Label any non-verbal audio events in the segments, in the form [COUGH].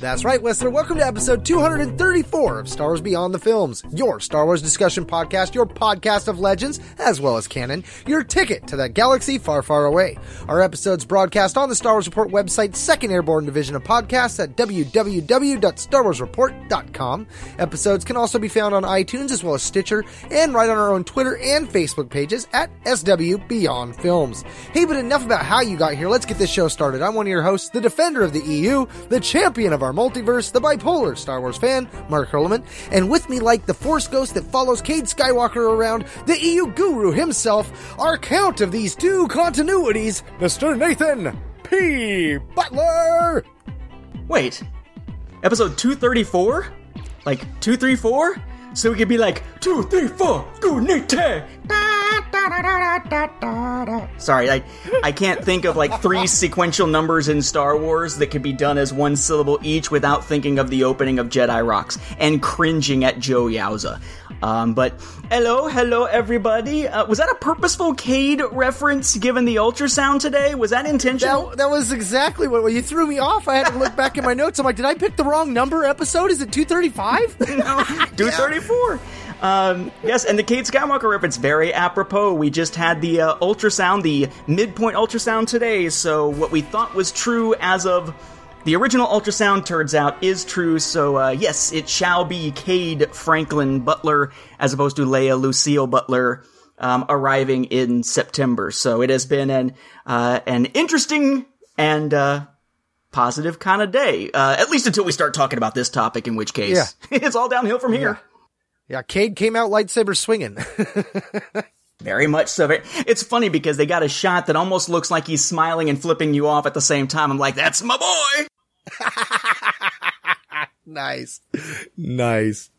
That's right, listener. Welcome to episode 234 of Star Wars Beyond the Films, your Star Wars discussion podcast, your podcast of legends, as well as canon, your ticket to that galaxy far, far away. Our episodes broadcast on the Star Wars Report website, second airborne division of podcasts at www.starwarsreport.com. Episodes can also be found on iTunes as well as Stitcher and right on our own Twitter and Facebook pages at SW Beyond Films. Hey, but enough about how you got here. Let's get this show started. I'm one of your hosts, the defender of the EU, the champion of our multiverse, the bipolar Star Wars fan, Mark Hurlman, and with me, like the Force ghost that follows Cade Skywalker around, the EU guru himself, our count of these two continuities, Mr. Nathan P. Butler. Wait, episode 234? Like 234? So we could be like, 234, Gunite! [LAUGHS] Sorry, I, I can't think of like three sequential numbers in Star Wars that could be done as one syllable each without thinking of the opening of Jedi Rocks and cringing at Joh Yowza. Um, but hello, hello, everybody. Uh, was that a purposeful Cade reference given the ultrasound today? Was that intentional? That, that was exactly what well, you threw me off. I had to look back in my notes. I'm like, did I pick the wrong number episode? Is it 235? [LAUGHS] no, [LAUGHS] 234. Um, yes, and the Cade Skywalker reference, very apropos. We just had the uh, ultrasound, the midpoint ultrasound today, so what we thought was true as of the original ultrasound turns out is true, so uh, yes, it shall be Cade Franklin Butler as opposed to Leia Lucille Butler um, arriving in September. So it has been an uh, an interesting and uh, positive kind of day, uh, at least until we start talking about this topic. In which case, Yeah. [LAUGHS] it's all downhill from here. Yeah, Cade came out lightsaber swinging. [LAUGHS] Very much so. It's funny because they got a shot that almost looks like he's smiling and flipping you off at the same time. I'm like, that's my boy. [LAUGHS] nice. Nice.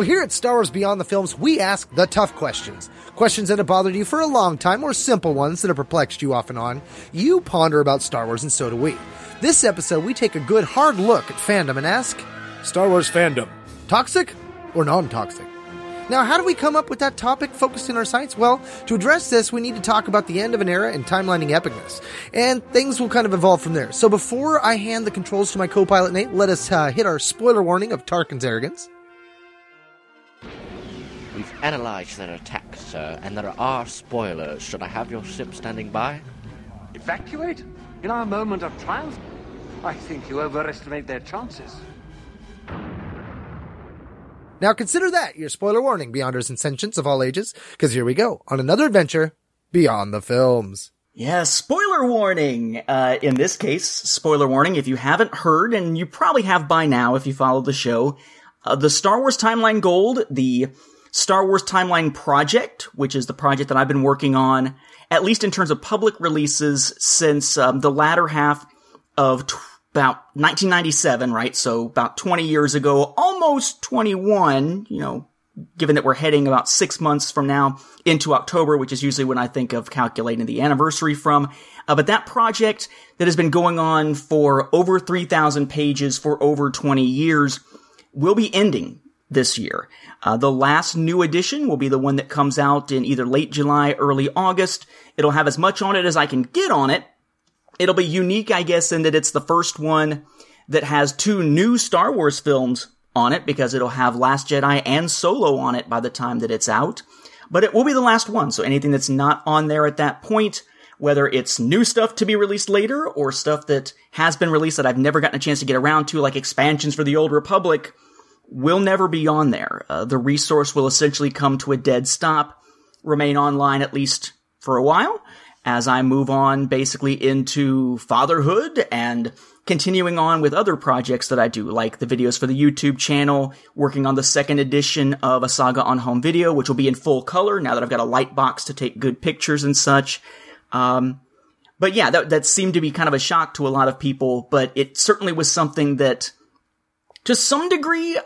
Well, here at Star Wars Beyond the Films, we ask the tough questions. Questions that have bothered you for a long time, or simple ones that have perplexed you off and on. You ponder about Star Wars, and so do we. This episode, we take a good hard look at fandom and ask Star Wars fandom, toxic or non toxic? Now, how do we come up with that topic focused in our sites? Well, to address this, we need to talk about the end of an era and timelining epicness. And things will kind of evolve from there. So before I hand the controls to my co pilot Nate, let us uh, hit our spoiler warning of Tarkin's arrogance. We've analyzed their attack, sir, and there are spoilers. Should I have your ship standing by? Evacuate? In our moment of triumph? I think you overestimate their chances. Now consider that your spoiler warning, Beyonders and Sentients of all ages, because here we go on another adventure beyond the films. Yeah, spoiler warning. Uh, in this case, spoiler warning. If you haven't heard, and you probably have by now if you follow the show, uh, the Star Wars Timeline Gold, the Star Wars Timeline Project, which is the project that I've been working on, at least in terms of public releases, since um, the latter half of t- about 1997, right? So about 20 years ago, almost 21, you know, given that we're heading about six months from now into October, which is usually when I think of calculating the anniversary from. Uh, but that project that has been going on for over 3,000 pages for over 20 years will be ending this year. Uh, the last new edition will be the one that comes out in either late July, early August. It'll have as much on it as I can get on it. It'll be unique, I guess, in that it's the first one that has two new Star Wars films on it because it'll have Last Jedi and Solo on it by the time that it's out. But it will be the last one, so anything that's not on there at that point, whether it's new stuff to be released later or stuff that has been released that I've never gotten a chance to get around to, like expansions for the Old Republic, will never be on there. Uh, the resource will essentially come to a dead stop, remain online at least for a while, as I move on basically into fatherhood and continuing on with other projects that I do, like the videos for the YouTube channel, working on the second edition of a saga on home video, which will be in full color now that I've got a light box to take good pictures and such. Um, but yeah, that, that seemed to be kind of a shock to a lot of people, but it certainly was something that, to some degree,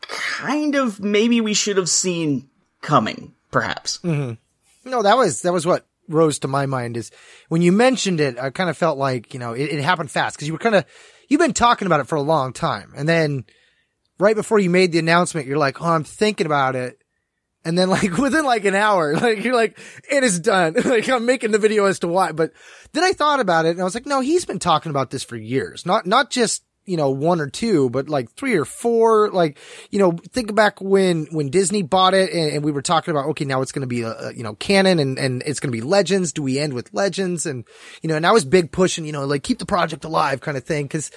kind of maybe we should have seen coming, perhaps. Mm-hmm. No, that was that was what rose to my mind is when you mentioned it. I kind of felt like you know it, it happened fast because you were kind of you've been talking about it for a long time, and then right before you made the announcement, you're like, "Oh, I'm thinking about it," and then [LAUGHS] like within like an hour, [LAUGHS] like you're like, "It is done." [LAUGHS] like I'm making the video as to why, but then I thought about it and I was like, "No, he's been talking about this for years, not not just." You know, one or two, but like three or four, like, you know, think back when, when Disney bought it and, and we were talking about, okay, now it's going to be, a, you know, canon and, and it's going to be legends. Do we end with legends? And, you know, and I was big pushing, you know, like keep the project alive kind of thing. Cause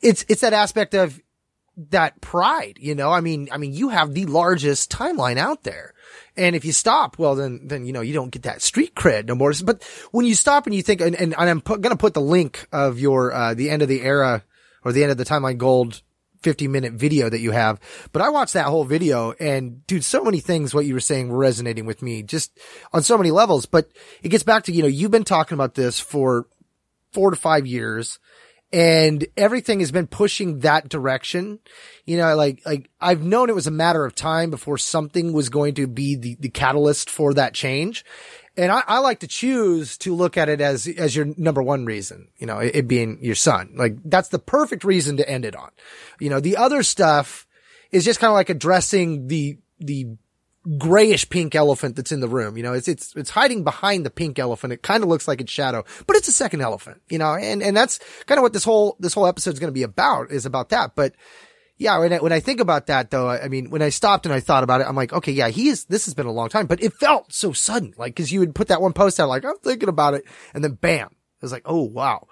it's, it's that aspect of that pride, you know, I mean, I mean, you have the largest timeline out there. And if you stop, well, then, then, you know, you don't get that street cred no more. But when you stop and you think, and, and, and I'm pu- going to put the link of your, uh, the end of the era or the end of the timeline gold 50 minute video that you have. But I watched that whole video and dude, so many things, what you were saying were resonating with me just on so many levels. But it gets back to, you know, you've been talking about this for four to five years and everything has been pushing that direction. You know, like, like I've known it was a matter of time before something was going to be the, the catalyst for that change. And I, I like to choose to look at it as, as your number one reason, you know, it, it being your son. Like that's the perfect reason to end it on. You know, the other stuff is just kind of like addressing the, the grayish pink elephant that's in the room. You know, it's, it's, it's hiding behind the pink elephant. It kind of looks like its shadow, but it's a second elephant, you know, and, and that's kind of what this whole, this whole episode is going to be about is about that. But yeah, when I, when I think about that though, I, I mean, when I stopped and I thought about it, I'm like, okay, yeah, he is, this has been a long time, but it felt so sudden, like, cause you would put that one post out like, I'm thinking about it. And then bam, it was like, oh wow.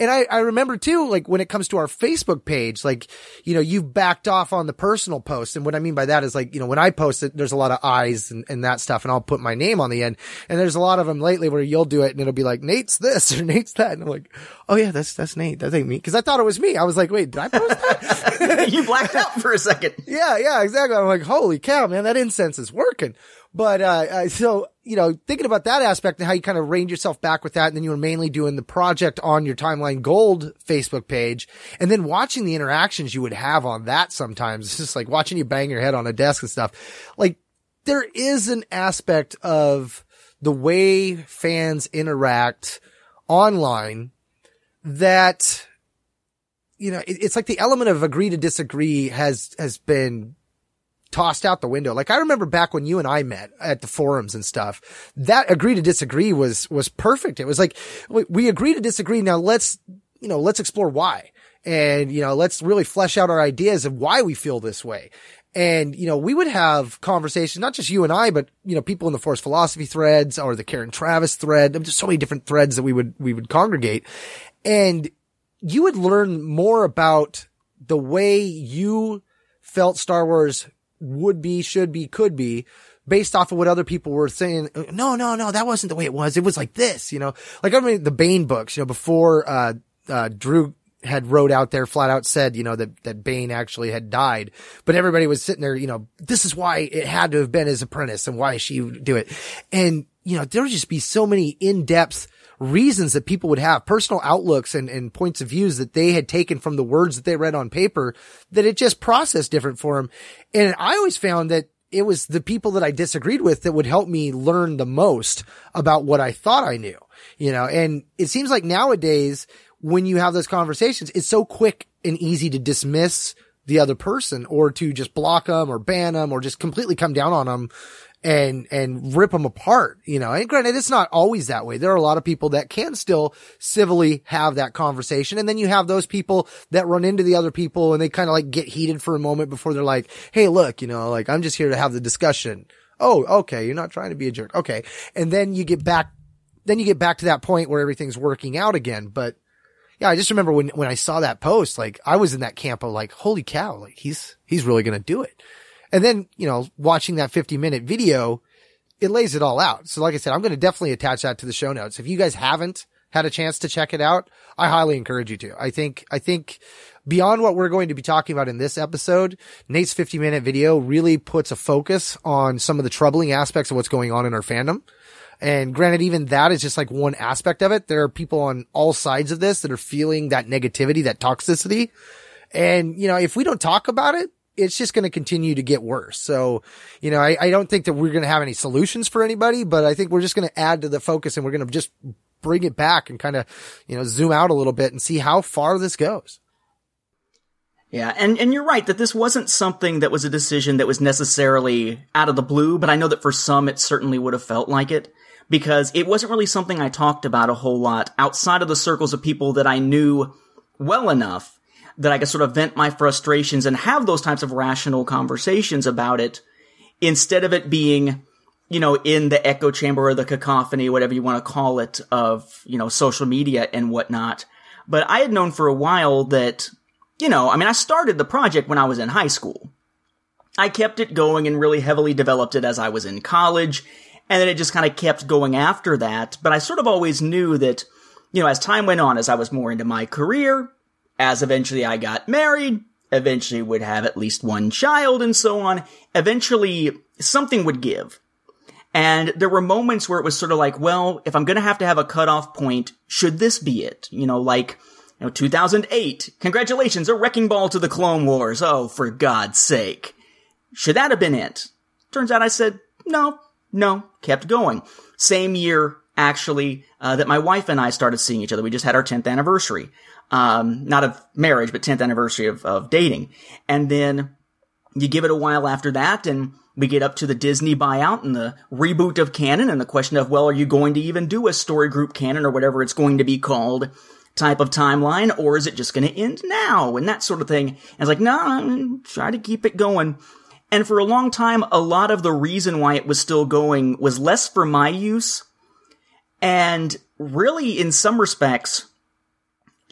And I, I remember too, like when it comes to our Facebook page, like, you know, you've backed off on the personal posts. And what I mean by that is like, you know, when I post it, there's a lot of eyes and, and that stuff and I'll put my name on the end. And there's a lot of them lately where you'll do it and it'll be like, Nate's this or [LAUGHS] Nate's that. And I'm like, oh yeah, that's, that's Nate. That ain't me. Cause I thought it was me. I was like, wait, did I post that? [LAUGHS] [LAUGHS] you blacked out for a second. Yeah, yeah, exactly. I'm like, holy cow, man, that incense is working. But, uh, so, you know, thinking about that aspect and how you kind of reined yourself back with that. And then you were mainly doing the project on your timeline gold Facebook page and then watching the interactions you would have on that sometimes. [LAUGHS] It's just like watching you bang your head on a desk and stuff. Like there is an aspect of the way fans interact online that you know, it, it's like the element of agree to disagree has, has been tossed out the window. Like I remember back when you and I met at the forums and stuff, that agree to disagree was, was perfect. It was like, we, agree to disagree. Now let's, you know, let's explore why. And, you know, let's really flesh out our ideas of why we feel this way. And, you know, we would have conversations, not just you and I, but, you know, people in the Force Philosophy threads or the Karen Traviss thread. Just so many different threads that we would, we would congregate. And you would learn more about the way you felt Star Wars would be, should be, could be based off of what other people were saying. No, no, no, that wasn't the way it was. It was like this, you know, like I mean, the Bane books, you know, before, uh, uh, Drew had wrote out there flat out said, you know, that, that Bane actually had died, but everybody was sitting there, you know, this is why it had to have been his apprentice and why she would do it. And, you know, there would just be so many in-depth reasons that people would have personal outlooks and, and points of views that they had taken from the words that they read on paper that it just processed different for them. And I always found that it was the people that I disagreed with that would help me learn the most about what I thought I knew, you know, and it seems like nowadays when you have those conversations, it's so quick and easy to dismiss the other person or to just block them or ban them or just completely come down on them and, and rip them apart, you know, and granted, it's not always that way. There are a lot of people that can still civilly have that conversation. And then you have those people that run into the other people and they kind of like get heated for a moment before they're like, Hey, look, you know, like I'm just here to have the discussion. Oh, okay. You're not trying to be a jerk. Okay. And then you get back, then you get back to that point where everything's working out again. But yeah, I just remember when, when I saw that post, like I was in that camp of like, holy cow, like he's, he's really going to do it. And then, you know, watching that 50 minute video, it lays it all out. So like I said, I'm going to definitely attach that to the show notes. If you guys haven't had a chance to check it out, I highly encourage you to. I think, I think beyond what we're going to be talking about in this episode, Nate's 50 minute video really puts a focus on some of the troubling aspects of what's going on in our fandom. And granted, even that is just like one aspect of it. There are people on all sides of this that are feeling that negativity, that toxicity. And, you know, if we don't talk about it, it's just going to continue to get worse. So, you know, I, I don't think that we're going to have any solutions for anybody, but I think we're just going to add to the focus and we're going to just bring it back and kind of, you know, zoom out a little bit and see how far this goes. Yeah, and, and you're right that this wasn't something that was a decision that was necessarily out of the blue, but I know that for some it certainly would have felt like it because it wasn't really something I talked about a whole lot outside of the circles of people that I knew well enough that I could sort of vent my frustrations and have those types of rational conversations about it instead of it being, you know, in the echo chamber or the cacophony, whatever you want to call it, of, you know, social media and whatnot. But I had known for a while that you know, I mean, I started the project when I was in high school. I kept it going and really heavily developed it as I was in college, and then it just kind of kept going after that. But I sort of always knew that, you know, as time went on, as I was more into my career, as eventually I got married, eventually would have at least one child and so on, eventually something would give. And there were moments where it was sort of like, well, if I'm gonna have to have a cutoff point, should this be it? You know, like, you know, 2008. Congratulations, a wrecking ball to the Clone Wars. Oh, for God's sake. Should that have been it? Turns out I said, no, no, kept going. Same year, actually, uh, that my wife and I started seeing each other. We just had our 10th anniversary. Um, not of marriage, but 10th anniversary of, of dating. And then you give it a while after that and we get up to the Disney buyout and the reboot of canon and the question of, well, are you going to even do a story group canon or whatever it's going to be called? type of timeline, or is it just going to end now and that sort of thing? And it's like, no, nah, try to keep it going. And for a long time, a lot of the reason why it was still going was less for my use and really, in some respects,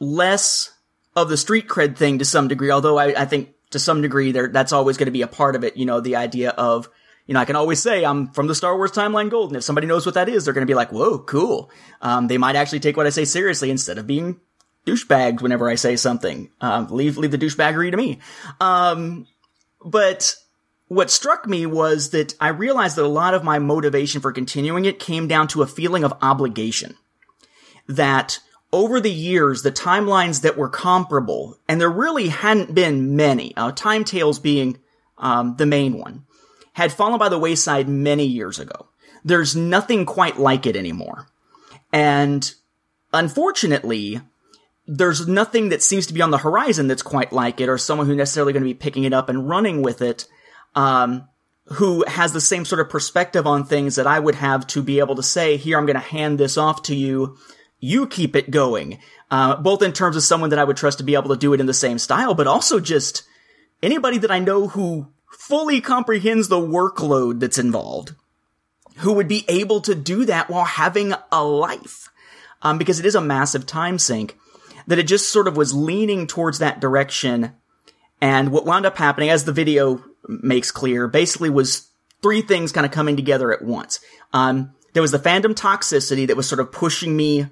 less of the street cred thing to some degree, although I, I think to some degree there, that's always going to be a part of it. You know, the idea of, you know, I can always say I'm from the Star Wars timeline gold, and if somebody knows what that is, they're going to be like, "Whoa, cool." Um, they might actually take what I say seriously instead of being douchebagged whenever I say something. Um, leave leave the douchebaggery to me. Um, but what struck me was that I realized that a lot of my motivation for continuing it came down to a feeling of obligation. That over the years, the timelines that were comparable, and there really hadn't been many, uh, Time Tales being um, the main one, had fallen by the wayside many years ago. There's nothing quite like it anymore. And unfortunately, there's nothing that seems to be on the horizon that's quite like it or someone who necessarily going to be picking it up and running with it. Um, who has the same sort of perspective on things that I would have to be able to say, here, I'm going to hand this off to you. You keep it going. Uh, both in terms of someone that I would trust to be able to do it in the same style, but also just anybody that I know who fully comprehends the workload that's involved, who would be able to do that while having a life. Um, because it is a massive time sink that it just sort of was leaning towards that direction. And what wound up happening, as the video makes clear, basically was three things kind of coming together at once. Um, there was the fandom toxicity that was sort of pushing me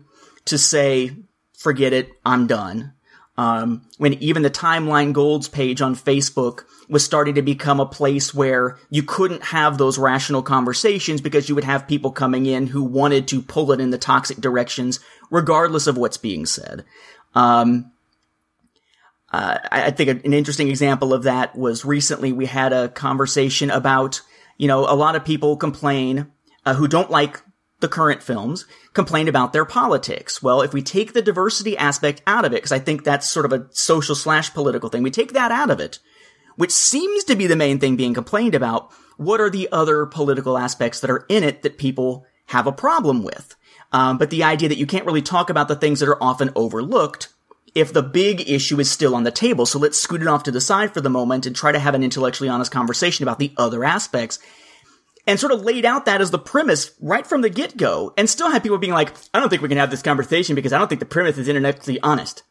to say, forget it, I'm done. Um, when even the timeline golds page on Facebook was starting to become a place where you couldn't have those rational conversations because you would have people coming in who wanted to pull it in the toxic directions, regardless of what's being said. Um, uh, I think an interesting example of that was recently we had a conversation about, you know, a lot of people complain uh, who don't like the current films complain about their politics. Well, if we take the diversity aspect out of it, because I think that's sort of a social slash political thing, we take that out of it, which seems to be the main thing being complained about. What are the other political aspects that are in it that people have a problem with? Um, but the idea that you can't really talk about the things that are often overlooked if the big issue is still on the table. So let's scoot it off to the side for the moment and try to have an intellectually honest conversation about the other aspects. And sort of laid out that as the premise right from the get go, and still had people being like, I don't think we can have this conversation because I don't think the premise is intellectually honest.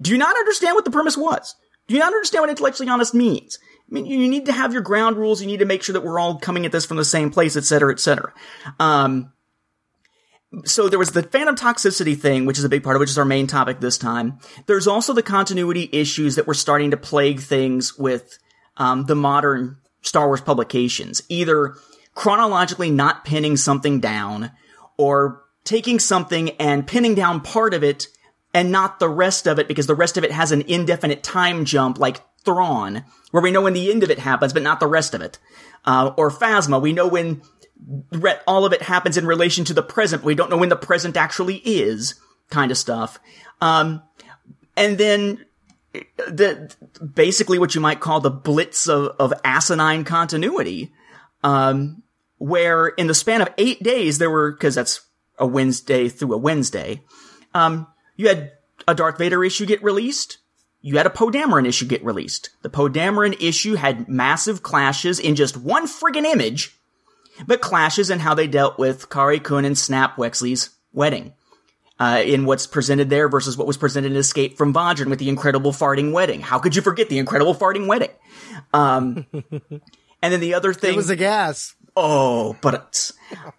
Do you not understand what the premise was? Do you not understand what intellectually honest means? I mean, you need to have your ground rules. You need to make sure that we're all coming at this from the same place, et cetera, et cetera. Um, so there was the fandom toxicity thing, which is a big part of which is our main topic this time. There's also the continuity issues that were starting to plague things with um, the modern Star Wars publications, either chronologically not pinning something down, or taking something and pinning down part of it and not the rest of it because the rest of it has an indefinite time jump like Thrawn, where we know when the end of it happens, but not the rest of it. Uh, or Phasma, we know when all of it happens in relation to the present. We don't know when the present actually is, kind of stuff. Um, and then the basically what you might call the blitz of, of asinine continuity, um, where in the span of eight days there were because that's a Wednesday through a Wednesday, um, you had a Darth Vader issue get released. You had a Poe Dameron issue get released. The Poe Dameron issue had massive clashes in just one friggin' image, but clashes in how they dealt with Karé Kun and Snap Wexley's wedding uh, in what's presented there versus what was presented in Escape from Vodran with the incredible farting wedding. How could you forget the incredible farting wedding? Um, [LAUGHS] and then the other thing It was a gas. oh, but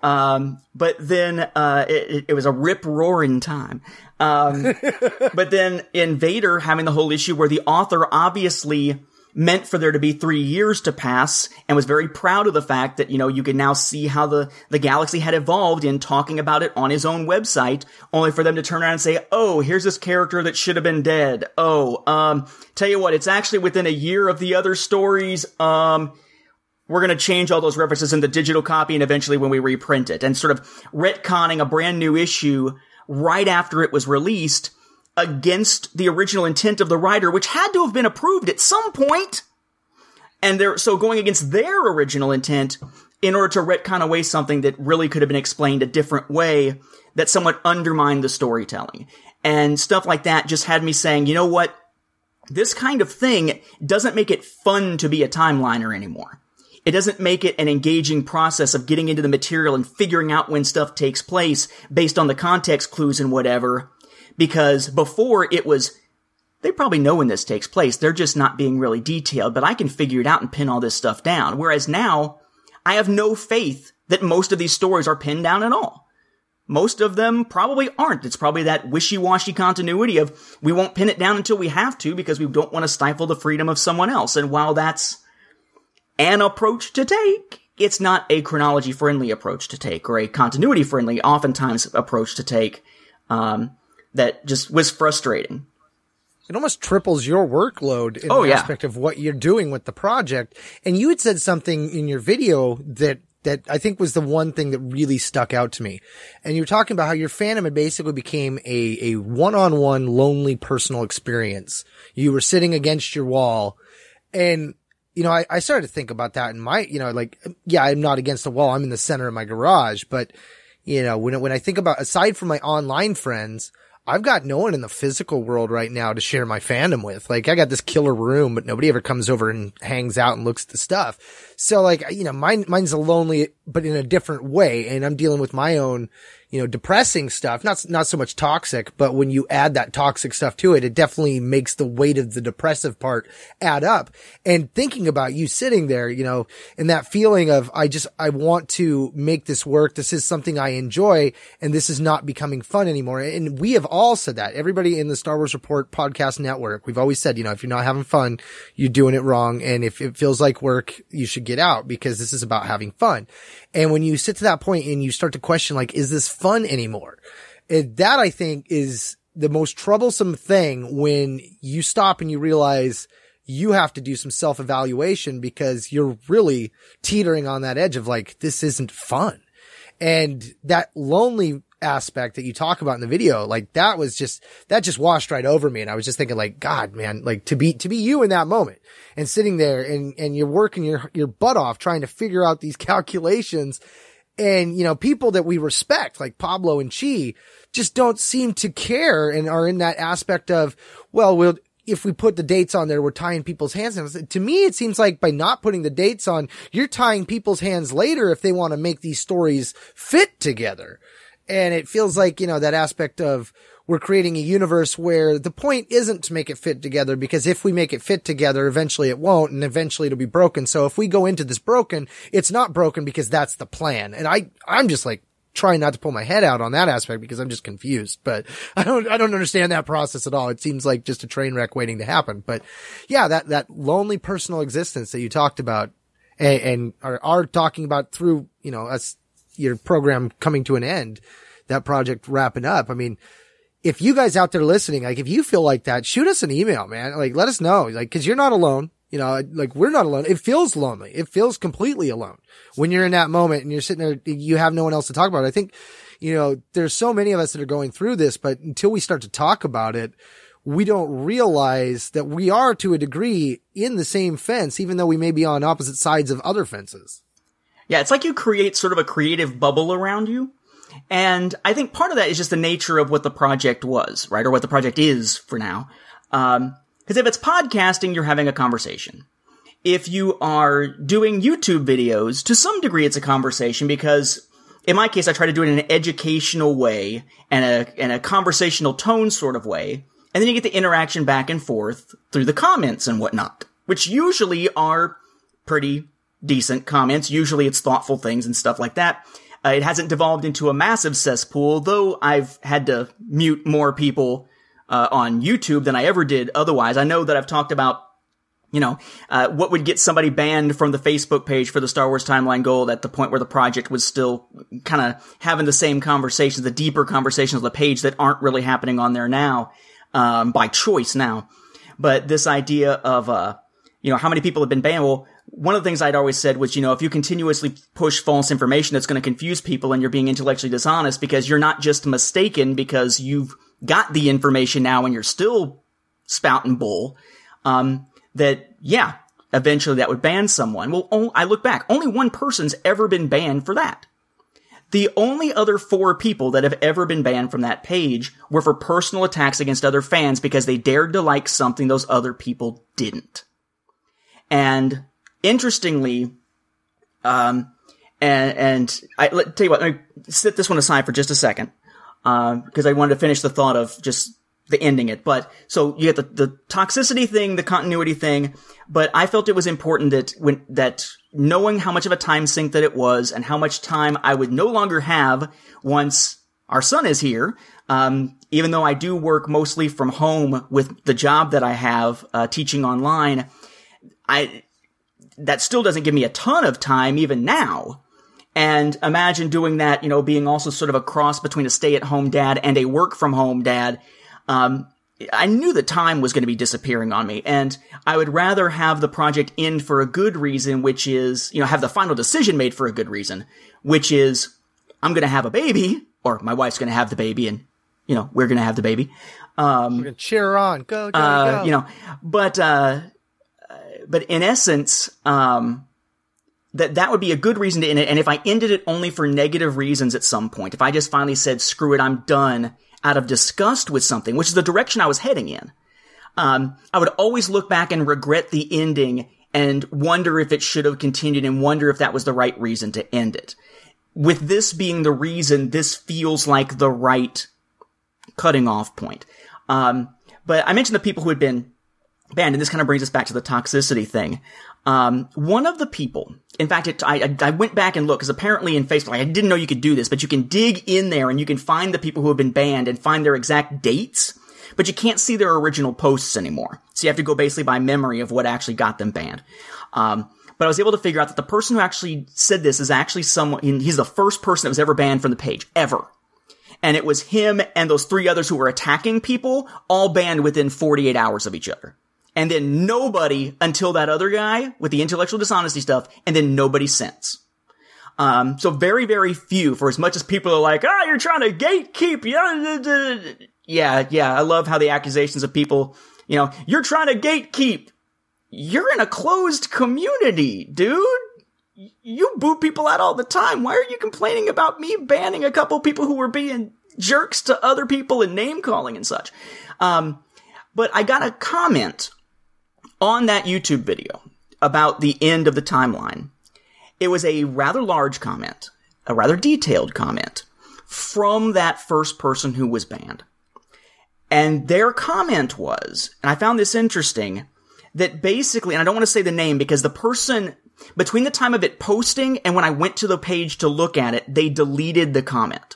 um, but then uh, it, it was a rip roaring time. Um, [LAUGHS] but then in Vader having the whole issue where the author obviously meant for there to be three years to pass and was very proud of the fact that, you know, you could now see how the, the galaxy had evolved in talking about it on his own website, only for them to turn around and say, oh, here's this character that should have been dead. Oh, um, tell you what, it's actually within a year of the other stories. Um, we're going to change all those references in the digital copy and eventually when we reprint it and sort of retconning a brand new issue right after it was released against the original intent of the writer, which had to have been approved at some point. And they're, so going against their original intent in order to retcon away something that really could have been explained a different way that somewhat undermined the storytelling. And stuff like that just had me saying, you know what? This kind of thing doesn't make it fun to be a timeliner anymore. It doesn't make it an engaging process of getting into the material and figuring out when stuff takes place based on the context clues and whatever. Because before it was, they probably know when this takes place. They're just not being really detailed, but I can figure it out and pin all this stuff down. Whereas now, I have no faith that most of these stories are pinned down at all. Most of them probably aren't. It's probably that wishy-washy continuity of we won't pin it down until we have to because we don't want to stifle the freedom of someone else. And while that's an approach to take, it's not a chronology friendly approach to take or a continuity friendly, oftentimes approach to take, um, that just was frustrating. It almost triples your workload in Oh, the yeah. aspect of what you're doing with the project. And you had said something in your video that that I think was the one thing that really stuck out to me. And you were talking about how your fandom had basically became a, a one-on-one lonely personal experience. You were sitting against your wall and you know, I, I started to think about that in my, you know, like, yeah, I'm not against the wall. I'm in the center of my garage, but you know, when, when I think about, aside from my online friends, I've got no one in the physical world right now to share my fandom with. Like, I got this killer room, but nobody ever comes over and hangs out and looks at the stuff. So like, you know, mine, mine's a lonely, but in a different way. And I'm dealing with my own, you know, depressing stuff. Not, not so much toxic, but when you add that toxic stuff to it, it definitely makes the weight of the depressive part add up. And thinking about you sitting there, you know, and that feeling of, I just, I want to make this work. This is something I enjoy and this is not becoming fun anymore. And we have all said that. Everybody in the Star Wars Report podcast network, we've always said, you know, if you're not having fun, you're doing it wrong. And if it feels like work, you should get out because this is about having fun. And when you sit to that point and you start to question, like, is this fun anymore? It, that I think is the most troublesome thing when you stop and you realize you have to do some self evaluation because you're really teetering on that edge of like, this isn't fun. And that lonely aspect that you talk about in the video, like that was just, that just washed right over me. And I was just thinking like, God, man, like to be, to be you in that moment and sitting there and, and you're working your, your butt off trying to figure out these [LAUGHS] calculations. And, you know, people that we respect, like Pablo and Chee, just don't seem to care and are in that aspect of, well, we'll, if we put the dates on there, we're tying people's hands. And to me, it seems like by not putting the dates on, you're tying people's hands later if they want to make these stories fit together. And it feels like, you know, that aspect of we're creating a universe where the point isn't to make it fit together because if we make it fit together, eventually it won't and eventually it'll be broken. So if we go into this broken, it's not broken because that's the plan. And I, I'm just like, trying not to pull my head out on that aspect because I'm just confused, but [LAUGHS] I don't, I don't understand that process at all. It seems like just a train wreck waiting to happen. But yeah, that, that lonely personal existence that you talked about and, and are, are talking about through, you know, us, your program coming to an end, that project wrapping up. I mean, if you guys out there listening, like if you feel like that, shoot us an email, man. Like let us know, like, cause you're not alone. You know, like we're not alone. It feels lonely. It feels completely alone when you're in that moment and you're sitting there, you have no one else to talk about. I think, you know, there's so many of us that are going through this, but until we start to talk about it, we don't realize that we are to a degree in the same fence, even though we may be on opposite sides of other fences. Yeah, it's like you create sort of a creative bubble around you. And I think part of that is just the nature of what the project was, right? Or what the project is for now. Um, because if it's podcasting, you're having a conversation. If you are doing YouTube videos, to some degree it's a conversation because in my case, I try to do it in an educational way and a, and a conversational tone sort of way. And then you get the interaction back and forth through the comments and whatnot, which usually are pretty decent comments. Usually it's thoughtful things and stuff like that. Uh, it hasn't devolved into a massive cesspool, though I've had to mute more people uh, on YouTube than I ever did otherwise. I know that I've talked about, you know, uh, what would get somebody banned from the Facebook page for the Star Wars Timeline Gold at the point where the project was still kind of having the same conversations, the deeper conversations on the page that aren't really happening on there now, um, by choice now. But this idea of, uh, you know, how many people have been banned? Well, one of the things I'd always said was, you know, if you continuously push false information, that's going to confuse people and you're being intellectually dishonest because you're not just mistaken because you've got the information now and you're still spouting bull, um, that, yeah, eventually that would ban someone. Well, I look back, only one person's ever been banned for that. The only other four people that have ever been banned from that page were for personal attacks against other fans because they dared to like something those other people didn't. And interestingly, um, and, and I let tell you what, let me set this one aside for just a second because uh, I wanted to finish the thought of just the ending it. But so you get the, the toxicity thing, the continuity thing, but I felt it was important that when, that knowing how much of a time sink that it was and how much time I would no longer have once our son is here, um, even though I do work mostly from home with the job that I have, uh, teaching online, I, that still doesn't give me a ton of time even now. And imagine doing that, you know, being also sort of a cross between a stay at home dad and a work from home dad. Um, I knew the time was going to be disappearing on me, and I would rather have the project end for a good reason, which is, you know, have the final decision made for a good reason, which is, I'm going to have a baby, or my wife's going to have the baby, and, you know, we're going to have the baby. Um, we're going to cheer her on. Go, go, uh, go. You know, but, uh, but in essence, um, that that would be a good reason to end it. And if I ended it only for negative reasons at some point, if I just finally said, screw it, I'm done out of disgust with something, which is the direction I was heading in, um, I would always look back and regret the ending and wonder if it should have continued and wonder if that was the right reason to end it. With this being the reason, this feels like the right cutting off point. Um, but I mentioned the people who had been banned, and this kind of brings us back to the toxicity thing. Um, one of the people, in fact, it, I, I went back and looked because apparently in Facebook, I didn't know you could do this, but you can dig in there and you can find the people who have been banned and find their exact dates, but you can't see their original posts anymore. So you have to go basically by memory of what actually got them banned. Um, but I was able to figure out that the person who actually said this is actually someone, he's the first person that was ever banned from the page, ever. And it was him and those three others who were attacking people, all banned within 48 hours of each other and then nobody until that other guy with the intellectual dishonesty stuff, and then nobody since. Um, so very, very few, for as much as people are like, ah, oh, you're trying to gatekeep, yeah, yeah, yeah, I love how the accusations of people, you know, you're trying to gatekeep. You're in a closed community, dude. You boot people out all the time. Why are you complaining about me banning a couple people who were being jerks to other people and name calling and such? Um, but I got a comment on that YouTube video about the end of the timeline, it was a rather large comment, a rather detailed comment from that first person who was banned. And their comment was, and I found this interesting, that basically, and I don't want to say the name because the person, between the time of it posting and when I went to the page to look at it, they deleted the comment.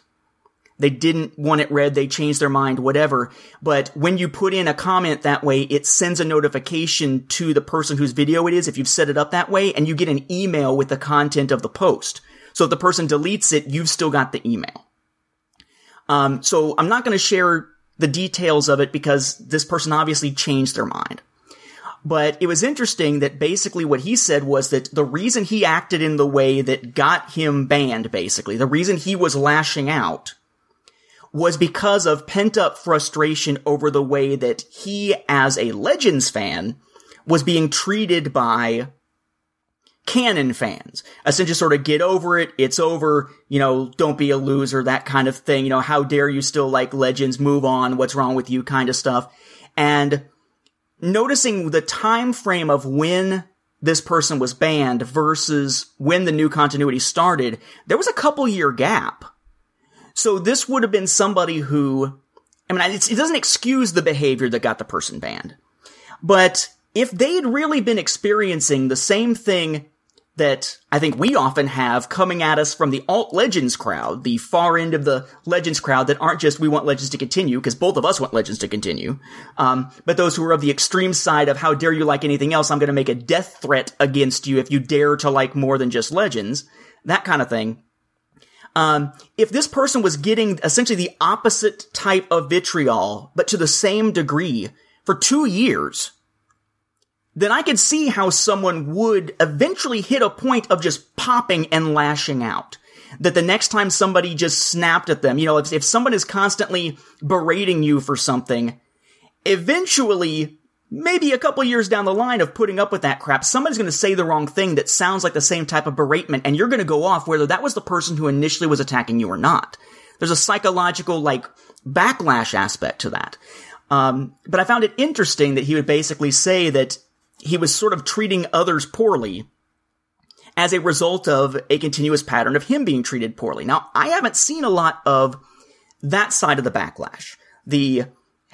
They didn't want it read, they changed their mind, whatever. But when you put in a comment that way, it sends a notification to the person whose video it is if you've set it up that way, and you get an email with the content of the post. So if the person deletes it, you've still got the email. Um, so I'm not going to share the details of it because this person obviously changed their mind. But it was interesting that basically what he said was that the reason he acted in the way that got him banned, basically, the reason he was lashing out was because of pent up frustration over the way that he, as a Legends fan, was being treated by canon fans. Essentially sort of get over it, it's over, you know, don't be a loser, that kind of thing. You know, how dare you still like Legends, move on, what's wrong with you kind of stuff. And noticing the time frame of when this person was banned versus when the new continuity started, there was a couple year gap. So this would have been somebody who, I mean, it doesn't excuse the behavior that got the person banned. But if they'd really been experiencing the same thing that I think we often have coming at us from the alt legends crowd, the far end of the legends crowd that aren't just we want legends to continue, because both of us want legends to continue, um, but those who are of the extreme side of how dare you like anything else, I'm going to make a death threat against you if you dare to like more than just legends, that kind of thing. Um, if this person was getting essentially the opposite type of vitriol, but to the same degree for two years, then I could see how someone would eventually hit a point of just popping and lashing out. That the next time somebody just snapped at them, you know, if, if someone is constantly berating you for something, eventually, maybe a couple years down the line of putting up with that crap, somebody's going to say the wrong thing that sounds like the same type of beratement, and you're going to go off whether that was the person who initially was attacking you or not. There's a psychological, like, backlash aspect to that. Um, but I found it interesting that he would basically say that he was sort of treating others poorly as a result of a continuous pattern of him being treated poorly. Now, I haven't seen a lot of that side of the backlash. The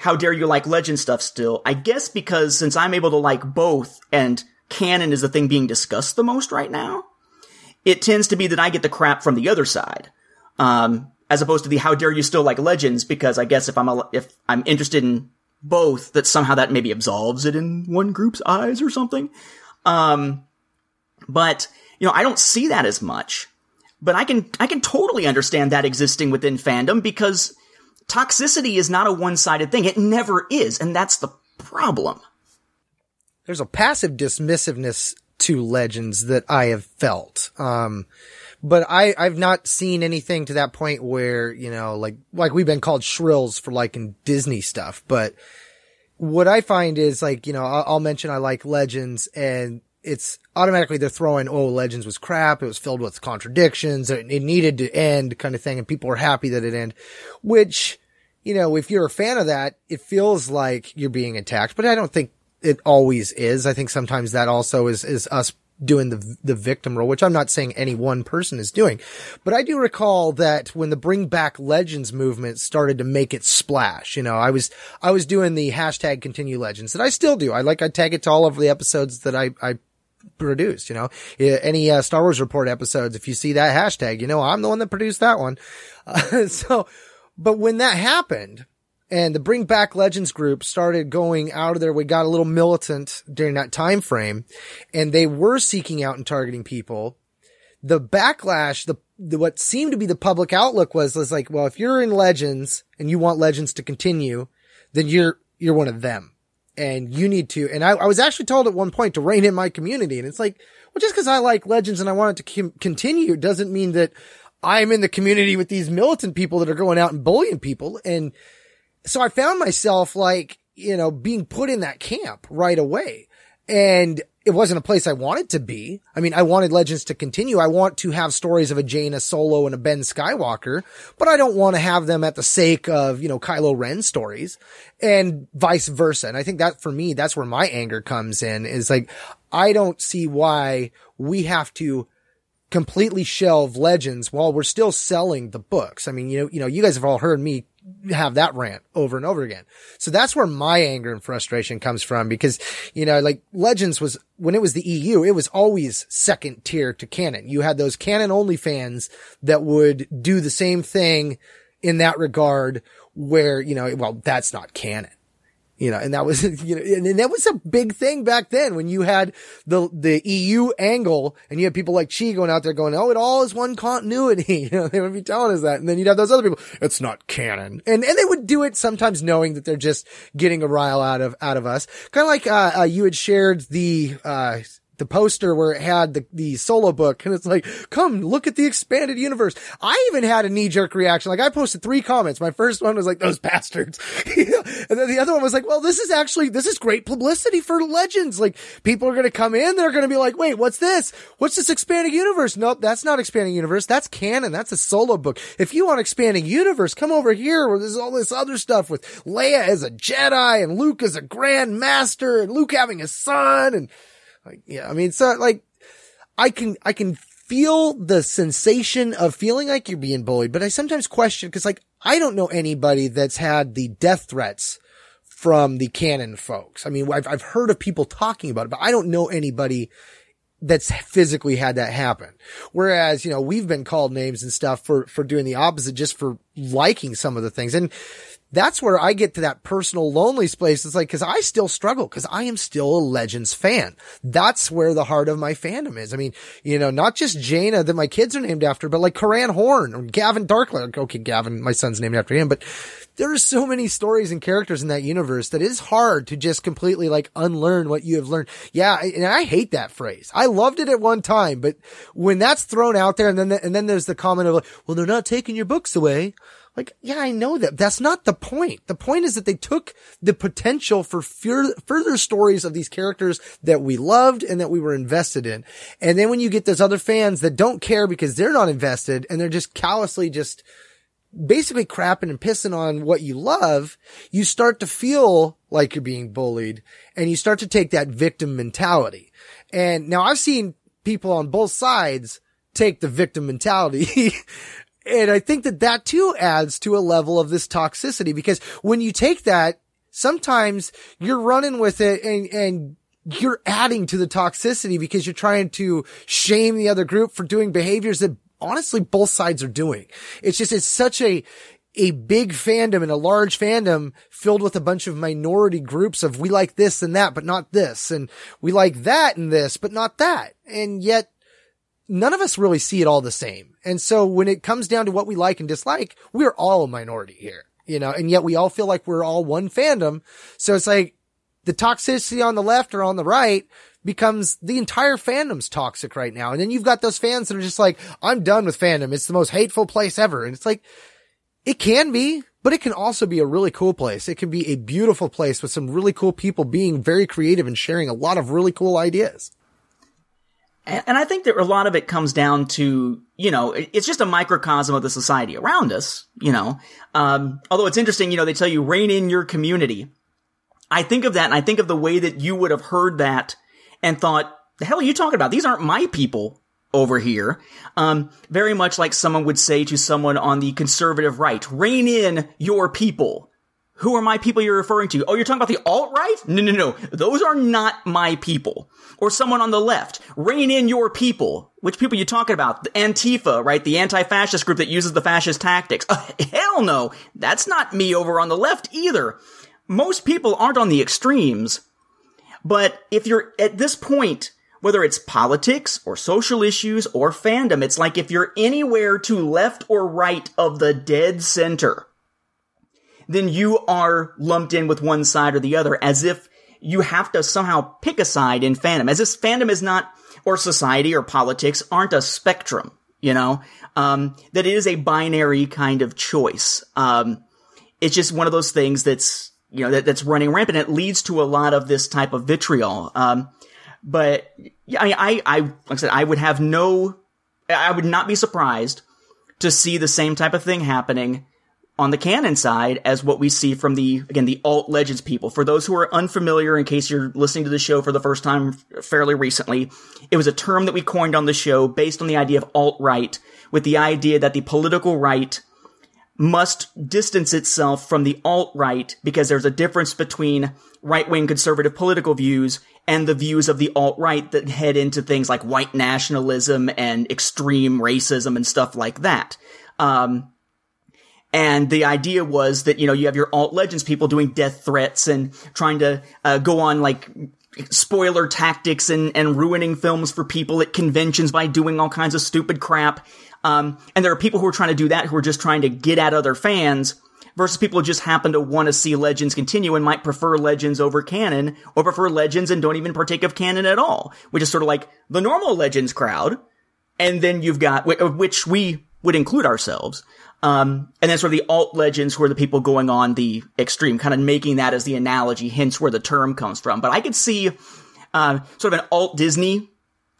how dare you like legend stuff still. I guess because since I'm able to like both and canon is the thing being discussed the most right now, it tends to be that I get the crap from the other side. Um, as opposed to the how dare you still like legends because I guess if I'm a, if I'm interested in both that somehow that maybe absolves it in one group's eyes or something. Um, but, you know, I don't see that as much. But I can, I can totally understand that existing within fandom because toxicity is not a one-sided thing. It never is. And that's the problem. There's a passive dismissiveness to legends that I have felt. Um, but I, I've not seen anything to that point where, you know, like, like we've been called shrills for liking Disney stuff. But what I find is like, you know, I'll, I'll mention I like Legends and it's automatically they're throwing, oh, Legends was crap. It was filled with contradictions. It, needed to end kind of thing. And people are happy that it ended, which, you know, if you're a fan of that, it feels like you're being attacked, but I don't think it always is. I think sometimes that also is, is us doing the the victim role, which I'm not saying any one person is doing, but I do recall that when the Bring Back Legends movement started to make it splash, you know, I was I was doing the hashtag Continue Legends that I still do. I like I tag it to all of the episodes that I I produced. You know, any uh, Star Wars Report episodes, if you see that hashtag, you know I'm the one that produced that one. Uh, [LAUGHS] so, but when that happened and the Bring Back Legends group started going out of there. We got a little militant during that time frame, and they were seeking out and targeting people. The backlash, the, the what seemed to be the public outlook was was like, well, if you're in Legends and you want Legends to continue, then you're you're one of them, and you need to. And I, I was actually told at one point to rein in my community, and it's like, well, just because I like Legends and I want it to com- continue doesn't mean that I'm in the community with these militant people that are going out and bullying people and so I found myself like, you know, being put in that camp right away. And it wasn't a place I wanted to be. I mean, I wanted Legends to continue. I want to have stories of a Jaina Solo and a Ben Skywalker, but I don't want to have them at the sake of, you know, Kylo Ren stories and vice versa. And I think that for me, that's where my anger comes in is like, I don't see why we have to completely shelve Legends while we're still selling the books. I mean, you know, you know, you guys have all heard me have that rant over and over again. So that's where my anger and frustration comes from because, you know, like Legends was, when it was the EU, it was always second tier to canon. You had those canon only fans that would do the same thing in that regard where, you know, well, that's not canon. You know, and that was, [LAUGHS] you know, and, that was a big thing back then when you had the, the EU angle and you had people like Chee going out there going, Oh, it all is one continuity. [LAUGHS] You know, they would be telling us that. And then you'd have those other people, it's not canon. And, and they would do it sometimes knowing that they're just getting a rile out of, out of us. Kind of like, uh, uh, you had shared the, uh, the poster where it had the, the solo book and it's like, come look at the expanded universe. I even had a knee jerk reaction. Like I posted three comments. My first one was like, those bastards. [LAUGHS] and then the other one was like, well, this is actually, this is great publicity for legends. Like people are going to come in. They're going to be like, wait, what's this? What's this expanding universe? Nope. That's not expanding universe. That's canon. That's a solo book. If you want expanding universe, come over here where there's all this other stuff with Leia as a Jedi and Luke as a Grand Master and Luke having a son and, like, yeah, I mean, so like, I can, I can feel the sensation of feeling like you're being bullied, but I sometimes question, cause like, I don't know anybody that's had the death threats from the canon folks. I mean, I've, I've heard of people talking about it, but I don't know anybody that's physically had that happen. Whereas, you know, we've been called names and stuff for, for doing the opposite, just for liking some of the things. And that's where I get to that personal lonely place. It's like, cause I still struggle cause I am still a Legends fan. That's where the heart of my fandom is. I mean, you know, not just Jaina that my kids are named after, but like Corran Horn or Gavin Darklighter. Okay, Gavin, my son's named after him, but there are so many stories and characters in that universe that is hard to just completely like unlearn what you have learned. Yeah. And I hate that phrase. I loved it at one time, but when that's thrown out there and then, and then there's the comment of like, well, they're not taking your books away. Like, yeah, I know that. That's not the point. The point is that they took the potential for fur- further stories of these characters that we loved and that we were invested in. And then when you get those other fans that don't care because they're not invested and they're just callously just basically crapping and pissing on what you love, you start to feel like you're being bullied and you start to take that victim mentality. And now I've seen people on both sides take the victim mentality [LAUGHS] And I think that that too adds to a level of this toxicity because when you take that, sometimes you're running with it and, and you're adding to the toxicity because you're trying to shame the other group for doing behaviors that honestly both sides are doing. It's just, it's such a, a big fandom and a large fandom filled with a bunch of minority groups of we like this and that, but not this. And we like that and this, but not that. And yet none of us really see it all the same. And so when it comes down to what we like and dislike, we're all a minority here, you know, and yet we all feel like we're all one fandom. So it's like the toxicity on the left or on the right becomes the entire fandom's toxic right now. And then you've got those fans that are just like, I'm done with fandom. It's the most hateful place ever. And it's like, it can be, but it can also be a really cool place. It can be a beautiful place with some really cool people being very creative and sharing a lot of really cool ideas. And I think that a lot of it comes down to, you know, it's just a microcosm of the society around us, you know. Um, although it's interesting, you know, they tell you rein in your community. I think of that and I think of the way that you would have heard that and thought, the hell are you talking about? These aren't my people over here. Um, very much like someone would say to someone on the conservative right, rein in your people. Who are my people you're referring to? Oh, you're talking about the alt-right? No, no, no. Those are not my people. Or someone on the left. Rein in your people. Which people you talking about? The Antifa, right? The anti-fascist group that uses the fascist tactics. Uh, hell no. That's not me over on the left either. Most people aren't on the extremes. But if you're at this point, whether it's politics or social issues or fandom, it's like if you're anywhere to left or right of the dead center then you are lumped in with one side or the other as if you have to somehow pick a side in fandom, as if fandom is not, or society or politics aren't a spectrum, you know, um, that it is a binary kind of choice. Um, it's just one of those things that's, you know, that, that's running rampant. It leads to a lot of this type of vitriol. Um, but I, I, I, like I said, I would have no, I would not be surprised to see the same type of thing happening on the canon side as what we see from the again the alt legends people for those who are unfamiliar in case you're listening to the show for the first time fairly recently it was a term that we coined on the show based on the idea of alt right with the idea that the political right must distance itself from the alt-right because there's a difference between right-wing conservative political views and the views of the alt-right that head into things like white nationalism and extreme racism and stuff like that. Um, and the idea was that, you know, you have your alt legends people doing death threats and trying to uh, go on like spoiler tactics and, and ruining films for people at conventions by doing all kinds of stupid crap. Um, and there are people who are trying to do that who are just trying to get at other fans versus people who just happen to want to see Legends continue and might prefer Legends over canon or prefer Legends and don't even partake of canon at all, which is sort of like the normal Legends crowd. And then you've got, which we would include ourselves. Um, and then sort of the alt legends who are the people going on the extreme, kind of making that as the analogy, hence where the term comes from. But I could see, uh, sort of an alt Disney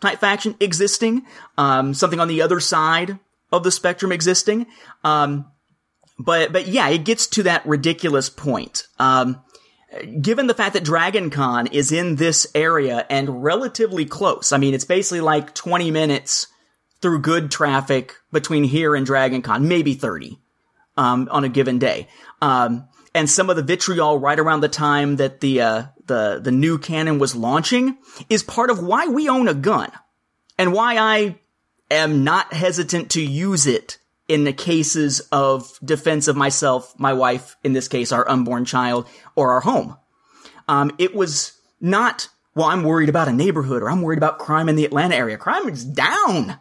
type faction existing, um, something on the other side of the spectrum existing. Um, but, but yeah, it gets to that ridiculous point. Um, given the fact that Dragon Con is in this area and relatively close, I mean, it's basically like 20 minutes through good traffic between here and Dragon Con, maybe 30, um, on a given day. Um, and some of the vitriol right around the time that the, uh, the, the new canon was launching is part of why we own a gun and why I am not hesitant to use it in the cases of defense of myself, my wife, in this case, our unborn child, or our home. Um, it was not, well, I'm worried about a neighborhood or I'm worried about crime in the Atlanta area. Crime is down.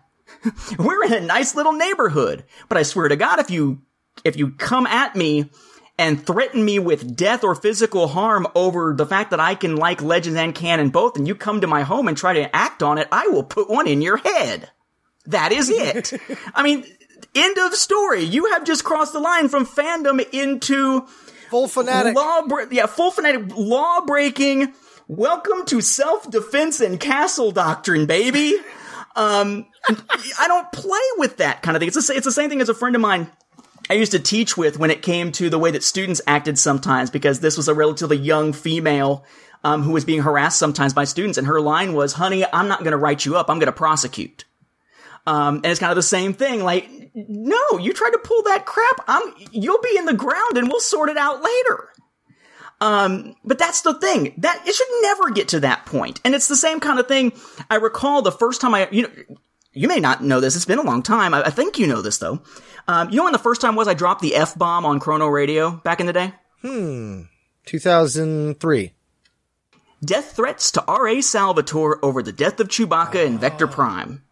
[LAUGHS] We're in a nice little neighborhood. But I swear to God, if you, if you come at me and threaten me with death or physical harm over the fact that I can like Legends and Canon both, and you come to my home and try to act on it, I will put one in your head. That is it. [LAUGHS] I mean, end of story. You have just crossed the line from fandom into full fanatic. Law, yeah, full fanatic, law breaking. Welcome to self defense and castle doctrine, baby. Um, I don't play with that kind of thing. It's the, it's the same thing as a friend of mine I used to teach with when it came to the way that students acted sometimes, because this was a relatively young female um, who was being harassed sometimes by students, and her line was, "Honey, I'm not going to write you up. I'm going to prosecute." Um, and it's kind of the same thing. Like, no, you try to pull that crap. I'm, you'll be in the ground, and we'll sort it out later. Um, but that's the thing that it should never get to that point. And it's the same kind of thing. I recall the first time I, you know, you may not know this. It's been a long time. I, I think you know this though. Um, you know when the first time was I dropped the F bomb on Chrono Radio back in the day? Hmm. 2003. Death threats to R.A. Salvatore over the death of Chewbacca oh. and Vector Prime.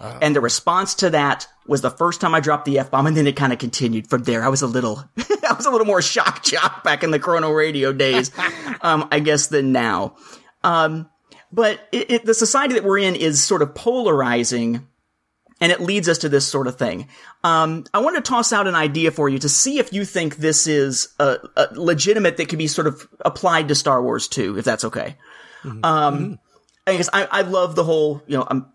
Oh. And the response to that was the first time I dropped the F bomb, and then it kind of continued from there. I was a little, [LAUGHS] I was a little more shock jock back in the Chrono Radio days, [LAUGHS] um, I guess, than now. Um, but it, it, the society that we're in is sort of polarizing, and it leads us to this sort of thing. Um, I want to toss out an idea for you to see if you think this is a, a legitimate that could be sort of applied to Star Wars too, if that's okay. Mm-hmm. Um, mm-hmm. I guess I, I love the whole, you know, I'm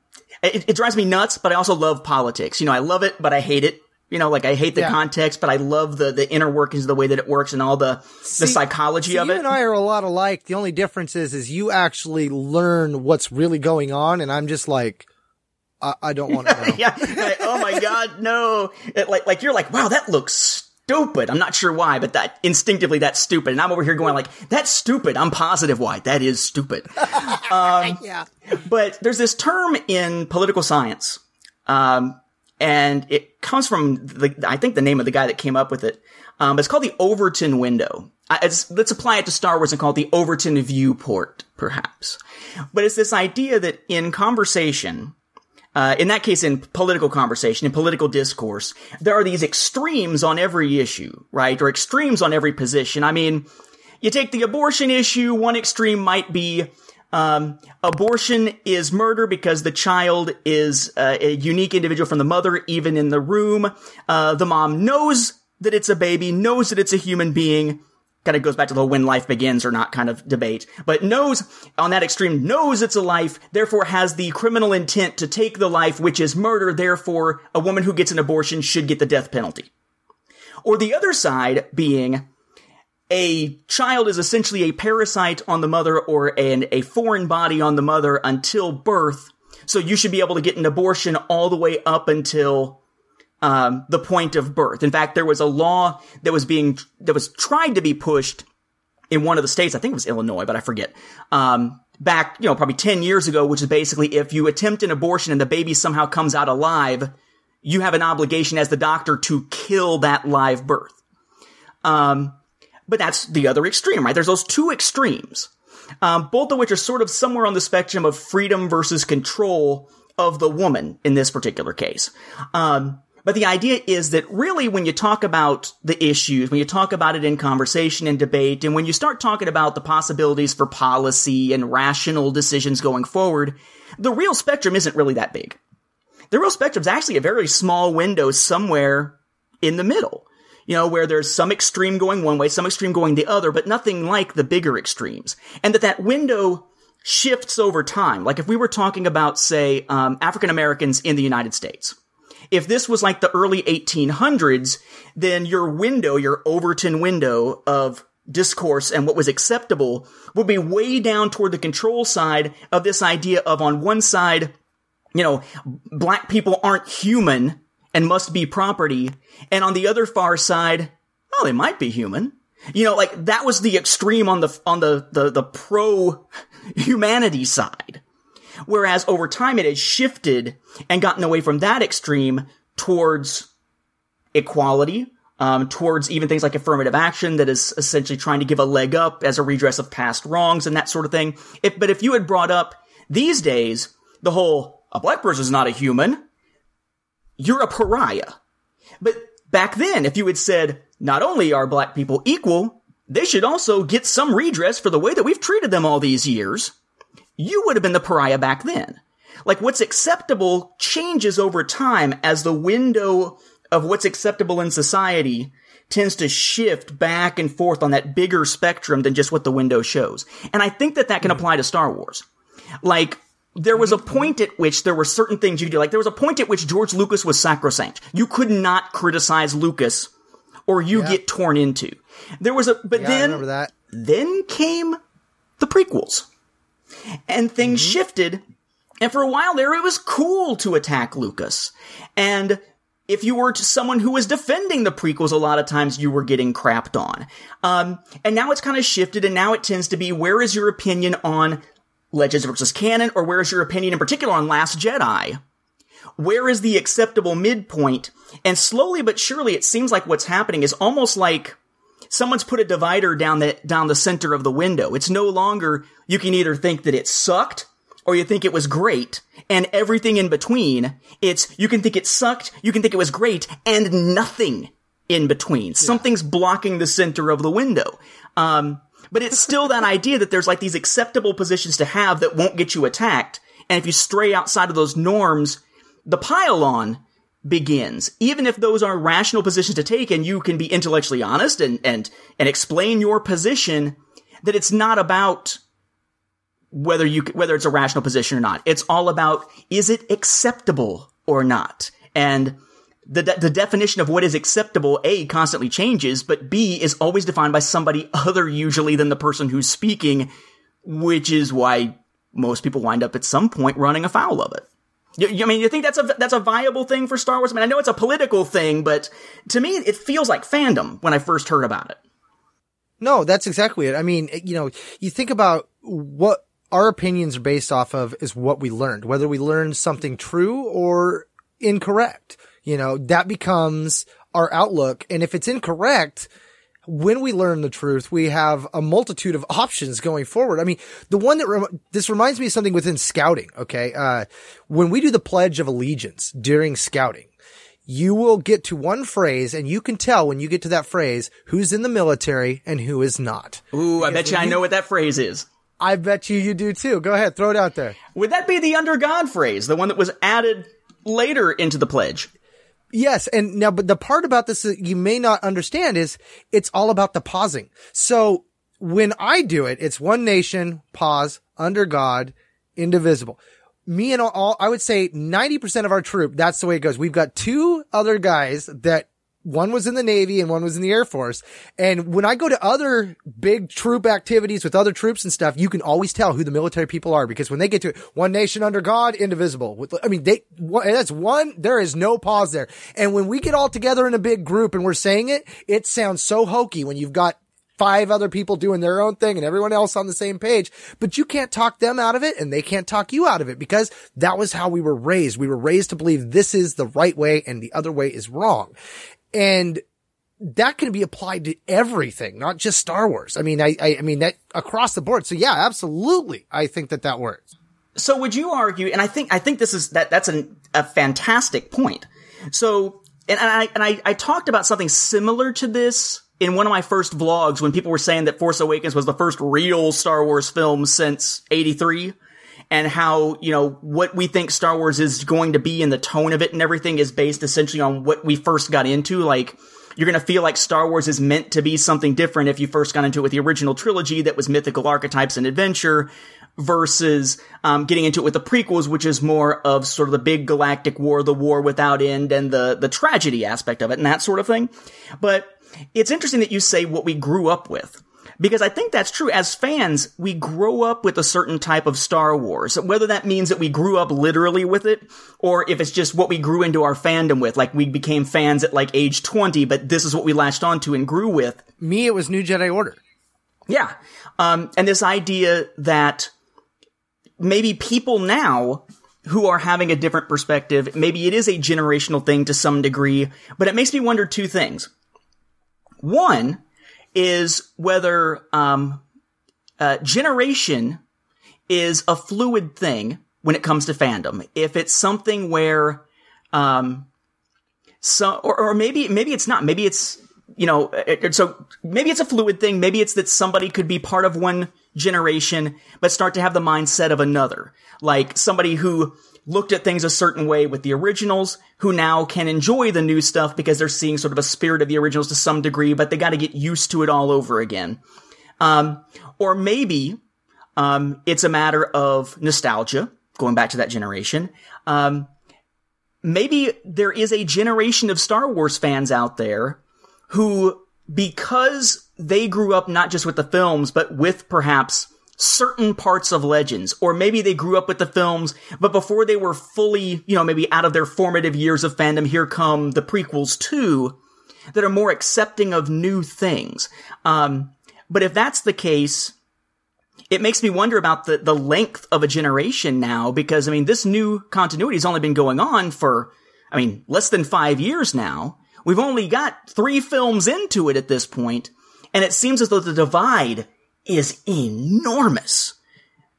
it, it, drives me nuts, but I also love politics. You know, I love it, but I hate it. You know, like I hate the yeah. context, but I love the the inner workings of the way that it works and all the see, the psychology see, of you it. You and I are a lot alike. The only difference is, is you actually learn what's really going on, and I'm just like, I, I don't want to [LAUGHS] know. yeah. Like, oh my god, no! It, like, like you're like, wow, that looks stupid. I'm not sure why, but that instinctively that's stupid. And I'm over here going like, that's stupid. I'm positive why. That is stupid. [LAUGHS] um, yeah. But there's this term in political science, um, and it comes from the, I think the name of the guy that came up with it. Um, it's called the Overton window. let's apply it to Star Wars and call it the Overton viewport, perhaps. But it's this idea that in conversation, uh, in that case, in political conversation, in political discourse, there are these extremes on every issue, right? Or extremes on every position. I mean, you take the abortion issue, one extreme might be, um, abortion is murder because the child is uh, a unique individual from the mother, even in the room. Uh, the mom knows that it's a baby, knows that it's a human being, kind of goes back to the when life begins or not kind of debate, but knows on that extreme, knows it's a life, therefore has the criminal intent to take the life, which is murder, therefore a woman who gets an abortion should get the death penalty. Or the other side being, a child is essentially a parasite on the mother or an, a foreign body on the mother until birth, so you should be able to get an abortion all the way up until um, the point of birth. In fact, there was a law that was being that was tried to be pushed in one of the states. I think it was Illinois, but I forget. Um, back, you know, probably ten years ago, which is basically if you attempt an abortion and the baby somehow comes out alive, you have an obligation as the doctor to kill that live birth. Um, but that's the other extreme, right? There's those two extremes, um, both of which are sort of somewhere on the spectrum of freedom versus control of the woman in this particular case. Um, but the idea is that really when you talk about the issues, when you talk about it in conversation and debate, and when you start talking about the possibilities for policy and rational decisions going forward, the real spectrum isn't really that big. The real spectrum is actually a very small window somewhere in the middle. You know, where there's some extreme going one way, some extreme going the other, but nothing like the bigger extremes. And that that window shifts over time. Like if we were talking about, say, um, African Americans in the United States. If this was like the early 1800s, then your window, your Overton window of discourse and what was acceptable would be way down toward the control side of this idea of on one side, you know, black people aren't human and must be property. And on the other far side, oh, they might be human. You know, like that was the extreme on the, on the, the, the pro humanity side. Whereas over time it has shifted and gotten away from that extreme towards equality, um, towards even things like affirmative action that is essentially trying to give a leg up as a redress of past wrongs and that sort of thing. If, but if you had brought up these days the whole a black person is not a human, you're a pariah. But back then, if you had said not only are black people equal, they should also get some redress for the way that we've treated them all these years you would have been the pariah back then. Like what's acceptable changes over time as the window of what's acceptable in society tends to shift back and forth on that bigger spectrum than just what the window shows. And I think that that can apply to Star Wars. Like, there was a point at which there were certain things you could do. Like, there was a point at which George Lucas was sacrosanct. You could not criticize Lucas or you Yeah. get torn into. There was a, but Yeah, then, then came the prequels and things shifted. And for a while there, it was cool to attack Lucas. And if you were to someone who was defending the prequels, a lot of times you were getting crapped on. Um, and now it's kind of shifted, and now it tends to be where is your opinion on Legends versus Canon, or where is your opinion in particular on Last Jedi? Where is the acceptable midpoint? And slowly but surely, it seems like what's happening is almost like someone's put a divider down the down the center of the window. It's no longer you can either think that it sucked or you think it was great and everything in between. It's you can think it sucked, you can think it was great and nothing in between. Something's blocking the center of the window. Um but it's still that idea that there's like these acceptable positions to have that won't get you attacked. And if you stray outside of those norms, the pile on begins. Even if those are rational positions to take and you can be intellectually honest and, and, and explain your position, that it's not about whether you, whether it's a rational position or not. It's all about, is it acceptable or not? And the, de- the definition of what is acceptable, A, constantly changes, but B, is always defined by somebody other usually than the person who's speaking, which is why most people wind up at some point running afoul of it. You, you- I mean, you think that's a that's a viable thing for Star Wars? I mean, I know it's a political thing, but to me, it feels like fandom when I first heard about it. No, that's exactly it. I mean, you know, you think about what our opinions are based off of is what we learned, whether we learned something true or incorrect. You know, that becomes our outlook. And if it's incorrect, when we learn the truth, we have a multitude of options going forward. I mean, the one that rem- this reminds me of something within scouting. Okay. Uh, when we do the pledge of allegiance during scouting, you will get to one phrase and you can tell when you get to that phrase who's in the military and who is not. Ooh, I bet you I know what that phrase is. I bet you you do too. Go ahead, throw it out there. Would that be the under God phrase, the one that was added later into the pledge? Yes, and now, but the part about this that you may not understand is it's all about the pausing. So when I do it, it's one nation, pause, under God, indivisible. Me and all, I would say 90% of our troop, that's the way it goes. We've got two other guys that one was in the Navy and one was in the Air Force. And when I go to other big troop activities with other troops and stuff, you can always tell who the military people are because when they get to it, one nation under God, indivisible. I mean, they, that's one, there is no pause there. And when we get all together in a big group and we're saying it, it sounds so hokey when you've got five other people doing their own thing and everyone else on the same page, but you can't talk them out of it and they can't talk you out of it because that was how we were raised. We were raised to believe this is the right way and the other way is wrong. And that can be applied to everything, not just Star Wars. I mean, I, I, I mean that across the board. So yeah, absolutely. I think that that works. So would you argue, and I think, I think this is, that, that's an, a fantastic point. So, and, and I, and I, I talked about something similar to this in one of my first vlogs when people were saying that Force Awakens was the first real Star Wars film since 83 and how, you know, what we think Star Wars is going to be and the tone of it and everything is based essentially on what we first got into. Like, you're going to feel like Star Wars is meant to be something different if you first got into it with the original trilogy that was mythical archetypes and adventure versus um, getting into it with the prequels, which is more of sort of the big galactic war, the war without end, and the the tragedy aspect of it and that sort of thing. But it's interesting that you say what we grew up with. Because I think that's true. As fans, we grow up with a certain type of Star Wars. Whether that means that we grew up literally with it, or if it's just what we grew into our fandom with, like we became fans at like age 20, but this is what we latched onto and grew with. Me, it was New Jedi Order. Yeah. Um, and this idea that maybe people now who are having a different perspective, maybe it is a generational thing to some degree, but it makes me wonder two things. One, is whether um, uh, generation is a fluid thing when it comes to fandom. If it's something where, um, so or, or maybe maybe it's not. Maybe it's you know, it, so maybe it's a fluid thing. Maybe it's that somebody could be part of one generation, but start to have the mindset of another. Like somebody who looked at things a certain way with the originals, who now can enjoy the new stuff because they're seeing sort of a spirit of the originals to some degree, but they got to get used to it all over again. Um, or maybe um, it's a matter of nostalgia, going back to that generation. Um, maybe there is a generation of Star Wars fans out there who, because they grew up not just with the films, but with perhaps certain parts of Legends, or maybe they grew up with the films, but before they were fully, you know, maybe out of their formative years of fandom, here come the prequels too, that are more accepting of new things. Um, but if that's the case, it makes me wonder about the, the length of a generation now, because I mean, this new continuity has only been going on for, I mean, less than five years now. We've only got three films into it at this point, and it seems as though the divide is enormous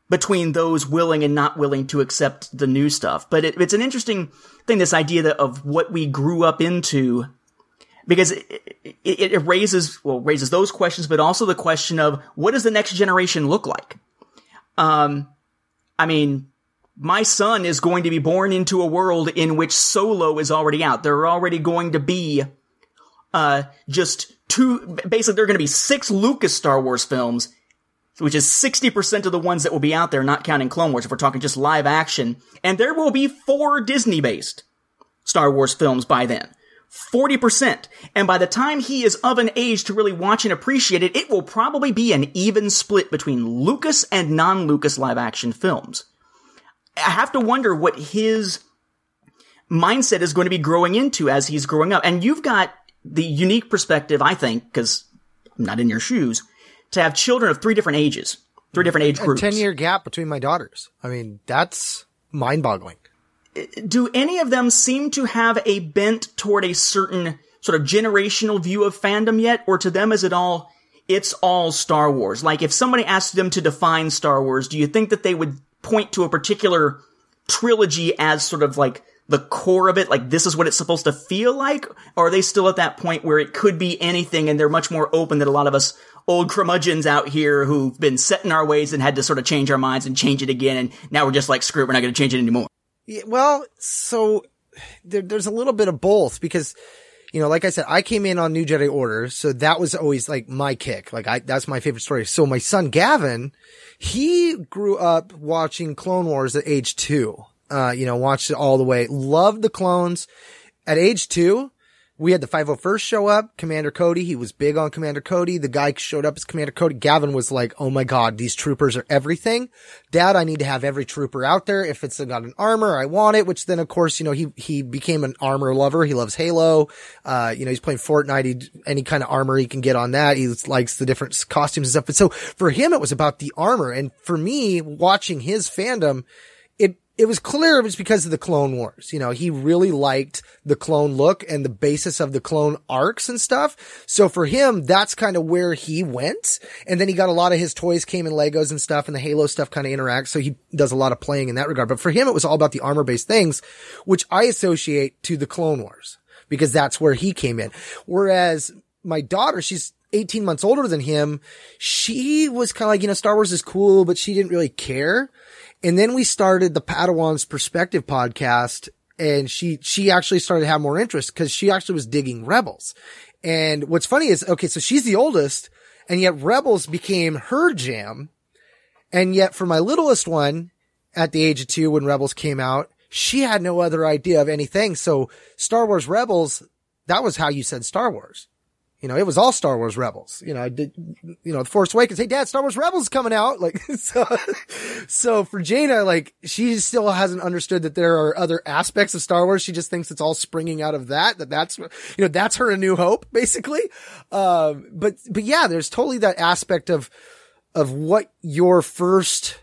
between those willing and not willing to accept the new stuff. But it, it's an interesting thing, this idea of what we grew up into, because it, it, it, raises, well, raises those questions, but also the question of what does the next generation look like? Um, I mean, my son is going to be born into a world in which Solo is already out. There are already going to be, uh, just two, basically there are going to be six Lucas Star Wars films which is 60% of the ones that will be out there, not counting Clone Wars, if we're talking just live action. And there will be four Disney based Star Wars films by then. 40%. And by the time he is of an age to really watch and appreciate it, it will probably be an even split between Lucas and non-Lucas live action films. I have to wonder what his mindset is going to be growing into as he's growing up. And you've got the unique perspective, I think, because I'm not in your shoes, to have children of three different ages, three different age groups. A 10 year gap between my daughters. I mean, that's mind boggling. Do any of them seem to have a bent toward a certain sort of generational view of fandom yet? Or to them, is it all, it's all Star Wars? Like, if somebody asked them to define Star Wars, do you think that they would point to a particular trilogy as sort of like the core of it, like this is what it's supposed to feel like? Or are they still at that point where it could be anything and they're much more open than a lot of us old curmudgeons out here who've been set in our ways and had to sort of change our minds and change it again. And now we're just like, screw it, we're not going to change it anymore. Yeah, well, so there, there's a little bit of both because, you know, like I said, I came in on New Jedi Order. So that was always like my kick. Like I, that's my favorite story. So my son Gavin, he grew up watching Clone Wars at age two. Uh, you know, watched it all the way, loved the clones. At age two, we had the 501st show up, Commander Cody. He was big on Commander Cody. The guy showed up as Commander Cody. Gavin was like, Oh my God, these troopers are everything. Dad, I need to have every trooper out there. If it's got an armor, I want it, which then of course, you know, he, he became an armor lover. He loves Halo. Uh, you know, he's playing Fortnite. He, any kind of armor he can get on that. He likes the different costumes and stuff. But so for him, it was about the armor. And for me, watching his fandom, it, was clear it was because of the Clone Wars. You know, he really liked the clone look and the basis of the clone arcs and stuff. So for him, that's kind of where he went. And then he got a lot of his toys came in Legos and stuff and the Halo stuff kind of interacts. So he does a lot of playing in that regard. But for him, it was all about the armor based things, which I associate to the Clone Wars because that's where he came in. Whereas my daughter, she's 18 months older than him. She was kind of like, you know, Star Wars is cool, but she didn't really care. And then we started the Padawan's Perspective podcast and she, she actually started to have more interest because she actually was digging Rebels. And what's funny is, okay, so she's the oldest and yet Rebels became her jam. And yet for my littlest one at the age of two when Rebels came out, she had no other idea of anything. So Star Wars Rebels, that was how you said Star Wars. You know, it was all Star Wars Rebels. You know, I did, you know, The Force Awakens. Hey, Dad, Star Wars Rebels coming out. Like, [LAUGHS] so, so for Jaina, like, she still hasn't understood that there are other aspects of Star Wars. She just thinks it's all springing out of that. That that's, you know, that's her A New Hope, basically. Um, but, but yeah, there's totally that aspect of, of what your first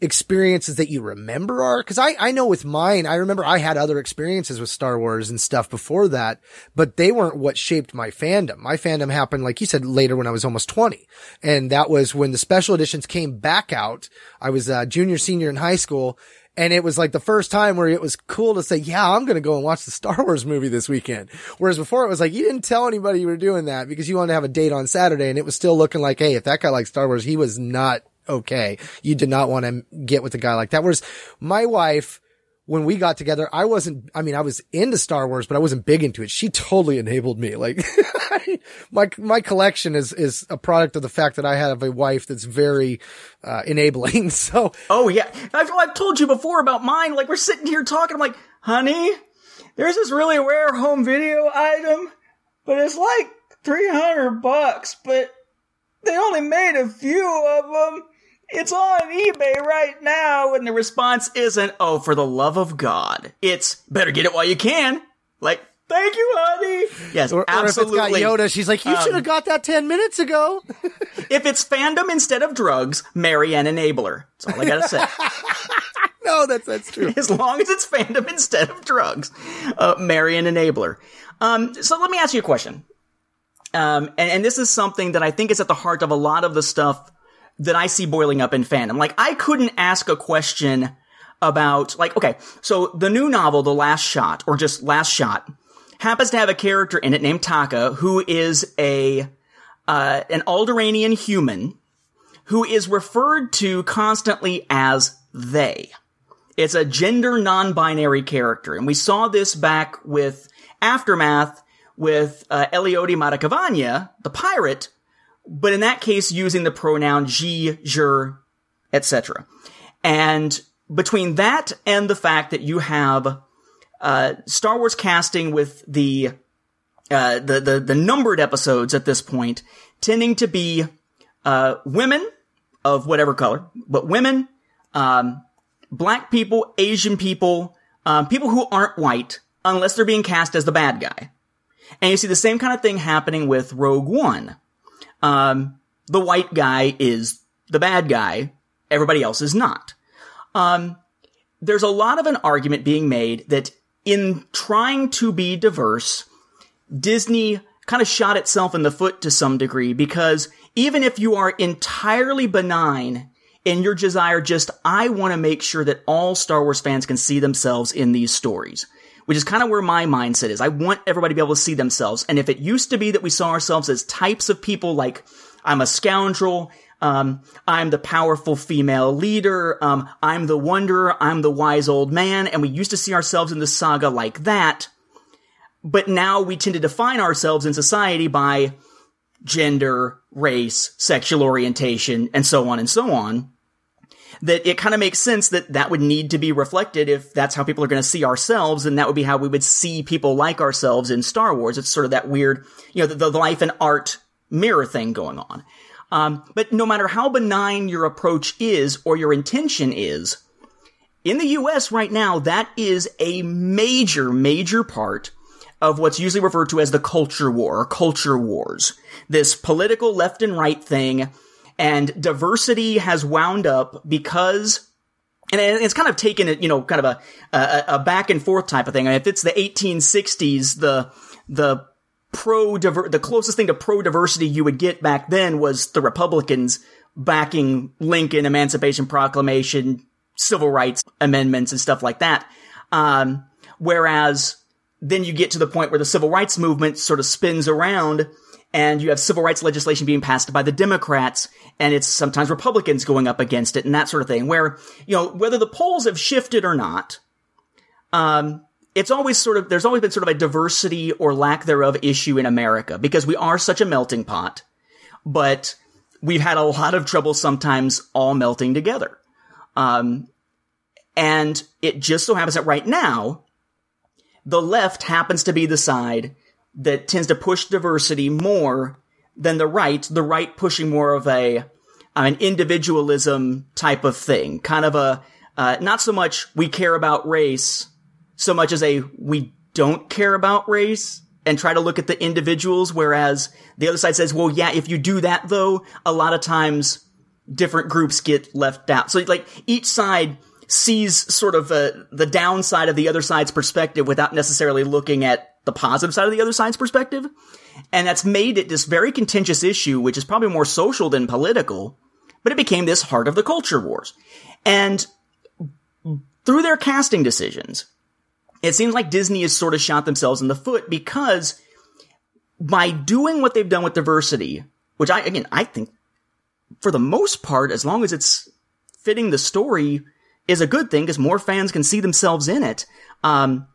experiences that you remember are? Cause I, I know with mine, I remember I had other experiences with Star Wars and stuff before that, but they weren't what shaped my fandom. My fandom happened, like you said, later when I was almost 20. And that was when the special editions came back out. I was a junior, senior in high school. And it was like the first time where it was cool to say, yeah, I'm going to go and watch the [LAUGHS] Star Wars movie this weekend. Whereas before it was like, you didn't tell anybody you were doing that because you wanted to have a date on Saturday. And it was still looking like, hey, if that guy likes Star Wars, he was not okay. You did not want to get with a guy like that. Whereas my wife, when we got together, I wasn't, I mean, I was into Star Wars, but I wasn't big into it. She totally enabled me. Like [LAUGHS] my, my collection is, is a product of the fact that I have a wife that's very, uh, enabling. [LAUGHS] So. Oh yeah. I've, I've told you before about mine. Like we're sitting here talking. I'm like, honey, there's this really rare home video item, but it's like 300 bucks, but they only made a few of them. It's on eBay right now, and the response isn't, oh, for the love of God. It's, better get it while you can. Like, thank you, honey. Yes, Or, or if absolutely. it's got Yoda, she's like, you should have got that 10 minutes ago. [LAUGHS] If it's fandom instead of drugs, marry an enabler. That's all I gotta say. [LAUGHS] no, that's, that's true. as long as it's fandom instead of drugs, uh, marry an enabler. Um, so let me ask you a question. Um, and, and this is something that I think is at the heart of a lot of the stuff that I see boiling up in fandom. Like, I couldn't ask a question about, like, okay, so the new novel, The Last Shot, or just Last Shot, happens to have a character in it named Taka, who is a, uh, an Alderaanian human who is referred to constantly as they. It's a gender non-binary character, and we saw this back with Aftermath with uh, Eleodie Maracavanya, the pirate, but in that case using the pronoun she, jer, etc. And between that and the fact that you have uh, Star Wars casting with the, uh, the the the numbered episodes at this point tending to be uh, women of whatever color, but women, um, black people, Asian people, um, people who aren't white, unless they're being cast as the bad guy. And you see the same kind of thing happening with Rogue One. Um, the white guy is the bad guy. Everybody else is not. Um, there's a lot of an argument being made that in trying to be diverse, Disney kind of shot itself in the foot to some degree because even if you are entirely benign in your desire, just, I want to make sure that all Star Wars fans can see themselves in these stories which is kind of where my mindset is. I want everybody to be able to see themselves. And if it used to be that we saw ourselves as types of people like, I'm a scoundrel, um, I'm the powerful female leader, um, I'm the wanderer, I'm the wise old man, and we used to see ourselves in the saga like that. But now we tend to define ourselves in society by gender, race, sexual orientation, and so on and so on. That it kind of makes sense that that would need to be reflected if that's how people are going to see ourselves, and that would be how we would see people like ourselves in Star Wars. It's sort of that weird, you know, the, the life and art mirror thing going on. Um, but no matter how benign your approach is or your intention is, in the US right now, that is a major, major part of what's usually referred to as the culture war or culture wars. This political left and right thing and diversity has wound up because and it's kind of taken it, you know, kind of a, a, a back and forth type of thing. if it's the 1860s, the, the pro the closest thing to pro diversity you would get back then was the Republicans backing Lincoln, Emancipation Proclamation, civil rights amendments and stuff like that. Um, whereas then you get to the point where the civil rights movement sort of spins around and you have civil rights legislation being passed by the Democrats and it's sometimes Republicans going up against it and that sort of thing where, you know, whether the polls have shifted or not, um, it's always sort of, there's always been sort of a diversity or lack thereof issue in America because we are such a melting pot, but we've had a lot of trouble sometimes all melting together. Um, and it just so happens that right now, the left happens to be the side that tends to push diversity more than the right, the right pushing more of a, an individualism type of thing, kind of a, uh, not so much we care about race, so much as a we don't care about race and try to look at the individuals, whereas the other side says, well, yeah, if you do that though, a lot of times different groups get left out. So like each side sees sort of uh, the downside of the other side's perspective without necessarily looking at the positive side of the other side's perspective. And that's made it this very contentious issue, which is probably more social than political, but it became this heart of the culture wars. And through their casting decisions, it seems like Disney has sort of shot themselves in the foot because by doing what they've done with diversity, which I, again, I think for the most part, as long as it's fitting the story, is a good thing because more fans can see themselves in it. Um,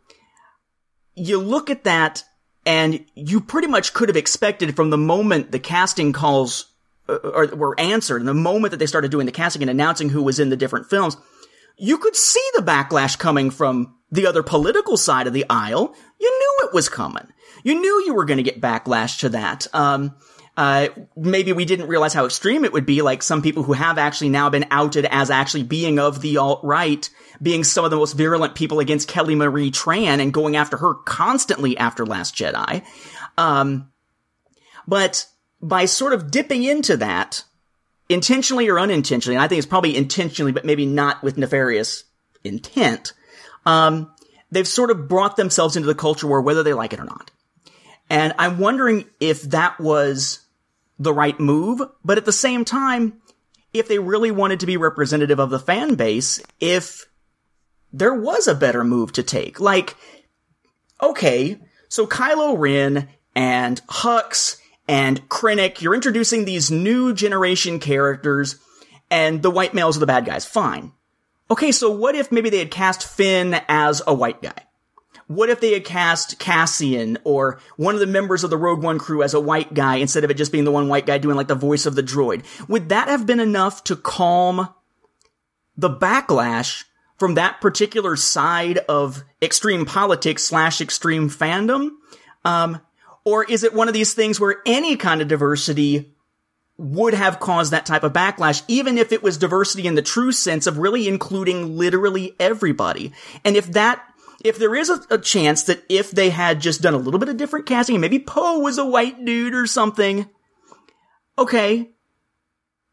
you look at that and you pretty much could have expected from the moment the casting calls uh, were answered and the moment that they started doing the casting and announcing who was in the different films, you could see the backlash coming from the other political side of the aisle. You knew it was coming. You knew you were going to get backlash to that. Um, uh, maybe we didn't realize how extreme it would be. Like some people who have actually now been outed as actually being of the alt right, being some of the most virulent people against Kelly Marie Tran and going after her constantly after Last Jedi. Um, but by sort of dipping into that, intentionally or unintentionally, and I think it's probably intentionally, but maybe not with nefarious intent, um, they've sort of brought themselves into the culture war, whether they like it or not. And I'm wondering if that was the right move, but at the same time, if they really wanted to be representative of the fan base, if there was a better move to take. Like, okay, so Kylo Ren and Hux and Krennic, you're introducing these new generation characters, and the white males are the bad guys. Fine. Okay, so what if maybe they had cast Finn as a white guy? What if they had cast Cassian or one of the members of the Rogue One crew as a white guy instead of it just being the one white guy doing like the voice of the droid? Would that have been enough to calm the backlash from that particular side of extreme politics slash extreme fandom? Um, or is it one of these things where any kind of diversity would have caused that type of backlash, even if it was diversity in the true sense of really including literally everybody? And if that if there is a, a, chance that if they had just done a little bit of different casting, maybe Poe was a white dude or something, okay.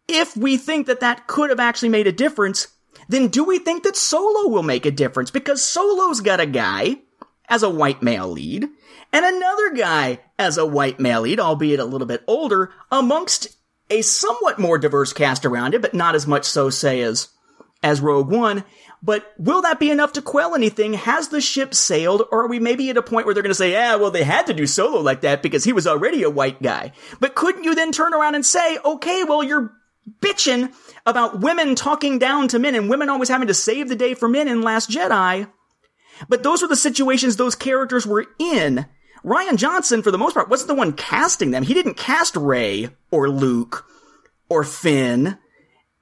If we think that that could have actually made a difference, then do we think that Solo will make a difference? Because Solo's got a guy as a white male lead and another guy as a white male lead, albeit a little bit older, amongst a somewhat more diverse cast around it, but not as much so, say, as, as Rogue One. But will that be enough to quell anything? Has the ship sailed? Or are we maybe at a point where they're going to say, yeah, well, they had to do Solo like that because he was already a white guy. But couldn't you then turn around and say, okay, well, you're bitching about women talking down to men and women always having to save the day for men in Last Jedi. But those were the situations those characters were in. Rian Johnson, for the most part, wasn't the one casting them. He didn't cast Rey or Luke or Finn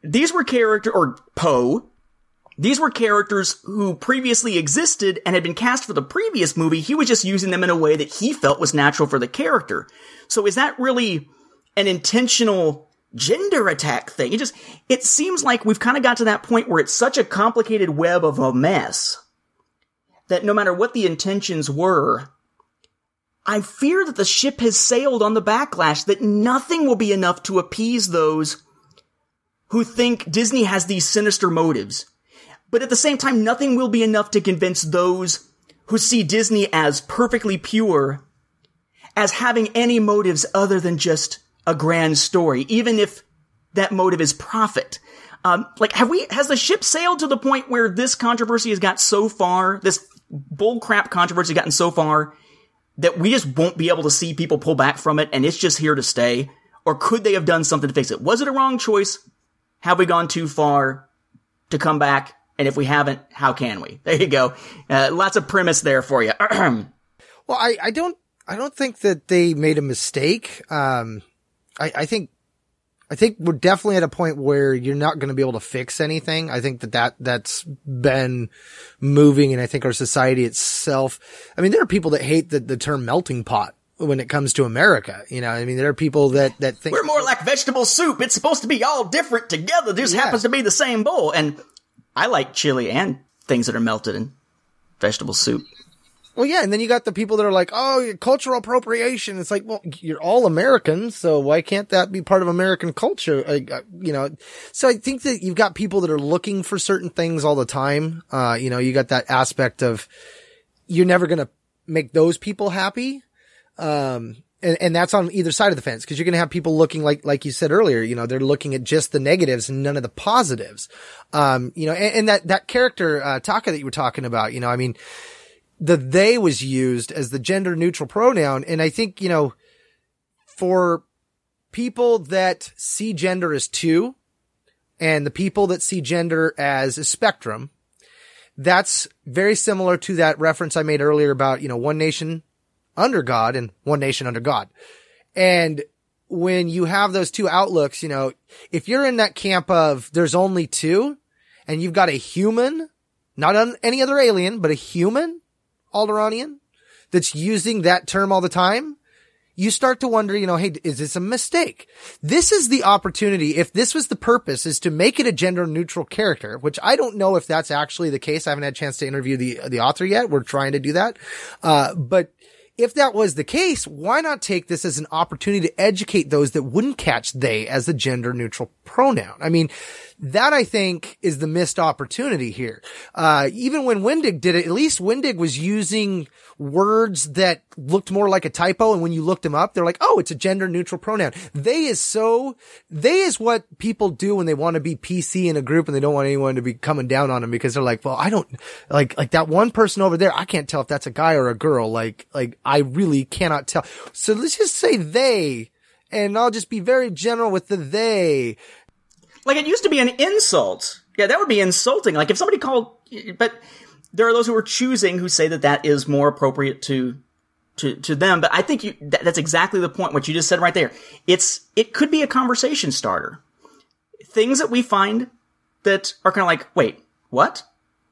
these were character or Poe. These were characters who previously existed and had been cast for the previous movie. He was just using them in a way that he felt was natural for the character. So is that really an intentional gender attack thing? It just, it seems like we've kind of got to that point where it's such a complicated web of a mess that no matter what the intentions were, I fear that the ship has sailed on the backlash, that nothing will be enough to appease those who think Disney has these sinister motives. But at the same time, nothing will be enough to convince those who see Disney as perfectly pure as having any motives other than just a grand story, even if that motive is profit. Um, like, have we, has the ship sailed to the point where this controversy has got so far, this bullcrap controversy has gotten so far that we just won't be able to see people pull back from it and it's just here to stay? Or could they have done something to fix it? Was it a wrong choice? Have we gone too far to come back? And if we haven't, how can we? [LAUGHS] There you go. Uh, lots of premise there for you. [CLEARS THROAT] well, I, I don't, I don't think that they made a mistake. Um, I, I think, I think we're definitely at a point where you're not going to be able to fix anything. I think that that, that's been moving and I think our society itself, I mean, there are people that hate the, the term melting pot when it comes to America. You know, I mean, there are people that, that think we're more like vegetable soup. It's supposed to be all different together. This Yeah. happens to be the same bowl. And I like chili and things that are melted in vegetable soup. Well, yeah, and then you got the people that are like, "Oh, cultural appropriation." It's like, well, you're all Americans, so why can't that be part of American culture? You know, so I think that you've got people that are looking for certain things all the time. Uh, you know, you got that aspect of you're never going to make those people happy. Um, and, and that's on either side of the fence because you're going to have people looking like, like you said earlier, you know, they're looking at just the negatives and none of the positives. Um, you know, and, and that, that character, uh, Taka that you were talking about, you know, I mean, the they was used as the gender neutral pronoun. And I think, you know, for people that see gender as two and the people that see gender as a spectrum, that's very similar to that reference I made earlier about, you know, one nation under God and one nation under God. And when you have those two outlooks, you know, if you're in that camp of there's only two and you've got a human, not an, any other alien, but a human Alderaanian that's using that term all the time, you start to wonder, you know, hey, is this a mistake? This is the opportunity. If this was the purpose is to make it a gender neutral character, which I don't know if that's actually the case. I haven't had a chance to interview the, the author yet. We're trying to do that. Uh, but if that was the case, why not take this as an opportunity to educate those that wouldn't catch they as a gender neutral pronoun? I mean, that I think is the missed opportunity here. Uh, even when Wendig did it, at least Wendig was using words that looked more like a typo. And when you looked them up, they're like, oh, it's a gender neutral pronoun. They is so, they is what people do when they want to be PC in a group and they don't want anyone to be coming down on them because they're like, well, I don't like, like that one person over there. I can't tell if that's a guy or a girl. Like, like I really cannot tell. So let's just say they, and I'll just be very general with the they. Like it used to be an insult. Yeah, that would be insulting. Like if somebody called, but there are those who are choosing who say that that is more appropriate to to to them. But I think you that, that's exactly the point. What you just said right there. It's it could be a conversation starter. Things that we find that are kind of like, wait, what?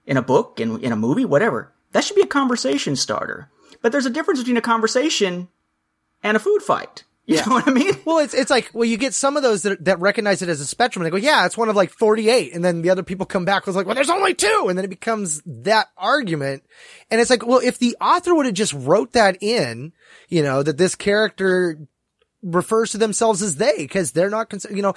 In a book, in in a movie, whatever. That should be a conversation starter. But there's a difference between a conversation and a food fight. [LAUGHS] You know what I mean? Well, it's it's like well, you get some of those that, that recognize it as a spectrum. And they go, yeah, it's one of like forty eight, and then the other people come back with like, well, there's only two, and then it becomes that argument. And it's like, well, if the author would have just wrote that in, you know, that this character refers to themselves as they because they're not concerned, you know,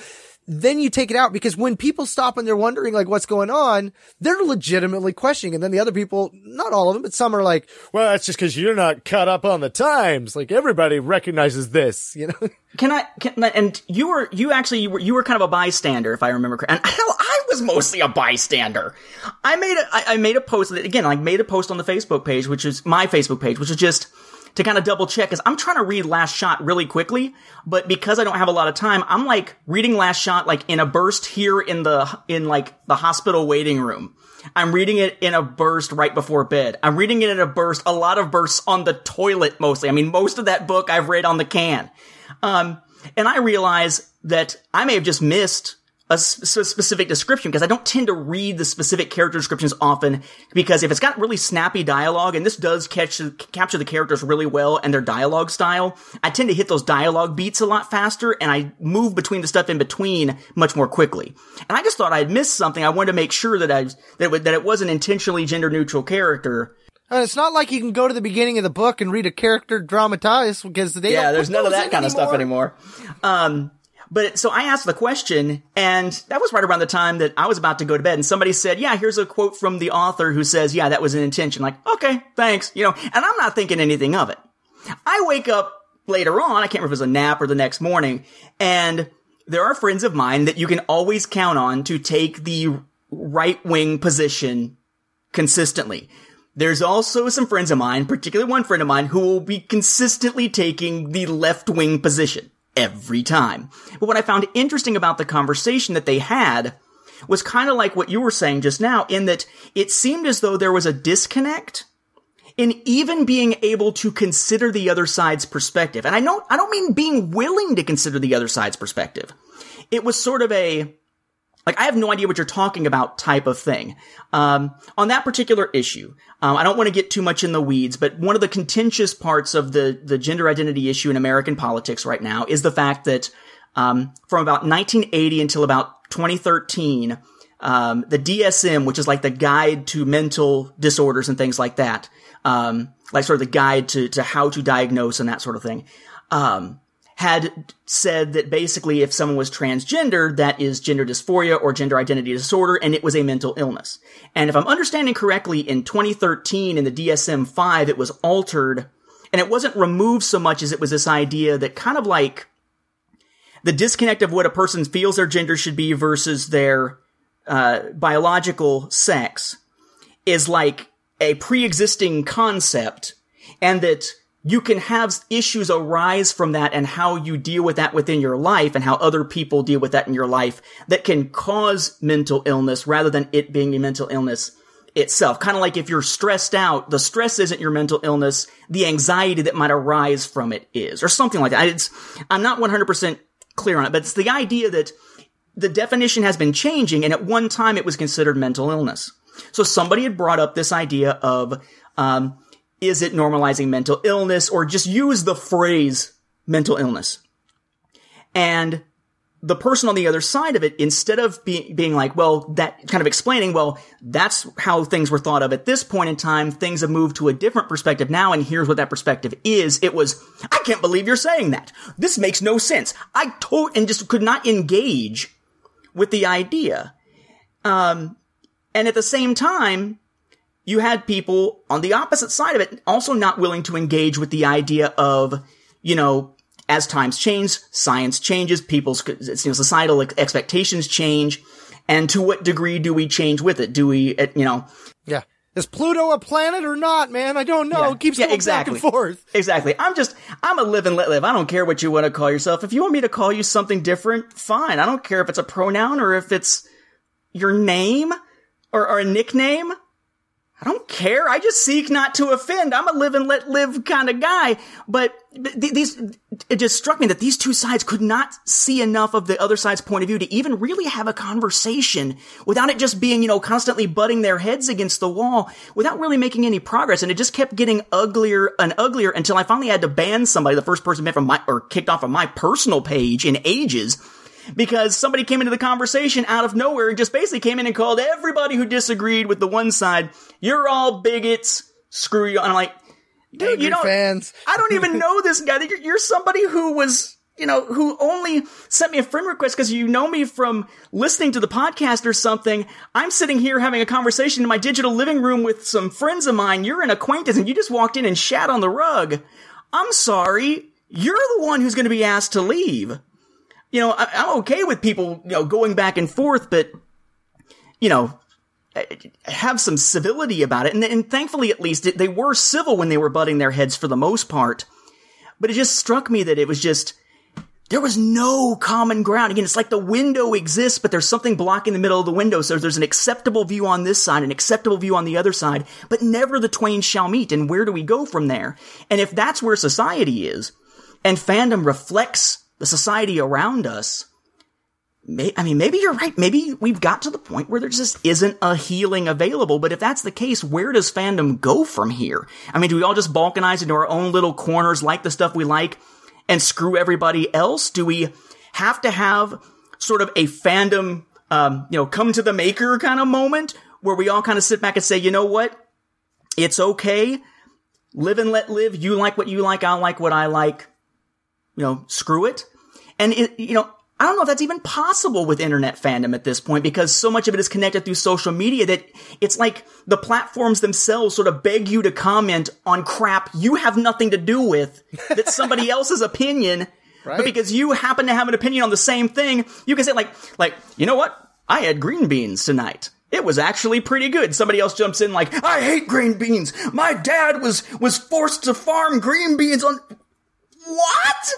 then you take it out because when people stop and they're wondering like what's going on, they're legitimately questioning. And then the other people, not all of them, but some are like, well, that's just because you're not caught up on the times. Like everybody recognizes this, you know? Can I? Can, and you were you actually you were, you were kind of a bystander, if I remember correctly. And [LAUGHS] hell, I was mostly a bystander. I made a I, I made a post that again. I made a post on the Facebook page, which is my Facebook page, which is just to kind of double check. Because I'm trying to read Last Shot really quickly, but because I don't have a lot of time, I'm like reading Last Shot like in a burst here in the in like the hospital waiting room. I'm reading it in a burst right before bed. I'm reading it in a burst, a lot of bursts on the toilet mostly. I mean, most of that book I've read on the can. Um, and I realize that I may have just missed a s- specific description because I don't tend to read the specific character descriptions often because if it's got really snappy dialogue and this does catch capture the characters really well and their dialogue style, I tend to hit those dialogue beats a lot faster and I move between the stuff in between much more quickly. And I just thought I'd missed something. I wanted to make sure that I that it, that it was an intentionally gender neutral character. And it's not like you can go to the beginning of the book and read a character dramatized because they yeah, there's none of that in kind of stuff anymore. Um, but so I asked the question, and that was right around the time that I was about to go to bed, and somebody said, "Yeah, here's a quote from the author who says, yeah, that was an intention." Like, okay, thanks, you know, and I'm not thinking anything of it. I wake up later on, I can't remember if it was a nap or the next morning, and there are friends of mine that you can always count on to take the right wing position consistently. There's also some friends of mine, particularly one friend of mine, who will be consistently taking the left wing position every time. But what I found interesting about the conversation that they had was kind of like what you were saying just now, in that it seemed as though there was a disconnect in even being able to consider the other side's perspective. And I don't, I don't mean being willing to consider the other side's perspective. It was sort of a, like, I have no idea what you're talking about type of thing. Um, on that particular issue, um, I don't want to get too much in the weeds, but one of the contentious parts of the, the gender identity issue in American politics right now is the fact that, um, from about 1980 until about 2013, um, the DSM, which is like the guide to mental disorders and things like that, um, like sort of the guide to, to how to diagnose and that sort of thing, um, had said that basically if someone was transgender, that is gender dysphoria or gender identity disorder, and it was a mental illness. And if I'm understanding correctly, in 2013 in the DSM-5, it was altered, and it wasn't removed so much as it was this idea that kind of like the disconnect of what a person feels their gender should be versus their uh, biological sex is like a pre-existing concept, and that you can have issues arise from that and how you deal with that within your life and how other people deal with that in your life that can cause mental illness rather than it being a mental illness itself. Kind of like if you're stressed out, the stress isn't your mental illness, the anxiety that might arise from it is, or something like that. It's, I'm not 100% clear on it, but it's the idea that the definition has been changing and at one time it was considered mental illness. So somebody had brought up this idea of, um, is it normalizing mental illness or just use the phrase mental illness? And the person on the other side of it, instead of be- being like, well, that kind of explaining, well, that's how things were thought of at this point in time. Things have moved to a different perspective now. And here's what that perspective is. It was, I can't believe you're saying that. This makes no sense. I to- and just could not engage with the idea. Um, and at the same time, you had people on the opposite side of it also not willing to engage with the idea of, you know, as times change, science changes, people's you know, societal expectations change, and to what degree do we change with it? Do we, uh, you know? Yeah. Is Pluto a planet or not, man? I don't know. Yeah. It keeps Yeah, going exactly. back and forth. Exactly. I'm just, I'm a live and let live. I don't care what you want to call yourself. If you want me to call you something different, fine. I don't care if it's a pronoun or if it's your name or, or a nickname. I don't care. I just seek not to offend. I'm a live and let live kind of guy. But th- these, it just struck me that these two sides could not see enough of the other side's point of view to even really have a conversation without it just being, you know, constantly butting their heads against the wall without really making any progress. And it just kept getting uglier and uglier until I finally had to ban somebody, the first person met from my, or kicked off of my personal page in ages because somebody came into the conversation out of nowhere and just basically came in and called everybody who disagreed with the one side, you're all bigots, screw you. And I'm like, dude, Angry you don't, fans. I don't even [LAUGHS] know this guy. You're, you're somebody who was, you know, who only sent me a friend request because you know me from listening to the podcast or something. I'm sitting here having a conversation in my digital living room with some friends of mine. You're an acquaintance and you just walked in and shat on the rug. I'm sorry. You're the one who's going to be asked to leave you know, I, am okay with people, you know, going back and forth, but, you know, have some civility about it. And, and thankfully, at least, it, they were civil when they were butting their heads for the most part. But it just struck me that it was just, there was no common ground. Again, it's like the window exists, but there's something blocking the middle of the window. So there's an acceptable view on this side, an acceptable view on the other side, but never the twain shall meet. And where do we go from there? And if that's where society is, and fandom reflects the society around us, may, I mean, maybe you're right. Maybe we've got to the point where there just isn't a healing available. But if that's the case, where does fandom go from here? I mean, do we all just balkanize into our own little corners, like the stuff we like, and screw everybody else? Do we have to have sort of a fandom, um, you know, come to the maker kind of moment where we all kind of sit back and say, you know what? It's okay. Live and let live. You like what you like. I like what I like. You know, screw it. And it, you know, I don't know if that's even possible with internet fandom at this point because so much of it is connected through social media that it's like the platforms themselves sort of beg you to comment on crap you have nothing to do with that's somebody [LAUGHS] else's opinion. Right. But because you happen to have an opinion on the same thing, you can say like, like, you know what? I had green beans tonight. It was actually pretty good. Somebody else jumps in like, I hate green beans. My dad was, was forced to farm green beans on, what?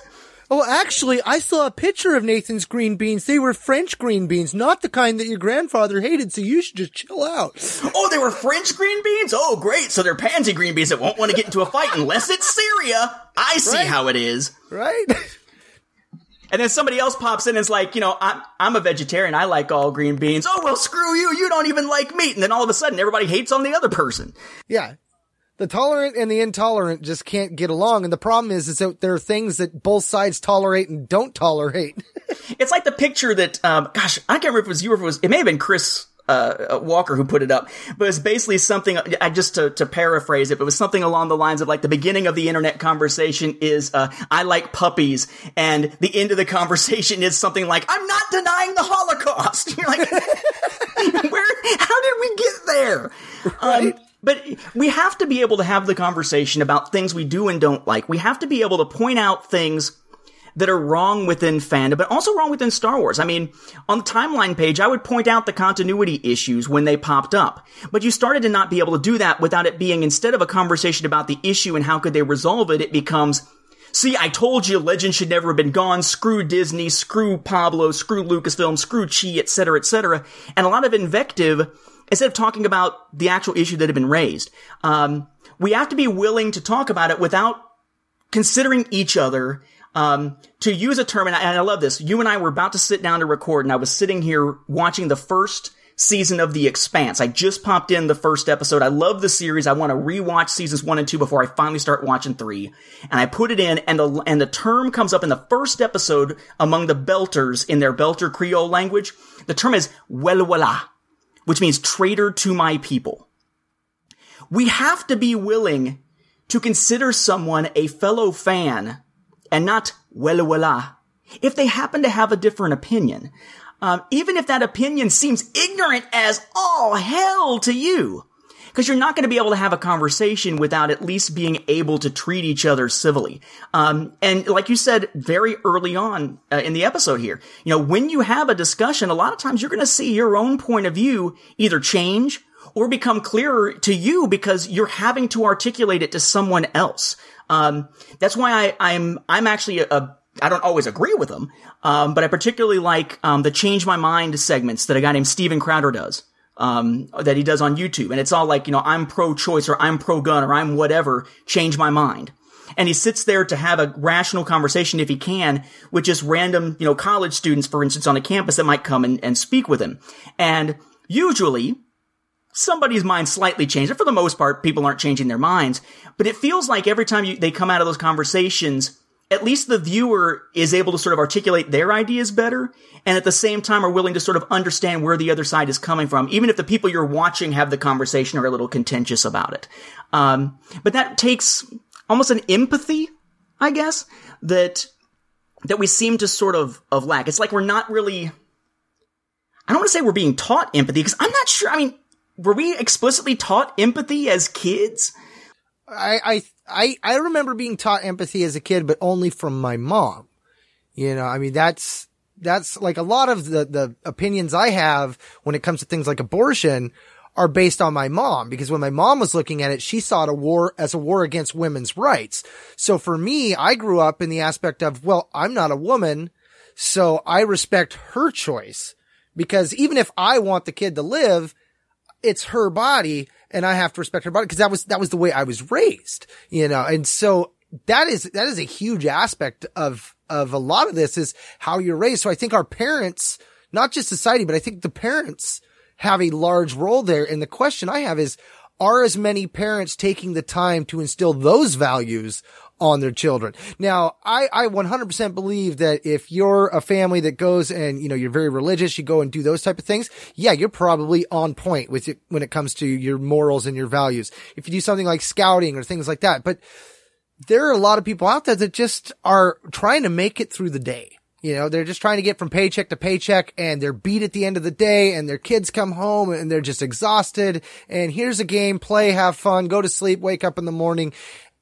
Oh, actually, I saw a picture of Nathan's green beans. They were French green beans, not the kind that your grandfather hated, so you should just chill out. Oh, they were French green beans? Oh, great. So they're pansy green beans that won't want to get into a fight unless it's Syria. I see Right. how it is. Right? [LAUGHS] And then somebody else pops in and is like, you know, I'm, I'm a vegetarian. I like all green beans. Oh, well, screw you. You don't even like meat. And then all of a sudden everybody hates on the other person. yeah. The tolerant and the intolerant just can't get along. And the problem is, is that there are things that both sides tolerate and don't tolerate. [LAUGHS] It's like the picture that, um, gosh, I can't remember if it was you or if it was, it may have been Chris, uh, Walker who put it up, but it's basically something, I just to, to paraphrase it, but it was something along the lines of like the beginning of the internet conversation is, uh, I like puppies, and the end of the conversation is something like, I'm not denying the Holocaust. [LAUGHS] You're like, [LAUGHS] where, how did we get there? Um, but we have to be able to have the conversation about things we do and don't like. We have to be able to point out things that are wrong within fandom, but also wrong within Star Wars. I mean, on the timeline page, I would point out the continuity issues when they popped up. But you started to not be able to do that without it being, instead of a conversation about the issue and how could they resolve it, it becomes, see, I told you Legend should never have been gone, screw Disney, screw Pablo, screw Lucasfilm, screw Chee, etc., etc. And a lot of invective instead of talking about the actual issue that had been raised. Um, we have to be willing to talk about it without considering each other. Um, to use a term, and I, and I love this. You and I were about to sit down to record, and I was sitting here watching the first season of The Expanse. I just popped in the first episode. I love the series. I want to rewatch seasons one and two before I finally start watching three. And I put it in, and the and the term comes up in the first episode among the Belters in their Belter Creole language. The term is Welwalla, which means traitor to my people. We have to be willing to consider someone a fellow fan and not Welwalla if they happen to have a different opinion. Um, even if that opinion seems ignorant as all hell to you. Because you're not going to be able to have a conversation without at least being able to treat each other civilly. Um, and like you said very early on uh, in the episode here, you know, when you have a discussion, a lot of times you're going to see your own point of view either change or become clearer to you because you're having to articulate it to someone else. Um, that's why I, I'm I'm actually a, a I don't always agree with them, um, but I particularly like um, the change my mind segments that a guy named Steven Crowder does. Um, that he does on YouTube, and it's all like you know I'm pro-choice or I'm pro-gun or I'm whatever. Change my mind, and he sits there to have a rational conversation if he can with just random you know college students, for instance, on a campus that might come and, and speak with him, and usually somebody's mind slightly changed. And for the most part, people aren't changing their minds. But it feels like every time you, they come out of those conversations, at least the viewer is able to sort of articulate their ideas better. And at the same time are willing to sort of understand where the other side is coming from, even if the people you're watching have the conversation are a little contentious about it. Um, but that takes almost an empathy, I guess, that, that we seem to sort of, of lack. It's like we're not really, I don't want to say we're being taught empathy because I'm not sure. I mean, were we explicitly taught empathy as kids? I, I, I, I remember being taught empathy as a kid, but only from my mom. You know, I mean, that's, that's like a lot of the, the opinions I have when it comes to things like abortion are based on my mom because when my mom was looking at it, she saw it a war as a war against women's rights. So for me, I grew up in the aspect of, well, I'm not a woman, so I respect her choice because even if I want the kid to live, it's her body and I have to respect her body because that was, that was the way I was raised, you know, and so that is, that is a huge aspect of, of a lot of this is how you're raised. So I think our parents not just society, but I think the parents have a large role there. And the question I have is, are as many parents taking the time to instill those values on their children. Now, I, I 100% believe that if you're a family that goes and, you know, you're very religious, you go and do those type of things. Yeah, you're probably on point with it when it comes to your morals and your values. If you do something like scouting or things like that, but there are a lot of people out there that just are trying to make it through the day. You know, they're just trying to get from paycheck to paycheck and they're beat at the end of the day and their kids come home and they're just exhausted. And here's a game, play, have fun, go to sleep, wake up in the morning.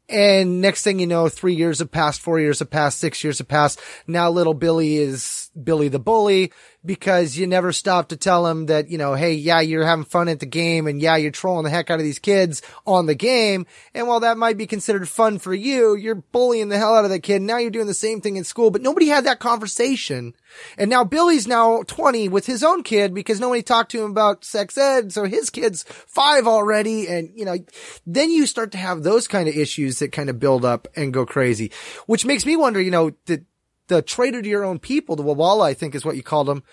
And next thing you know, three years have passed, four years have passed, six years have passed. Now little Billy is Billy the bully because you never stop to tell him that, you know, hey, yeah, you're having fun at the game and yeah, you're trolling the heck out of these kids on the game. And while that might be considered fun for you, you're bullying the hell out of the kid. Now you're doing the same thing in school, but nobody had that conversation. And now Billy's now 20 with his own kid because nobody talked to him about sex ed. So his kid's five already. And, you know, then you start to have those kind of issues that kind of build up and go crazy, which makes me wonder, you know, that the traitor to your own people, the Wawala, I think is what you called them.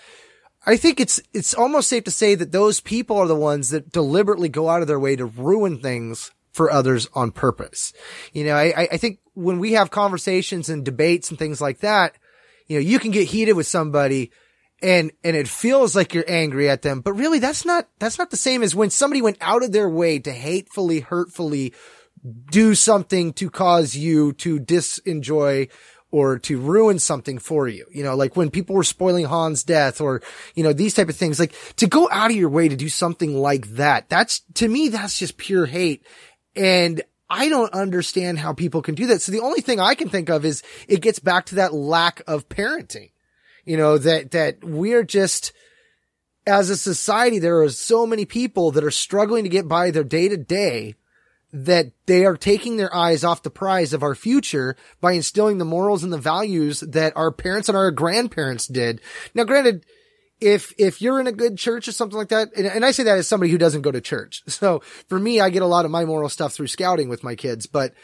I think it's, it's almost safe to say that those people are the ones that deliberately go out of their way to ruin things for others on purpose. You know, I, I think when we have conversations and debates and things like that, you know, you can get heated with somebody and, and it feels like you're angry at them, but really that's not, that's not the same as when somebody went out of their way to hatefully, hurtfully do something to cause you to disenjoy or to ruin something for you. You know, like when people were spoiling Han's death or, you know, these type of things, like to go out of your way to do something like that. That's to me, that's just pure hate. And I don't understand how people can do that. So the only thing I can think of is it gets back to that lack of parenting. You know, that, that we're just, as a society, there are so many people that are struggling to get by their day to day that they are taking their eyes off the prize of our future by instilling the morals and the values that our parents and our grandparents did. Now, granted, if, if you're in a good church or something like that, and, and I say that as somebody who doesn't go to church. [LAUGHS] So for me, I get a lot of my moral stuff through scouting with my kids, but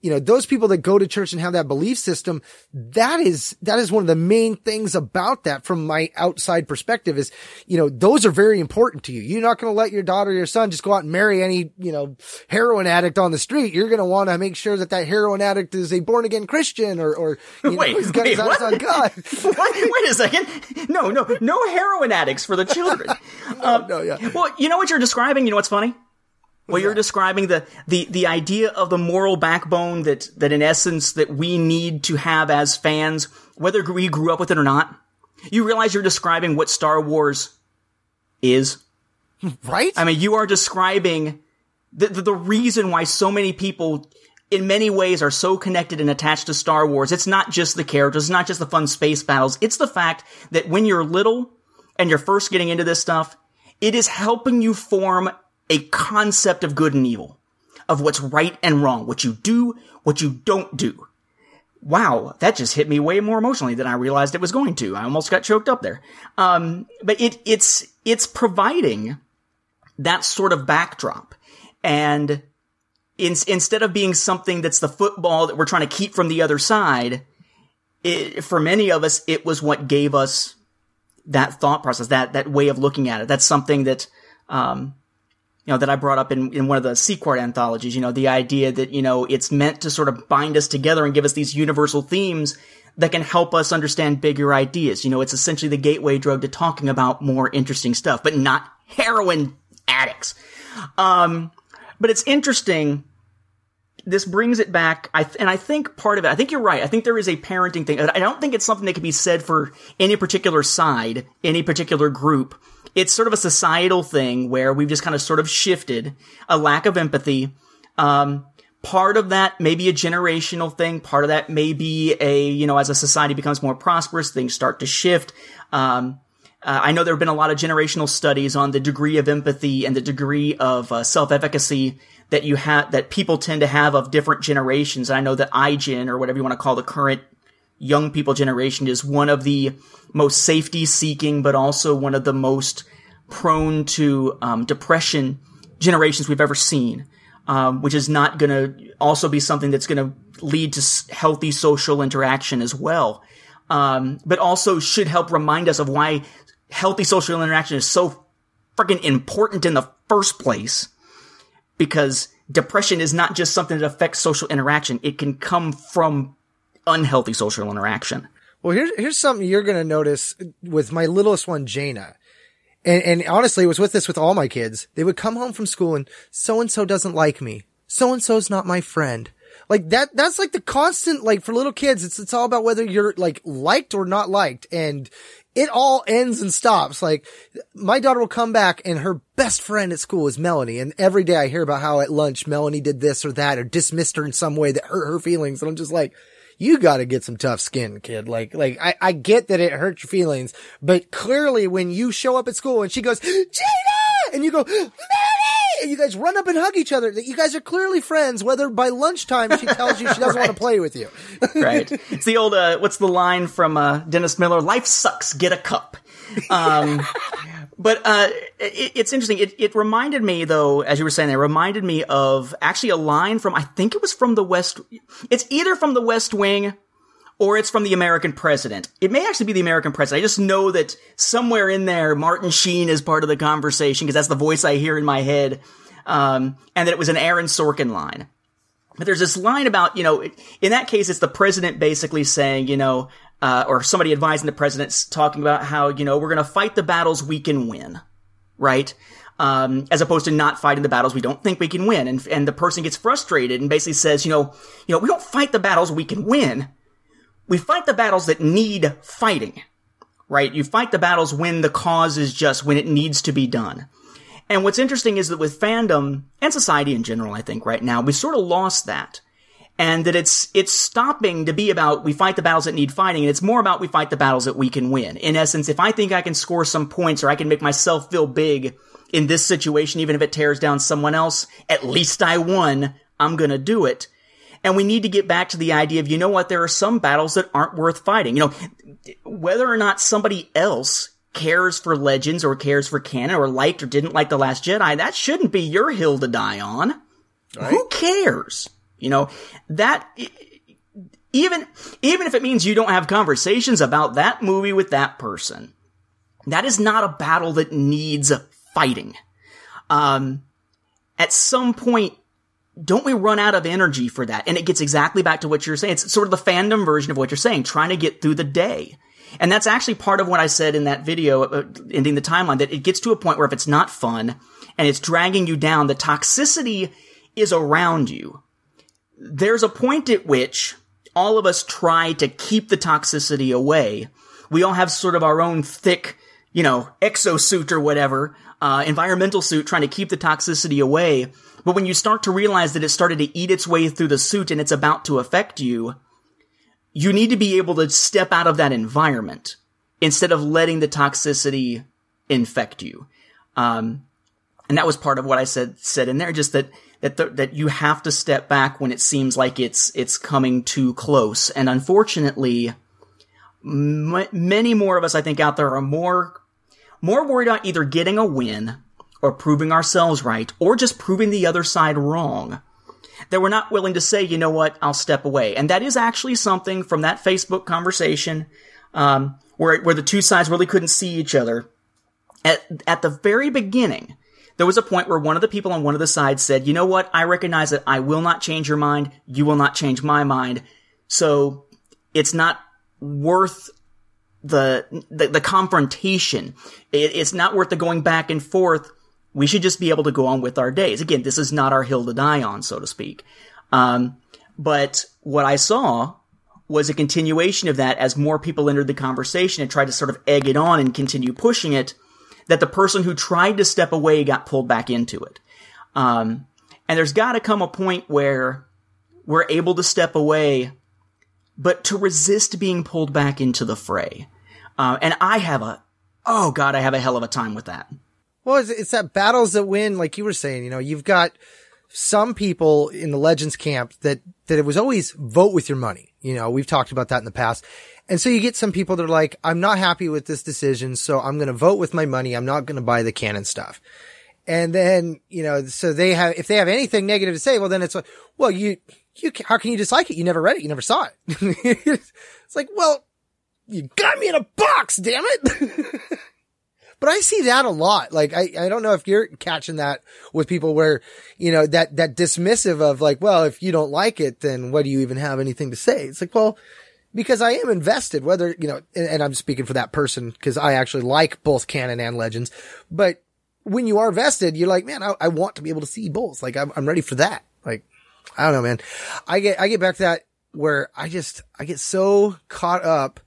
you know, those people that go to church and have that belief system, that is, that is one of the main things about that from my outside perspective is, you know, those are very important to you. You're not going to let your daughter or your son just go out and marry any, you know, heroin addict on the street. You're going to want to make sure that that heroin addict is a born again Christian or, or, you wait, know, he's got wait, his eyes what? on God. [LAUGHS] What? Wait a second. No, no, no heroin addicts for the children. Um, [LAUGHS] no, yeah. Well, you know what you're describing? You know what's funny? Well, you're describing the, the, the idea of the moral backbone that, that in essence that we need to have as fans, whether we grew up with it or not. You realize you're describing what Star Wars is? [LAUGHS] Right? I mean, you are describing the, the, the reason why so many people in many ways are so connected and attached to Star Wars. It's not just the characters, it's not just the fun space battles. It's the fact that when you're little and you're first getting into this stuff, it is helping you form a concept of good and evil, of what's right and wrong, what you do, what you don't do. Wow, that just hit me way more emotionally than I realized it was going to. I almost got choked up there. Um, but it, it's, it's providing that sort of backdrop. And in, instead of being something that's the football that we're trying to keep from the other side, it, for many of us, it was what gave us that thought process, that, that way of looking at it. That's something that, um, you know, that I brought up in, in one of the Sequart anthologies, you know, the idea that, you know, it's meant to sort of bind us together and give us these universal themes that can help us understand bigger ideas. You know, it's essentially the gateway drug to talking about more interesting stuff, but not heroin addicts. Um, but it's interesting. This brings it back, I th- and I think part of it, I think you're right. I think there is a parenting thing. I don't think it's something that can be said for any particular side, any particular group it's sort of a societal thing where we've just kind of sort of shifted a lack of empathy. Um, part of that may be a generational thing. Part of that may be a, you know, as a society becomes more prosperous, things start to shift. Um, uh, I know there have been a lot of generational studies on the degree of empathy and the degree of uh, self-efficacy that you have, that people tend to have of different generations. And I know that iGen, or whatever you want to call the current young people generation, is one of the most safety seeking, but also one of the most prone to um, depression generations we've ever seen, um, which is not going to also be something that's going to lead to healthy social interaction as well. Um, but also should help remind us of why healthy social interaction is so freaking important in the first place because depression is not just something that affects social interaction. It can come from unhealthy social interaction. Well, here's here's something you're going to notice with my littlest one, Jaina. And, and honestly, it was with this with all my kids. They would come home from school and so and so doesn't like me. So and so's not my friend. Like that, that's like the constant, like for little kids, it's, it's all about whether you're like liked or not liked. And it all ends and stops. Like my daughter will come back and her best friend at school is Melanie. And every day I hear about how at lunch Melanie did this or that or dismissed her in some way that hurt her feelings. And I'm just like, you got to get some tough skin, kid. Like, like I, I get that it hurts your feelings, but clearly when you show up at school and she goes, Gina, and you go, Melanie, and you guys run up and hug each other, that you guys are clearly friends, whether by lunchtime she tells you she doesn't [LAUGHS] Right. want to play with you. right. It's the old, uh, what's the line from, uh, Dennis Miller? Life sucks, get a cup. Um, [LAUGHS] but, uh, it, it's interesting. It, it reminded me though, as you were saying, it reminded me of actually a line from, I think it was from the West, it's either from the West Wing or it's from the American president. It may actually be the American president. I just know that somewhere in there, Martin Sheen is part of the conversation because that's the voice I hear in my head. Um, and that it was an Aaron Sorkin line. But there's this line about, you know, in that case, it's the president basically saying, you know, uh, or somebody advising the president talking about how, you know, we're going to fight the battles we can win, right? Um, as opposed to not fighting the battles we don't think we can win. And, and the person gets frustrated and basically says, you know, you know, we don't fight the battles we can win. We fight the battles that need fighting, right? You fight the battles when the cause is just, when it needs to be done. And what's interesting is that with fandom and society in general, I think right now, we've sort of lost that. And that it's, it's stopping to be about we fight the battles that need fighting and it's more about we fight the battles that we can win. In essence, if I think I can score some points or I can make myself feel big in this situation, even if it tears down someone else, at least I won. I'm gonna do it. And we need to get back to the idea of, you know what, there are some battles that aren't worth fighting. You know, whether or not somebody else cares for Legends or cares for canon or liked or didn't like The Last Jedi, that shouldn't be your hill to die on. Who cares? You know, that, even, even if it means you don't have conversations about that movie with that person, that is not a battle that needs fighting. Um, at some point, don't we run out of energy for that? And it gets exactly back to what you're saying. It's sort of the fandom version of what you're saying, trying to get through the day. And that's actually part of what I said in that video, uh, ending the timeline, that it gets to a point where if it's not fun and it's dragging you down, the toxicity is around you. There's a point at which all of us try to keep the toxicity away. We all have sort of our own thick, you know, exosuit or whatever, uh, environmental suit trying to keep the toxicity away. But when you start to realize that it started to eat its way through the suit and it's about to affect you, you need to be able to step out of that environment instead of letting the toxicity infect you. Um, and that was part of what I said said in there, just that that the, that you have to step back when it seems like it's it's coming too close. And unfortunately, m- many more of us, I think, out there are more more worried about either getting a win or proving ourselves right, or just proving the other side wrong. That we're not willing to say, you know what, I'll step away. And that is actually something from that Facebook conversation, um, where, where the two sides really couldn't see each other. At, at the very beginning, there was a point where one of the people on one of the sides said, you know what, I recognize that I will not change your mind, you will not change my mind, so it's not worth the, the, the confrontation. It, it's not worth the going back and forth. We should just be able to go on with our days. Again, this is not our hill to die on, so to speak. Um, but what I saw was a continuation of that as more people entered the conversation and tried to sort of egg it on and continue pushing it, that the person who tried to step away got pulled back into it. Um, and there's gotta come a point where we're able to step away, but to resist being pulled back into the fray. Uh, and I have a, oh god, I have a hell of a time with that. Well, it's, it's that battles that win, like you were saying, you know, you've got some people in the Legends camp that, that it was always vote with your money. You know, we've talked about that in the past. And so you get some people that are like, I'm not happy with this decision, so I'm going to vote with my money. I'm not going to buy the canon stuff. And then, you know, so they have, if they have anything negative to say, well, then it's like, well, you, you, how can you dislike it? You never read it. You never saw it. [LAUGHS] it's like, well, you got me in a box, damn it. [LAUGHS] But I see that a lot. Like, I, I don't know if you're catching that with people where, you know, that, that dismissive of like, well, if you don't like it, then what do you even have anything to say? It's like, well, because I am invested, whether, you know, and, and I'm speaking for that person because I actually like both canon and legends, but when you are vested, you're like, man, I, I want to be able to see both. Like, I'm, I'm ready for that. Like, I don't know, man. I get, I get back to that where I just, I get so caught up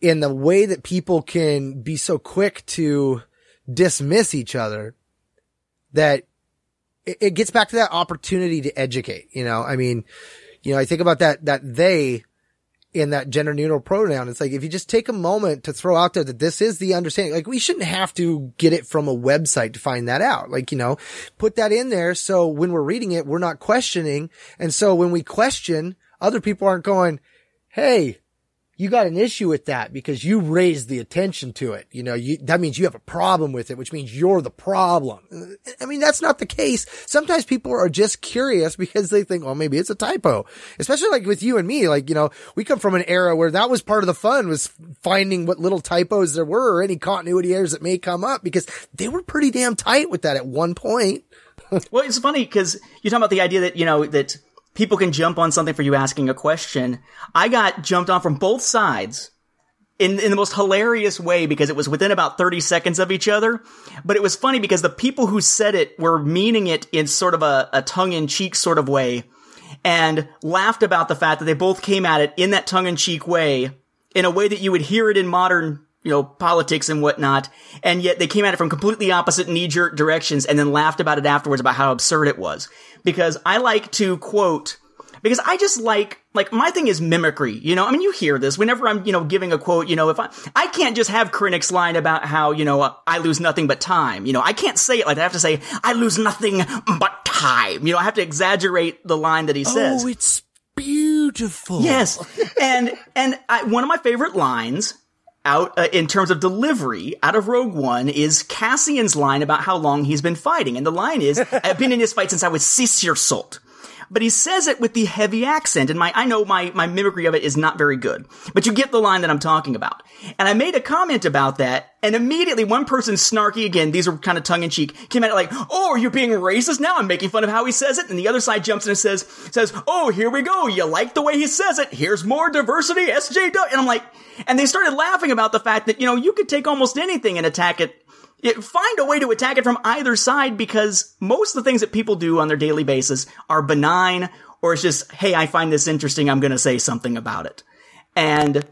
in the way that people can be so quick to dismiss each other that it, it gets back to that opportunity to educate. You know, I mean, you know, I think about that, that they in that gender neutral pronoun. It's like, if you just take a moment to throw out there that this is the understanding, like we shouldn't have to get it from a website to find that out. Like, you know, put that in there. So when we're reading it, we're not questioning. And so when we question, other people aren't going, Hey, you got an issue with that because you raised the attention to it. You know, you, that means you have a problem with it, which means you're the problem. I mean, that's not the case. Sometimes people are just curious [LAUGHS] because they think, well, maybe it's a typo, especially like with you and me. Like, you know, we come from an era where that was part of the fun was finding what little typos there were or any continuity errors that may come up because they were pretty damn tight with that at one point. [LAUGHS] well, it's funny because you talk about the idea that, you know, that people can jump on something for you asking a question. I got jumped on from both sides in, in the most hilarious way because it was within about 30 seconds of each other. But it was funny because the people who said it were meaning it in sort of a, a tongue in cheek sort of way and laughed about the fact that they both came at it in that tongue in cheek way in a way that you would hear it in modern you know, politics and whatnot. And yet they came at it from completely opposite knee jerk directions and then laughed about it afterwards about how absurd it was because I like to quote because I just like like my thing is mimicry. You know, I mean, you hear this whenever I'm you know giving a quote. You know, if I I can't just have Krennic's line about how you know I lose nothing but time. You know, I can't say it like that. I have to say I lose nothing but time. You know, I have to exaggerate the line that he oh, says. Oh, it's beautiful. Yes, and and I, one of my favorite lines out uh, in terms of delivery out of Rogue One is Cassian's line about how long he's been fighting, and the line is, "I've been in this fight since I was six years old." But he says it with the heavy accent, and my I know my my mimicry of it is not very good, but you get the line that I'm talking about. And I made a comment about that, and immediately one person snarky again, these are kind of tongue in cheek, came at it like, "Oh, you're being racist now? I'm making fun of how he says it." And the other side jumps in and says, "says Oh, here we go. You like the way he says it? Here's more diversity, SJW." And I'm like, and they started laughing about the fact that you know you could take almost anything and attack it it, find a way to attack it from either side because most of the things that people do on their daily basis are benign or it's just, hey, I find this interesting. I'm going to say something about it. And,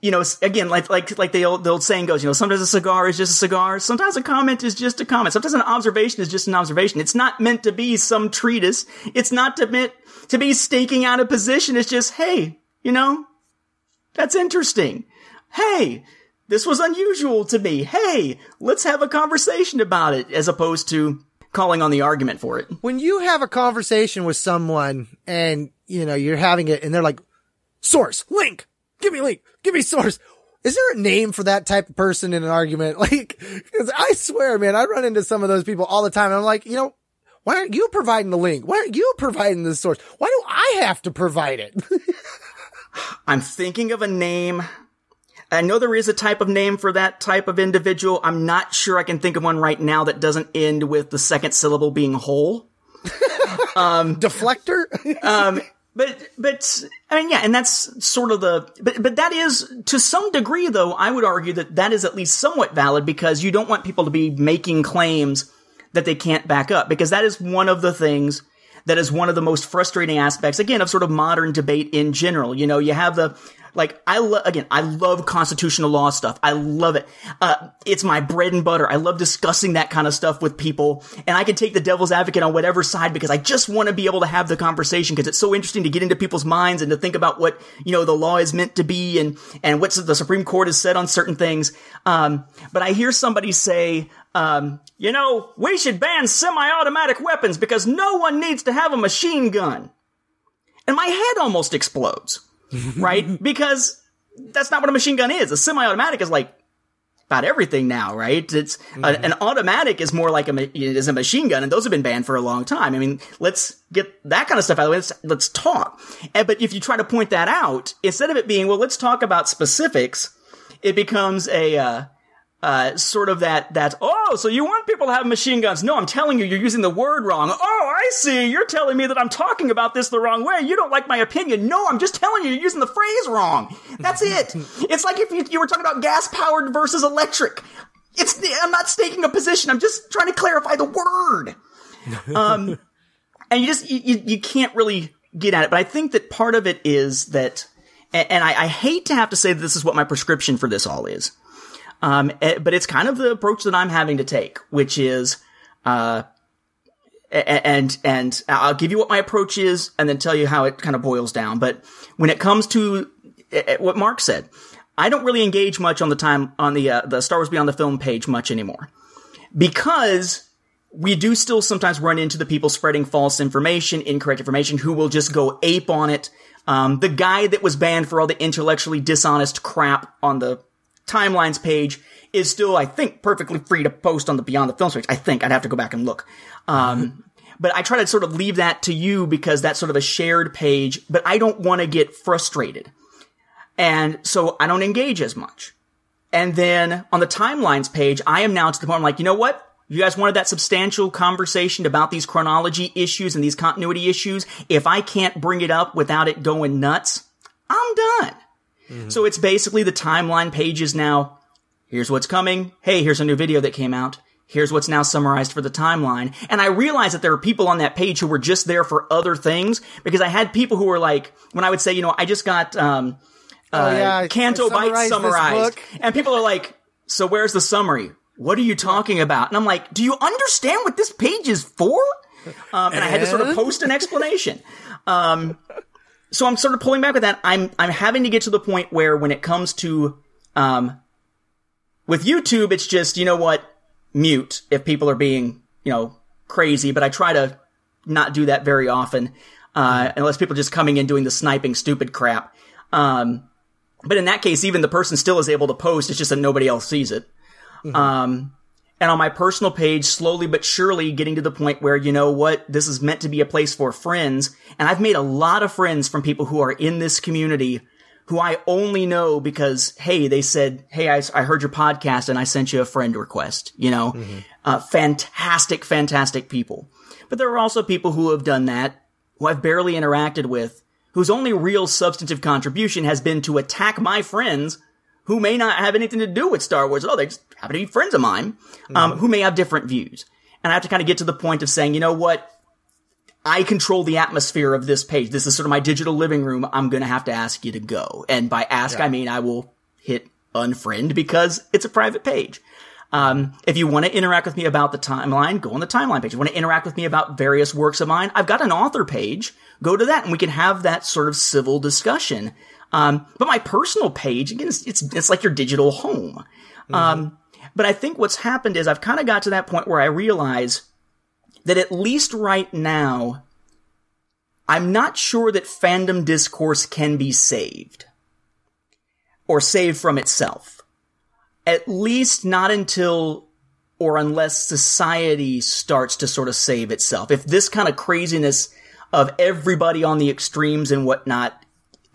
you know, again, like, like, like the old, the old saying goes, you know, sometimes a cigar is just a cigar. Sometimes a comment is just a comment. Sometimes an observation is just an observation. It's not meant to be some treatise. It's not to meant to be staking out a position. It's just, hey, you know, that's interesting. Hey, this was unusual to me. Hey, let's have a conversation about it, as opposed to calling on the argument for it. When you have a conversation with someone and, you know, you're having it and they're like, source, link, give me link, give me source. Is there a name for that type of person in an argument? [LAUGHS] Like, cause I swear, man, I run into some of those people all the time. And I'm like, you know, why aren't you providing the link? Why aren't you providing the source? Why do I have to provide it? [LAUGHS] I'm thinking of a name. I know there is a type of name for that type of individual. I'm not sure I can think of one right now that doesn't end with the second syllable being whole. [LAUGHS] um, Deflector? [LAUGHS] um, but, but, I mean, yeah, and that's sort of the, but, but that is, to some degree though, I would argue that that is at least somewhat valid because you don't want people to be making claims that they can't back up because that is one of the things that is one of the most frustrating aspects, again, of sort of modern debate in general. You know, you have the, like, I love, again, I love constitutional law stuff. I love it. Uh, it's my bread and butter. I love discussing that kind of stuff with people. And I can take the devil's advocate on whatever side because I just want to be able to have the conversation because it's so interesting to get into people's minds and to think about what, you know, the law is meant to be and, and what the Supreme Court has said on certain things. Um, but I hear somebody say, um, you know, we should ban semi-automatic weapons because no one needs to have a machine gun. And my head almost explodes right? [LAUGHS] because that's not what a machine gun is. A semi-automatic is like about everything now, right? It's mm-hmm. a, an automatic is more like a is a machine gun, and those have been banned for a long time. I mean, let's get that kind of stuff out of the way. Let's, let's talk. And, but if you try to point that out, instead of it being well, let's talk about specifics, it becomes a uh, uh, sort of that that oh, so you want people to have machine guns? No, I'm telling you, you're using the word wrong. Oh, I see. You're telling me that I'm talking about this the wrong way. You don't like my opinion. No, I'm just telling you, you're using the phrase wrong. That's it. [LAUGHS] it's like if you, you were talking about gas powered versus electric. It's I'm not staking a position. I'm just trying to clarify the word. [LAUGHS] Um, and you just you, you, can't really get at it. But I think that part of it is that, and, and I, I hate to have to say that this is what my prescription for this all is. Um, eh, but it's kind of the approach that I'm having to take, which is, uh, and and I'll give you what my approach is, and then tell you how it kind of boils down. But when it comes to eh, eh, what Mark said, I don't really engage much on the time on the uh, the Star Wars Beyond the Film page much anymore because we do still sometimes run into the people spreading false information, incorrect information, who will just go ape on it. Um, the guy that was banned for all the intellectually dishonest crap on the timelines page is still, I think, perfectly free to post on the Beyond the Films page. I think I'd have to go back and look. Um, but I try to sort of leave that to you because that's sort of a shared page, but I don't want to get frustrated. And so I don't engage as much. And then on the timelines page, I am now to the point I'm like, you know what? You guys wanted that substantial conversation about these chronology issues and these continuity issues. If I can't bring it up without it going nuts, I'm done. So it's basically the timeline pages now. Here's what's coming. Hey, here's a new video that came out. Here's what's now summarized for the timeline. And I realized that there are people on that page who were just there for other things because I had people who were like, when I would say, you know, I just got, um, uh, Oh, yeah, Canto Bight's summarized. And people are like, so where's the summary? What are you talking about? And I'm like, do you understand what this page is for? Um, and I had to sort of post an explanation. Um, so I'm sort of pulling back with that. I'm I'm having to get to the point where when it comes to um, with YouTube, it's just you know what, mute if people are being you know crazy. But I try to not do that very often, uh, unless people are just coming in doing the sniping stupid crap. Um, but in that case, even the person still is able to post. It's just that nobody else sees it. Um, and on my personal page, slowly but surely getting to the point where, you know what, this is meant to be a place for friends. And I've made a lot of friends from people who are in this community who I only know because, hey, they said, hey, I, I heard your podcast and I sent you a friend request, you know, uh, fantastic, fantastic people. But there are also people who have done that, who I've barely interacted with, whose only real substantive contribution has been to attack my friends who may not have anything to do with Star Wars at all. They just happen to be friends of mine, um, who may have different views. And I have to kind of get to the point of saying, you know what? I control the atmosphere of this page. This is sort of my digital living room. I'm going to have to ask you to go. And by ask, I mean I will hit unfriend because it's a private page. Um, if you want to interact with me about the timeline, go on the timeline page. If you want to interact with me about various works of mine, I've got an author page. Go to that and we can have that sort of civil discussion. Um, but my personal page, again, it's, it's, it's like your digital home. Um, but I think what's happened is I've kind of got to that point where I realize that at least right now, I'm not sure that fandom discourse can be saved. Or saved from itself. At least not until or unless society starts to sort of save itself. If this kind of craziness of everybody on the extremes and whatnot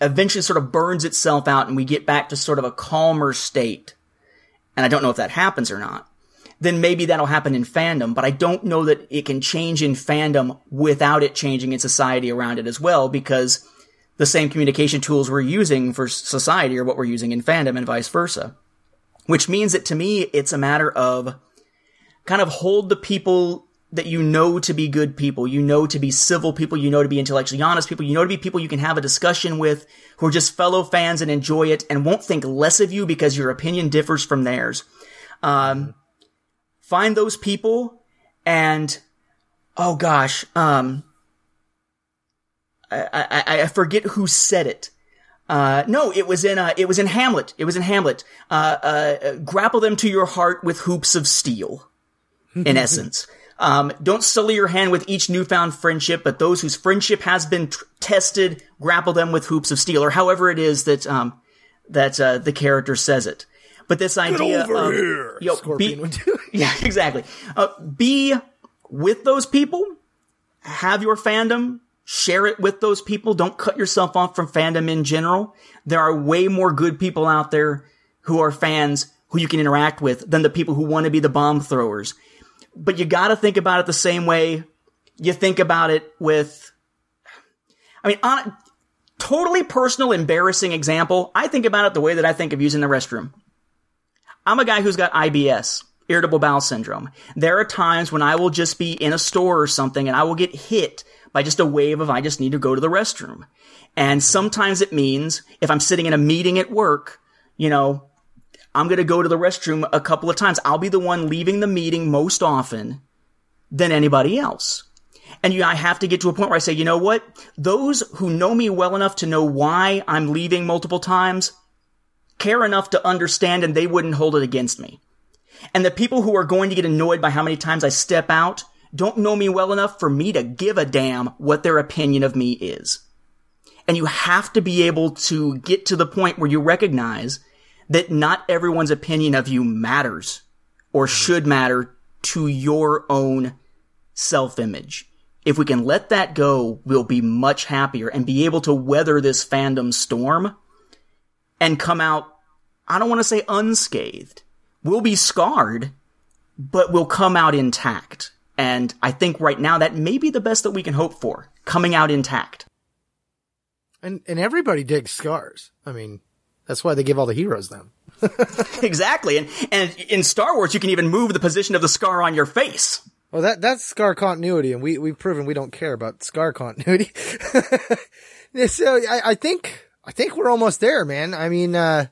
eventually sort of burns itself out and we get back to sort of a calmer state, and I don't know if that happens or not, then maybe that'll happen in fandom, but I don't know that it can change in fandom without it changing in society around it as well, because the same communication tools we're using for society are what we're using in fandom and vice versa. Which means that to me, it's a matter of kind of hold the people that you know to be good people, you know to be civil people, you know to be intellectually honest people, you know to be people you can have a discussion with who are just fellow fans and enjoy it and won't think less of you because your opinion differs from theirs. Um, find those people and, oh gosh, um, I, I, I forget who said it. Uh, no, it was in, uh, it was in Hamlet. It was in Hamlet. Uh, uh, grapple them to your heart with hoops of steel in [LAUGHS] essence. Um, don't sully your hand with each newfound friendship, but those whose friendship has been tested, grapple them with hoops of steel, or however it is that um, that uh, the character says it. But this idea of you know, Scorpion be- would do. [LAUGHS] yeah, exactly. Uh, be with those people. Have your fandom. Share it with those people. Don't cut yourself off from fandom in general. There are way more good people out there who are fans who you can interact with than the people who want to be the bomb throwers. But you gotta think about it the same way you think about it with, I mean, on a totally personal, embarrassing example, I think about it the way that I think of using the restroom. I'm a guy who's got IBS, irritable bowel syndrome. There are times when I will just be in a store or something and I will get hit by just a wave of I just need to go to the restroom. And sometimes it means if I'm sitting in a meeting at work, you know, I'm going to go to the restroom a couple of times. I'll be the one leaving the meeting most often than anybody else. And you, I have to get to a point where I say, you know what? Those who know me well enough to know why I'm leaving multiple times care enough to understand and they wouldn't hold it against me. And the people who are going to get annoyed by how many times I step out don't know me well enough for me to give a damn what their opinion of me is. And you have to be able to get to the point where you recognize that not everyone's opinion of you matters or mm-hmm. should matter to your own self-image. If we can let that go, we'll be much happier and be able to weather this fandom storm and come out, I don't want to say unscathed. We'll be scarred, but we'll come out intact. And I think right now that may be the best that we can hope for, coming out intact. And and everybody digs scars. I mean, that's why they give all the heroes them. [LAUGHS] exactly. And and in Star Wars you can even move the position of the scar on your face. Well, that that's scar continuity, and we we've proven we don't care about scar continuity. [LAUGHS] so I, I think I think we're almost there, man. I mean, uh,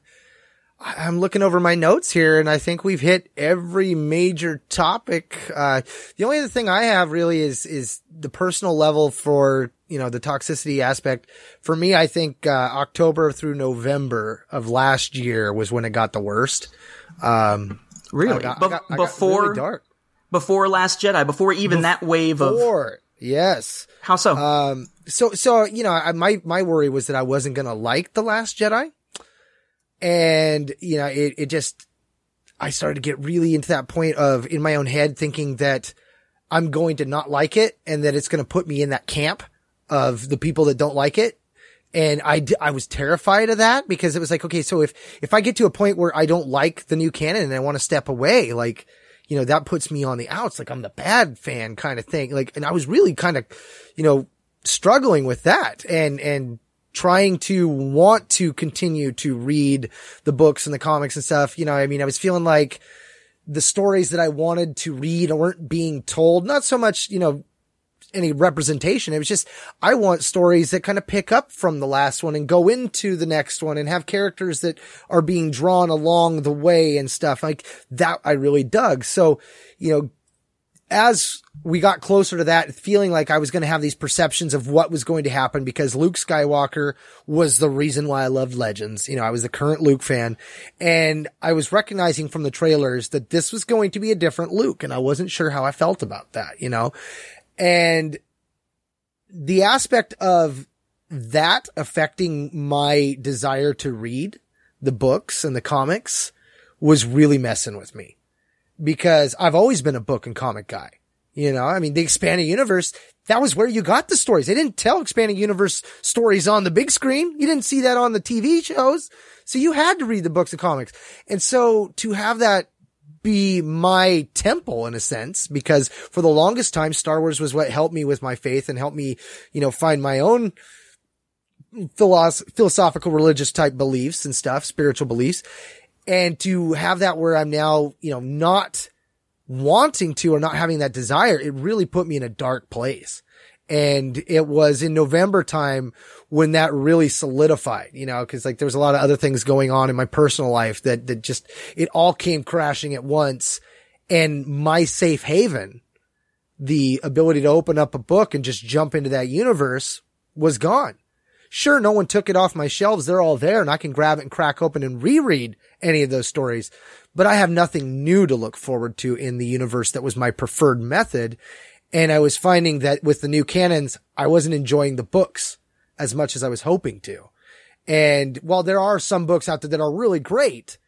I'm looking over my notes here and I think we've hit every major topic. Uh, the only other thing I have really is, is the personal level for, you know, the toxicity aspect. For me, I think, uh, October through November of last year was when it got the worst. Um, really? got, Be- I got, I before, really dark. before Last Jedi, before even that wave of, yes. how so? Um, so, so, you know, I, my, my worry was that I wasn't going to like The Last Jedi. And, you know, it, it just, I started to get really into that point of in my own head thinking that I'm going to not like it and that it's going to put me in that camp of the people that don't like it. And I, I was terrified of that because it was like, okay, so if, if I get to a point where I don't like the new canon and I want to step away, like, you know, that puts me on the outs. Like I'm the bad fan kind of thing. Like, and I was really kind of, you know, struggling with that and, and trying to want to continue to read the books and the comics and stuff. You know, I mean, I was feeling like the stories that I wanted to read weren't being told. Not so much, you know, any representation. It was just, I want stories that kind of pick up from the last one and go into the next one and have characters that are being drawn along the way and stuff like that. I really dug. So, you know, as we got closer to that, feeling like I was going to have these perceptions of what was going to happen because Luke Skywalker was the reason why I loved Legends. You know, I was the current Luke fan and I was recognizing from the trailers that this was going to be a different Luke and I wasn't sure how I felt about that, you know, and the aspect of that affecting my desire to read the books and the comics was really messing with me because I've always been a book and comic guy. You know, I mean, the expanded universe, that was where you got the stories. They didn't tell expanded universe stories on the big screen. You didn't see that on the TV shows. So you had to read the books and comics. And so to have that be my temple in a sense, because for the longest time, Star Wars was what helped me with my faith and helped me, you know, find my own philosoph- philosophical religious type beliefs and stuff, spiritual beliefs. And to have that where I'm now, you know, not wanting to or not having that desire, it really put me in a dark place. And it was in November time when that really solidified, you know, cause like there was a lot of other things going on in my personal life that, that just, it all came crashing at once. And my safe haven, the ability to open up a book and just jump into that universe was gone. Sure, no one took it off my shelves. They're all there and I can grab it and crack open and reread any of those stories, but I have nothing new to look forward to in the universe that was my preferred method. And I was finding that with the new canons, I wasn't enjoying the books as much as I was hoping to. And while there are some books out there that are really great,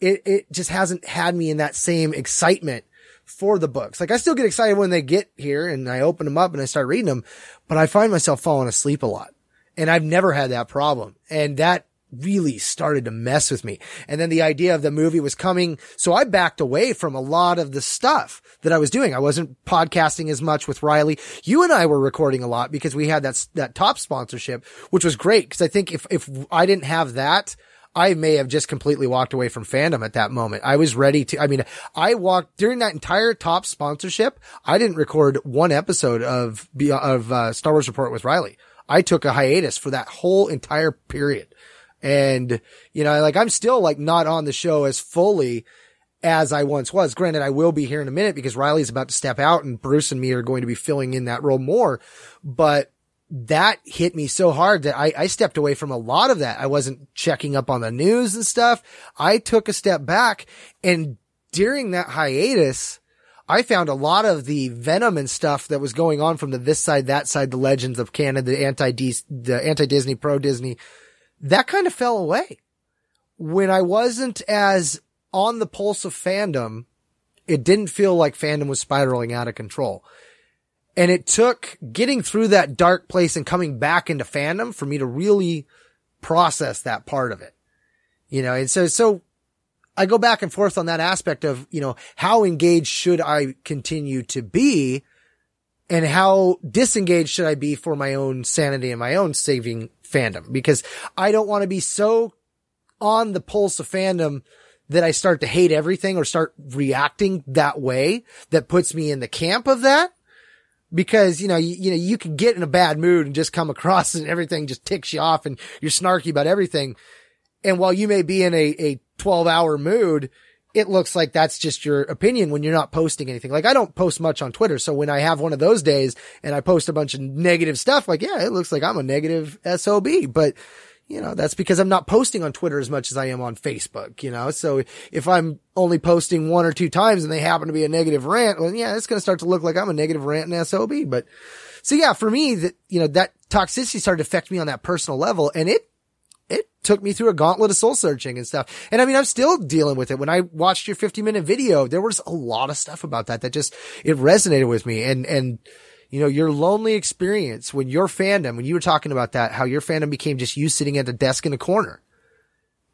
it, it just hasn't had me in that same excitement for the books. Like I still get excited when they get here and I open them up and I start reading them, but I find myself falling asleep a lot. And I've never had that problem. And that really started to mess with me. And then the idea of the movie was coming. So I backed away from a lot of the stuff that I was doing. I wasn't podcasting as much with Riley. You and I were recording a lot because we had that, that top sponsorship, which was great. Cause I think if, if I didn't have that, I may have just completely walked away from fandom at that moment. I was ready to, I mean, I walked during that entire top sponsorship. I didn't record one episode of, of, uh, Star Wars Report with Riley. I took a hiatus for that whole entire period. And, you know, like I'm still like not on the show as fully as I once was. Granted, I will be here in a minute because Riley's about to step out and Bruce and me are going to be filling in that role more. But that hit me so hard that I, I stepped away from a lot of that. I wasn't checking up on the news and stuff. I took a step back and during that hiatus, I found a lot of the venom and stuff that was going on from the this side, that side, the legends of Canada, the anti the anti Disney, pro Disney, that kind of fell away. When I wasn't as on the pulse of fandom, it didn't feel like fandom was spiraling out of control. And it took getting through that dark place and coming back into fandom for me to really process that part of it. You know, and so, so I go back and forth on that aspect of, you know, how engaged should I continue to be and how disengaged should I be for my own sanity and my own saving fandom? Because I don't want to be so on the pulse of fandom that I start to hate everything or start reacting that way that puts me in the camp of that because you know you, you know you can get in a bad mood and just come across [LAUGHS] and everything just ticks you off and you're snarky about everything. And while you may be in a, a 12 hour mood, it looks like that's just your opinion when you're not posting anything. Like I don't post much on Twitter. So when I have one of those days and I post a bunch of negative stuff, like, yeah, it looks like I'm a negative SOB, but you know, that's because I'm not posting on Twitter as much as I am on Facebook, you know? So if I'm only posting one or two times and they happen to be a negative rant, well, yeah, it's going to start to look like I'm a negative rant and SOB. But so yeah, for me that, you know, that toxicity started to affect me on that personal level and it, took me through a gauntlet of soul searching and stuff. And I mean, I'm still dealing with it. When I watched your 50 minute video, there was a lot of stuff about that that just, it resonated with me and, and, you know, your lonely experience when your fandom, when you were talking about that, how your fandom became just you sitting at a desk in a corner.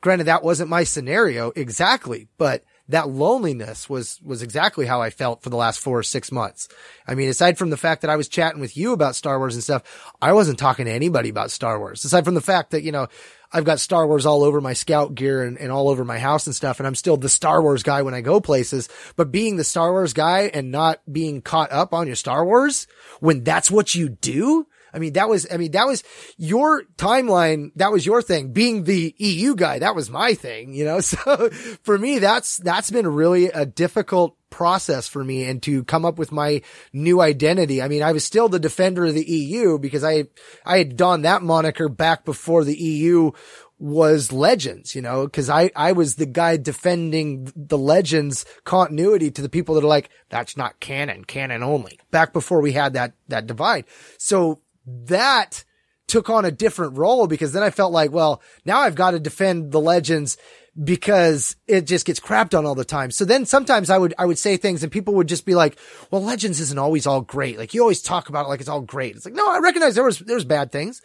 Granted, that wasn't my scenario exactly, but that loneliness was, was exactly how I felt for the last four or six months. I mean, aside from the fact that I was chatting with you about Star Wars and stuff, I wasn't talking to anybody about Star Wars. Aside from the fact that, you know, I've got Star Wars all over my scout gear and, and all over my house and stuff. And I'm still the Star Wars guy when I go places, but being the Star Wars guy and not being caught up on your Star Wars when that's what you do. I mean, that was, I mean, that was your timeline. That was your thing. Being the EU guy, that was my thing, you know? [LAUGHS] So for me, that's, that's been really a difficult process for me and to come up with my new identity. I mean, I was still the defender of the EU because I, I had donned that moniker back before the EU was legends, you know, cause I, I was the guy defending the legends continuity to the people that are like, that's not canon, canon only back before we had that, that divide. So that took on a different role because then I felt like, well, now I've got to defend the legends because it just gets crapped on all the time. So then sometimes I would, I would say things and people would just be like, well, legends isn't always all great. Like you always talk about it like it's all great. It's like, no, I recognize there was, there's bad things.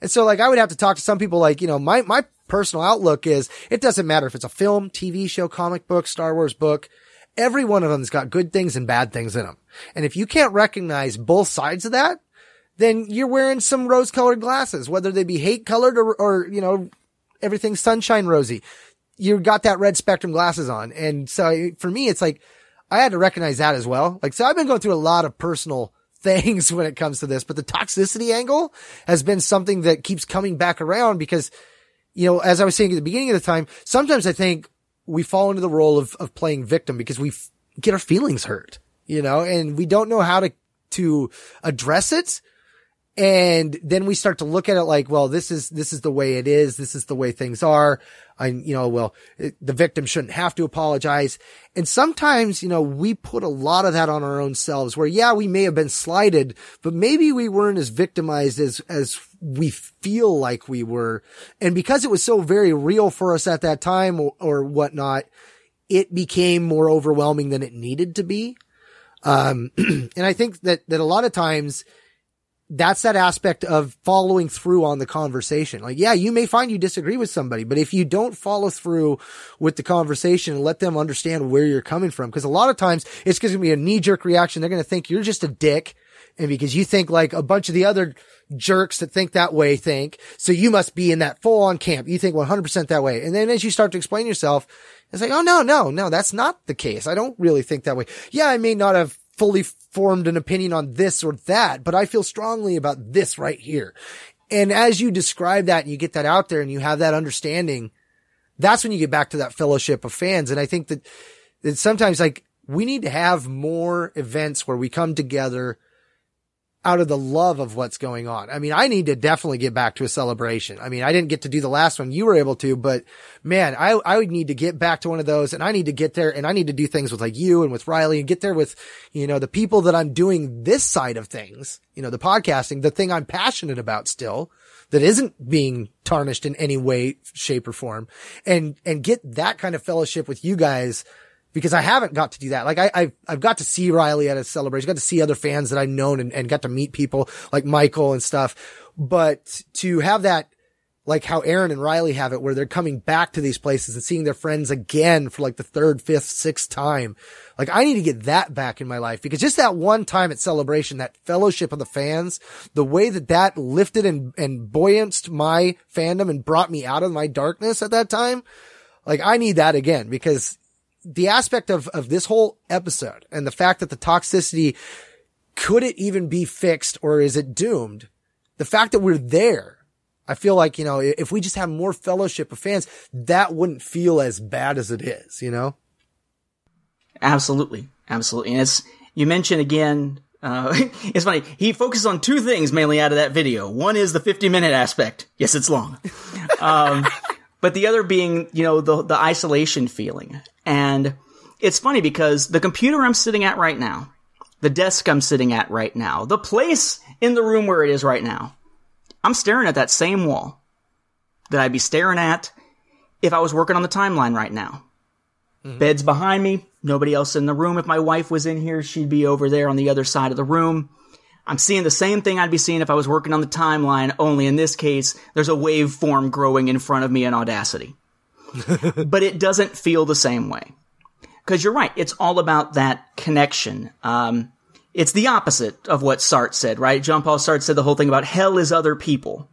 And so like I would have to talk to some people like, you know, my, my personal outlook is it doesn't matter if it's a film, TV show, comic book, Star Wars book. Every one of them's got good things and bad things in them. And if you can't recognize both sides of that, then you're wearing some rose colored glasses, whether they be hate colored or, or, you know, everything sunshine rosy you got that red spectrum glasses on. And so for me, it's like, I had to recognize that as well. Like, so I've been going through a lot of personal [LAUGHS] things when it comes to this, but the toxicity angle has been something that keeps coming back around because, you know, as I was saying at the beginning of the time, sometimes I think we fall into the role of, of playing victim because we f- get our feelings hurt, you know, and we don't know how to, to address it. And then we start to look at it like, well, this is, this is the way it is. This is the way things are. And, you know, well, it, the victim shouldn't have to apologize. And sometimes, you know, we put a lot of that on our own selves where, yeah, we may have been slighted, but maybe we weren't as victimized as, as we feel like we were. And because it was so very real for us at that time or, or whatnot, it became more overwhelming than it needed to be. Um, [CLEARS THROAT] and I think that, that a lot of times, that's that aspect of following through on the conversation. Like, yeah, you may find you disagree with somebody, but if you don't follow through with the conversation and let them understand where you're coming from, because a lot of times it's going to be a knee jerk reaction. They're going to think you're just a dick. And because you think like a bunch of the other jerks that think that way think, so you must be in that full on camp. You think 100% that way. And then as you start to explain yourself, it's like, oh no, no, no, that's not the case. I don't really think that way. Yeah, I may not have fully formed an opinion on this or that, but I feel strongly about this right here. And as you describe that and you get that out there and you have that understanding, that's when you get back to that fellowship of fans. And I think that, that sometimes like we need to have more events where we come together out of the love of what's going on. I mean, I need to definitely get back to a celebration. I mean, I didn't get to do the last one. You were able to, but man, I, I would need to get back to one of those and I need to get there and I need to do things with like you and with Riley and get there with, you know, the people that I'm doing this side of things, you know, the podcasting, the thing I'm passionate about still that isn't being tarnished in any way, shape or form and, and get that kind of fellowship with you guys because I haven't got to do that. Like I, I've, I've got to see Riley at a celebration, got to see other fans that I've known and, and got to meet people like Michael and stuff. But to have that, like how Aaron and Riley have it, where they're coming back to these places and seeing their friends again for like the third, fifth, sixth time. Like I need to get that back in my life because just that one time at celebration, that fellowship of the fans, the way that that lifted and, and buoyanced my fandom and brought me out of my darkness at that time. Like I need that again because the aspect of, of this whole episode and the fact that the toxicity could it even be fixed or is it doomed? The fact that we're there, I feel like, you know, if we just have more fellowship of fans, that wouldn't feel as bad as it is, you know? Absolutely. Absolutely. And it's, you mentioned again, uh, [LAUGHS] it's funny. He focuses on two things mainly out of that video. One is the 50 minute aspect. Yes, it's long. [LAUGHS] Um, but the other being, you know, the, the isolation feeling. And it's funny because the computer I'm sitting at right now, the desk I'm sitting at right now, the place in the room where it is right now, I'm staring at that same wall that I'd be staring at if I was working on the timeline right now. Mm-hmm. Bed's behind me, nobody else in the room. If my wife was in here, she'd be over there on the other side of the room. I'm seeing the same thing I'd be seeing if I was working on the timeline, only in this case, there's a waveform growing in front of me in Audacity. [LAUGHS] but it doesn't feel the same way. Because you're right, it's all about that connection. Um, it's the opposite of what Sartre said, right? Jean Paul Sartre said the whole thing about hell is other people.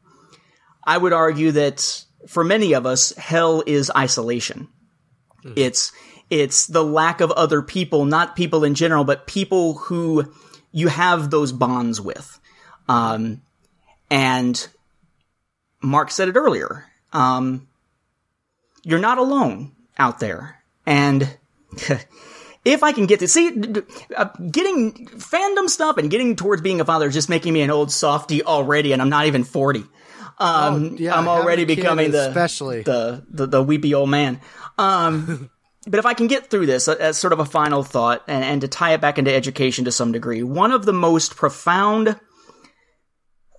I would argue that for many of us, hell is isolation. Mm. It's, it's the lack of other people, not people in general, but people who you have those bonds with. Um, and Mark said it earlier. Um, you're not alone out there. And [LAUGHS] if I can get to see, uh, getting fandom stuff and getting towards being a father is just making me an old softy already, and I'm not even 40. Um, oh, yeah, I'm already becoming the, especially. the, the, the weepy old man. Um, [LAUGHS] but if I can get through this as sort of a final thought and, and to tie it back into education to some degree, one of the most profound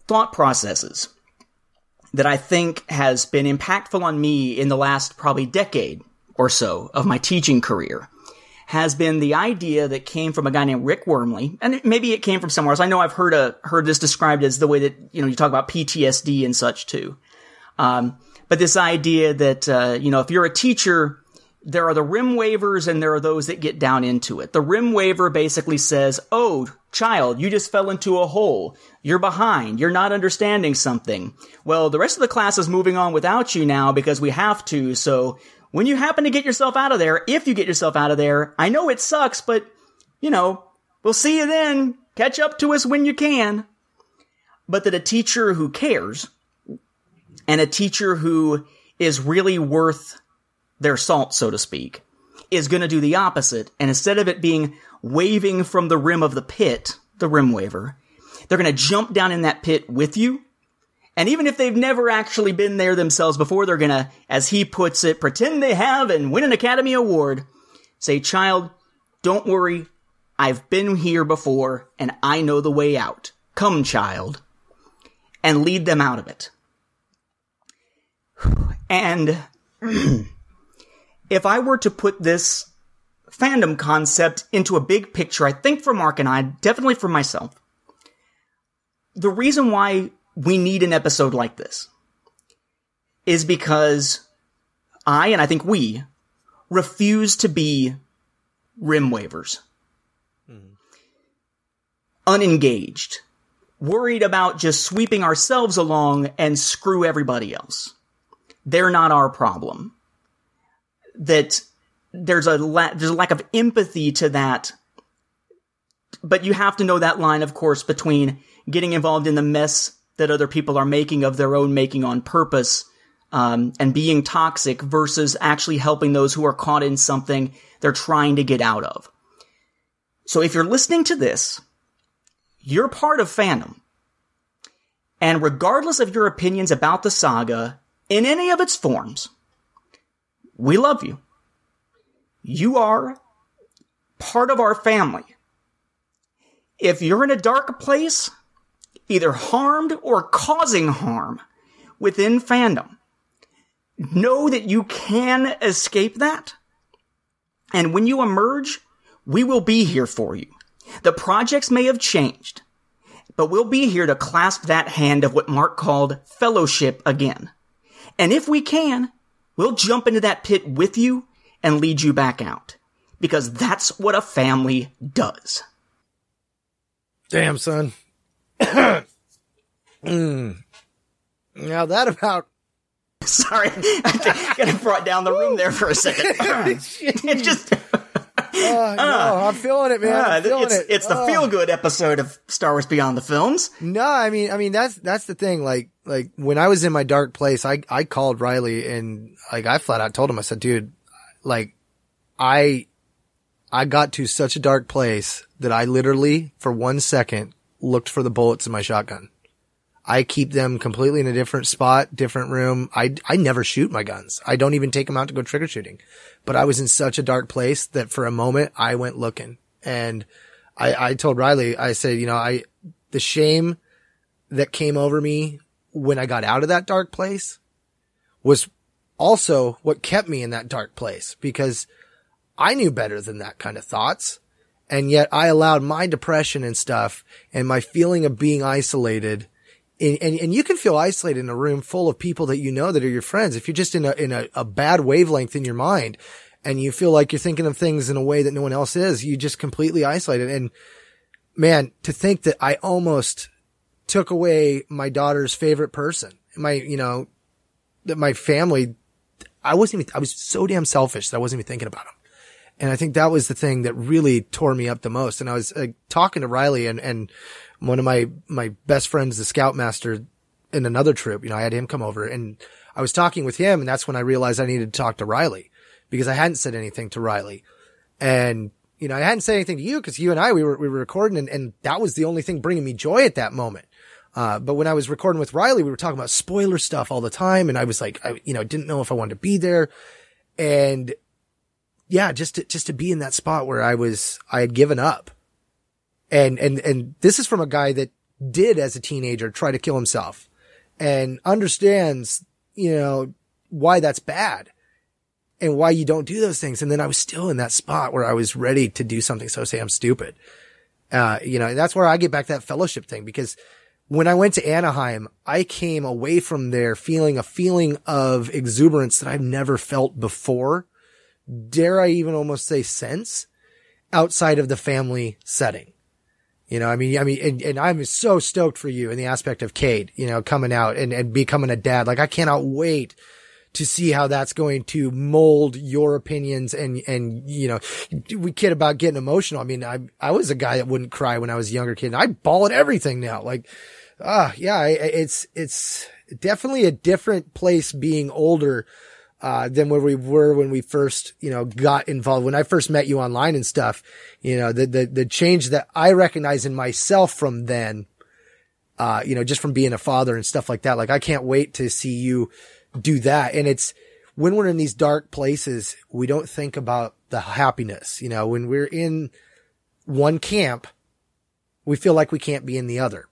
thought processes that I think has been impactful on me in the last probably decade or so of my teaching career has been the idea that came from a guy named Rick Wormeli, and maybe it came from somewhere else. I know I've heard a, heard this described as the way that you know you talk about PTSD and such too. Um, but this idea that uh, you know if you're a teacher there are the rim waivers and there are those that get down into it. The rim waiver basically says, Oh, child, you just fell into a hole. You're behind. You're not understanding something. Well, the rest of the class is moving on without you now because we have to. So when you happen to get yourself out of there, if you get yourself out of there, I know it sucks, but you know, we'll see you then. Catch up to us when you can. But that a teacher who cares and a teacher who is really worth their salt, so to speak, is going to do the opposite. And instead of it being waving from the rim of the pit, the rim waver, they're going to jump down in that pit with you. And even if they've never actually been there themselves before, they're going to, as he puts it, pretend they have and win an Academy Award. Say, child, don't worry. I've been here before and I know the way out. Come, child. And lead them out of it. [SIGHS] And [CLEARS THROAT] if I were to put this fandom concept into a big picture, I think for Mark and I, definitely for myself, the reason why we need an episode like this is because I, and I think we, refuse to be rim wavers. Mm-hmm. Unengaged. Worried about just sweeping ourselves along and screw everybody else. They're not our problem. That there's a la- there's a lack of empathy to that. But you have to know that line, of course, between getting involved in the mess that other people are making of their own making on purpose um, and being toxic versus actually helping those who are caught in something they're trying to get out of. So if you're listening to this, you're part of fandom. And regardless of your opinions about the saga in any of its forms, we love you. You are part of our family. If you're in a dark place, either harmed or causing harm within fandom, know that you can escape that. And when you emerge, we will be here for you. The projects may have changed, but we'll be here to clasp that hand of what Mark called fellowship again. And if we can, we'll jump into that pit with you and lead you back out. Because that's what a family does. Damn, son. [CLEARS THROAT] mm. Now that about [LAUGHS] Sorry, I kind of brought down the room there for a second. [LAUGHS] [LAUGHS] it just. Uh, no, I'm feeling it, man. Uh, feeling it's it. it's the Uh. feel good episode of Star Wars Beyond the Films. No, I mean, I mean that's that's the thing. Like, like when I was in my dark place, I I called Riley and like I flat out told him, I said, dude, like, I I got to such a dark place that I literally for one second looked for the bullets in my shotgun. I keep them completely in a different spot, different room. I, I never shoot my guns. I don't even take them out to go trigger shooting. But I was in such a dark place that for a moment I went looking and I, I told Riley, I said, you know, I, the shame that came over me when I got out of that dark place was also what kept me in that dark place because I knew better than that kind of thoughts. And yet I allowed my depression and stuff and my feeling of being isolated and, and, and you can feel isolated in a room full of people that you know that are your friends. If you're just in a, in a, a bad wavelength in your mind and you feel like you're thinking of things in a way that no one else is, you just completely isolated. And man, to think that I almost took away my daughter's favorite person, my, you know, that my family, I wasn't even, I was so damn selfish that I wasn't even thinking about him. And I think that was the thing that really tore me up the most. And I was uh, talking to Riley and, and one of my, my best friends, the scoutmaster in another troop, you know, I had him come over and I was talking with him and that's when I realized I needed to talk to Riley because I hadn't said anything to Riley. And, you know, I hadn't said anything to you because you and I, we were, we were recording and, and that was the only thing bringing me joy at that moment. Uh, but when I was recording with Riley, we were talking about spoiler stuff all the time. And I was like, I, you know, didn't know if I wanted to be there. And yeah, just to, just to be in that spot where I was, I had given up. And, and, and this is from a guy that did as a teenager try to kill himself and understands, you know, why that's bad and why you don't do those things. And then I was still in that spot where I was ready to do something so damn stupid. Uh, you know, that's where I get back that fellowship thing because when I went to Anaheim, I came away from there feeling a feeling of exuberance that I've never felt before. Dare I even almost say since outside of the family setting. You know, I mean, I mean, and, and I'm so stoked for you in the aspect of Cade, you know, coming out and, and becoming a dad. Like I cannot wait to see how that's going to mold your opinions and, and, you know, we kid about getting emotional. I mean, I, I was a guy that wouldn't cry when I was a younger kid. I bawl at everything now. Like, ah, yeah, I- I- it's, it's definitely a different place being older, uh, than where we were when we first, you know, got involved. When I first met you online and stuff, you know, the, the, the change that I recognize in myself from then, uh, you know, just from being a father and stuff like that. Like I can't wait to see you do that. And it's when we're in these dark places, we don't think about the happiness. You know, when we're in one camp, we feel like we can't be in the other.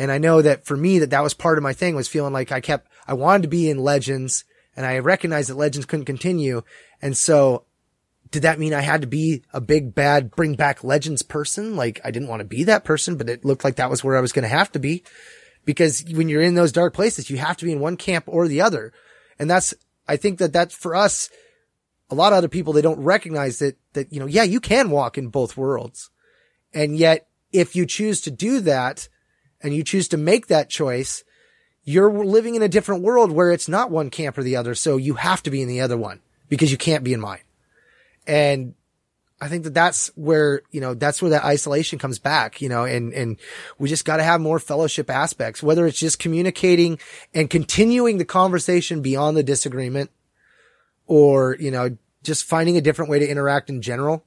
And I know that for me, that that was part of my thing was feeling like I kept, I wanted to be in Legends and I recognized that Legends couldn't continue. And so did that mean I had to be a big bad bring back legends person? Like I didn't want to be that person, but it looked like that was where I was going to have to be because when you're in those dark places, you have to be in one camp or the other. And that's, I think that that's for us, a lot of other people, they don't recognize that, that, you know, yeah, you can walk in both worlds. And yet if you choose to do that and you choose to make that choice, you're living in a different world where it's not one camp or the other. So you have to be in the other one because you can't be in mine. And I think that that's where, you know, that's where that isolation comes back, you know, and, and we just got to have more fellowship aspects, whether it's just communicating and continuing the conversation beyond the disagreement or, you know, just finding a different way to interact in general.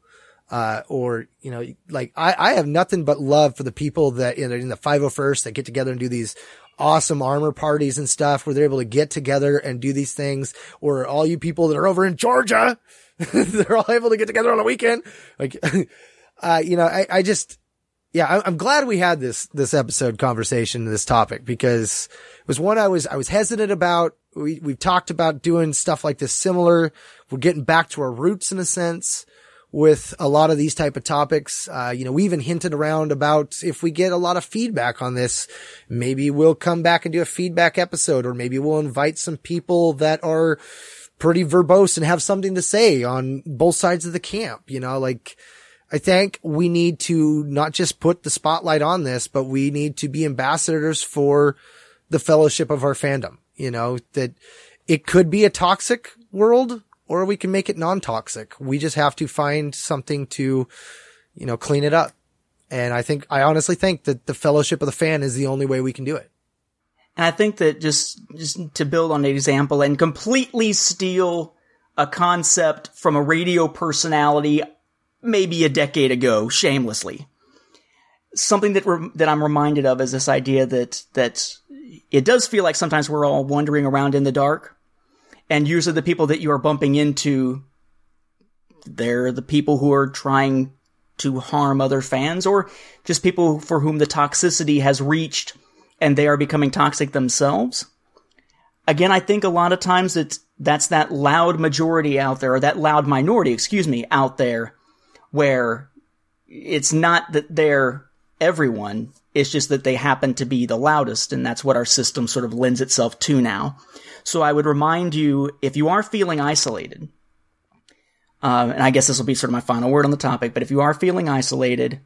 Uh, or, you know, like I, I have nothing but love for the people that you know, in the 501st that get together and do these awesome armor parties and stuff where they're able to get together and do these things or all you people that are over in Georgia [LAUGHS] they're all able to get together on a weekend. Like, [LAUGHS] uh, you know, I, I just, yeah, I'm glad we had this, this episode conversation, this topic, because it was one I was, I was hesitant about. We, we've talked about doing stuff like this similar. We're getting back to our roots in a sense with a lot of these type of topics. Uh, you know, we even hinted around about if we get a lot of feedback on this, maybe we'll come back and do a feedback episode, or maybe we'll invite some people that are, pretty verbose and have something to say on both sides of the camp. You know, like I think we need to not just put the spotlight on this, but we need to be ambassadors for the fellowship of our fandom. You know, that it could be a toxic world or we can make it non-toxic. We just have to find something to, you know, clean it up. And I think, I honestly think that the fellowship of the fan is the only way we can do it. And I think that just, just to build on an example and completely steal a concept from a radio personality maybe a decade ago, shamelessly. Something that re- that I'm reminded of is this idea that that it does feel like sometimes we're all wandering around in the dark, and usually the people that you are bumping into, they're the people who are trying to harm other fans, or just people for whom the toxicity has reached and they are becoming toxic themselves. Again, I think a lot of times it's, that's that loud majority out there, or that loud minority, excuse me, out there, where it's not that they're everyone, it's just that they happen to be the loudest, and that's what our system sort of lends itself to now. So I would remind you, if you are feeling isolated, uh, and I guess this will be sort of my final word on the topic, but if you are feeling isolated,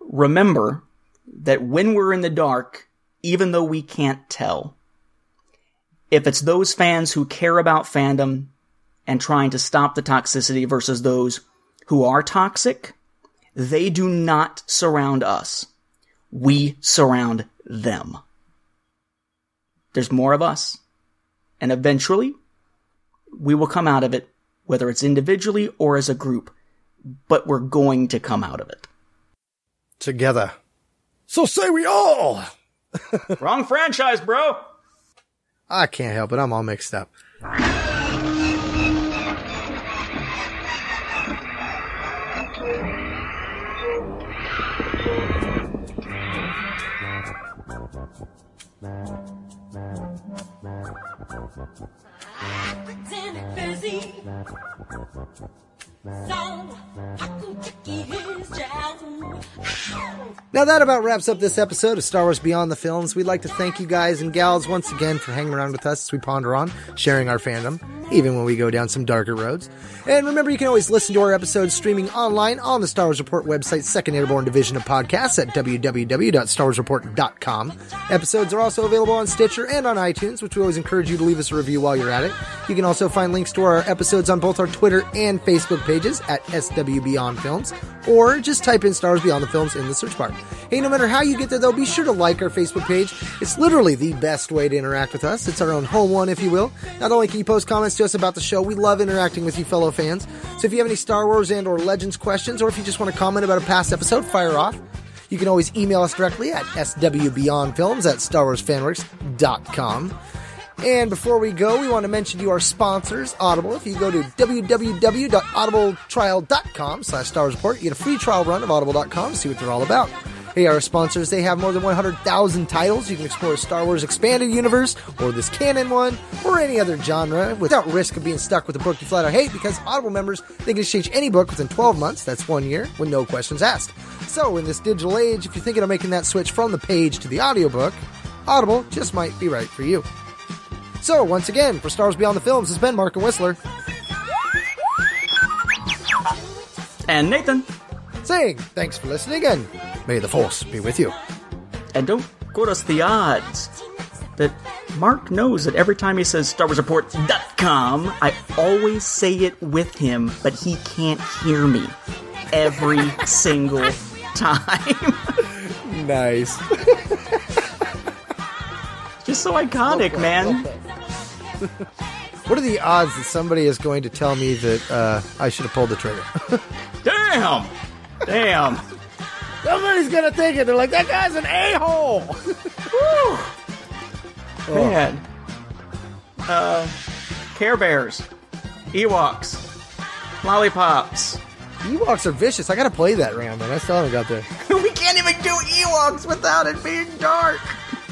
remember that when we're in the dark, even though we can't tell. If it's those fans who care about fandom and trying to stop the toxicity versus those who are toxic, they do not surround us. We surround them. There's more of us. And eventually, we will come out of it, whether it's individually or as a group, but we're going to come out of it. Together. So say we all! [LAUGHS] Wrong franchise, bro. I can't help it. I'm all mixed up. Pretending busy. Now that about wraps up this episode of Star Wars Beyond the Films. We'd like to thank you guys and gals once again for hanging around with us as we ponder on, sharing our fandom, even when we go down some darker roads. And remember, you can always listen to our episodes streaming online on the Star Wars Report website, Second Airborne Division of Podcasts at www.starwarsreport.com. Episodes are also available on Stitcher and on iTunes, which we always encourage you to leave us a review while you're at it. You can also find links to our episodes on both our Twitter and Facebook pages at SW Beyond Films, or just type in Star Wars Beyond the Films in the search bar. Hey, no matter how you get there, though, be sure to like our Facebook page. It's literally the best way to interact with us. It's our own Home One, if you will. Not only can you post comments to us about the show, we love interacting with you fellow fans. So if you have any Star Wars and or Legends questions, or if you just want to comment about a past episode, fire off. You can always email us directly at swbeyondfilms at starwarsfanworks.com. And before we go, we want to mention to you our sponsors, Audible. If you go to www.audibletrial.com slash Star Report, you get a free trial run of audible.com to see what they're all about. Hey, our sponsors, they have more than 100,000 titles. You can explore Star Wars Expanded Universe, or this canon one, or any other genre without risk of being stuck with a book you flat out hate because Audible members, they can exchange any book within 12 months, that's one year, with no questions asked. So, in this digital age, if you're thinking of making that switch from the page to the audiobook, Audible just might be right for you. So, once again, for Stars Beyond the Films, it's been Mark and Whistler And Nathan. saying thanks for listening and may the Force be with you. And don't quote us the odds that Mark knows that every time he says StarWarsReport.com, I always say it with him, but he can't hear me every [LAUGHS] single time. Nice. [LAUGHS] Just so iconic, man. [LAUGHS] What are the odds that somebody is going to tell me that uh, I should have pulled the trigger? [LAUGHS] Damn! Damn. Somebody's gonna think it. They're like, that guy's an a hole. [LAUGHS] Man. Uh, Care Bears. Ewoks. Lollipops. Ewoks are vicious. I gotta play that round, man. I still haven't got there. we can't even do Ewoks without it being dark.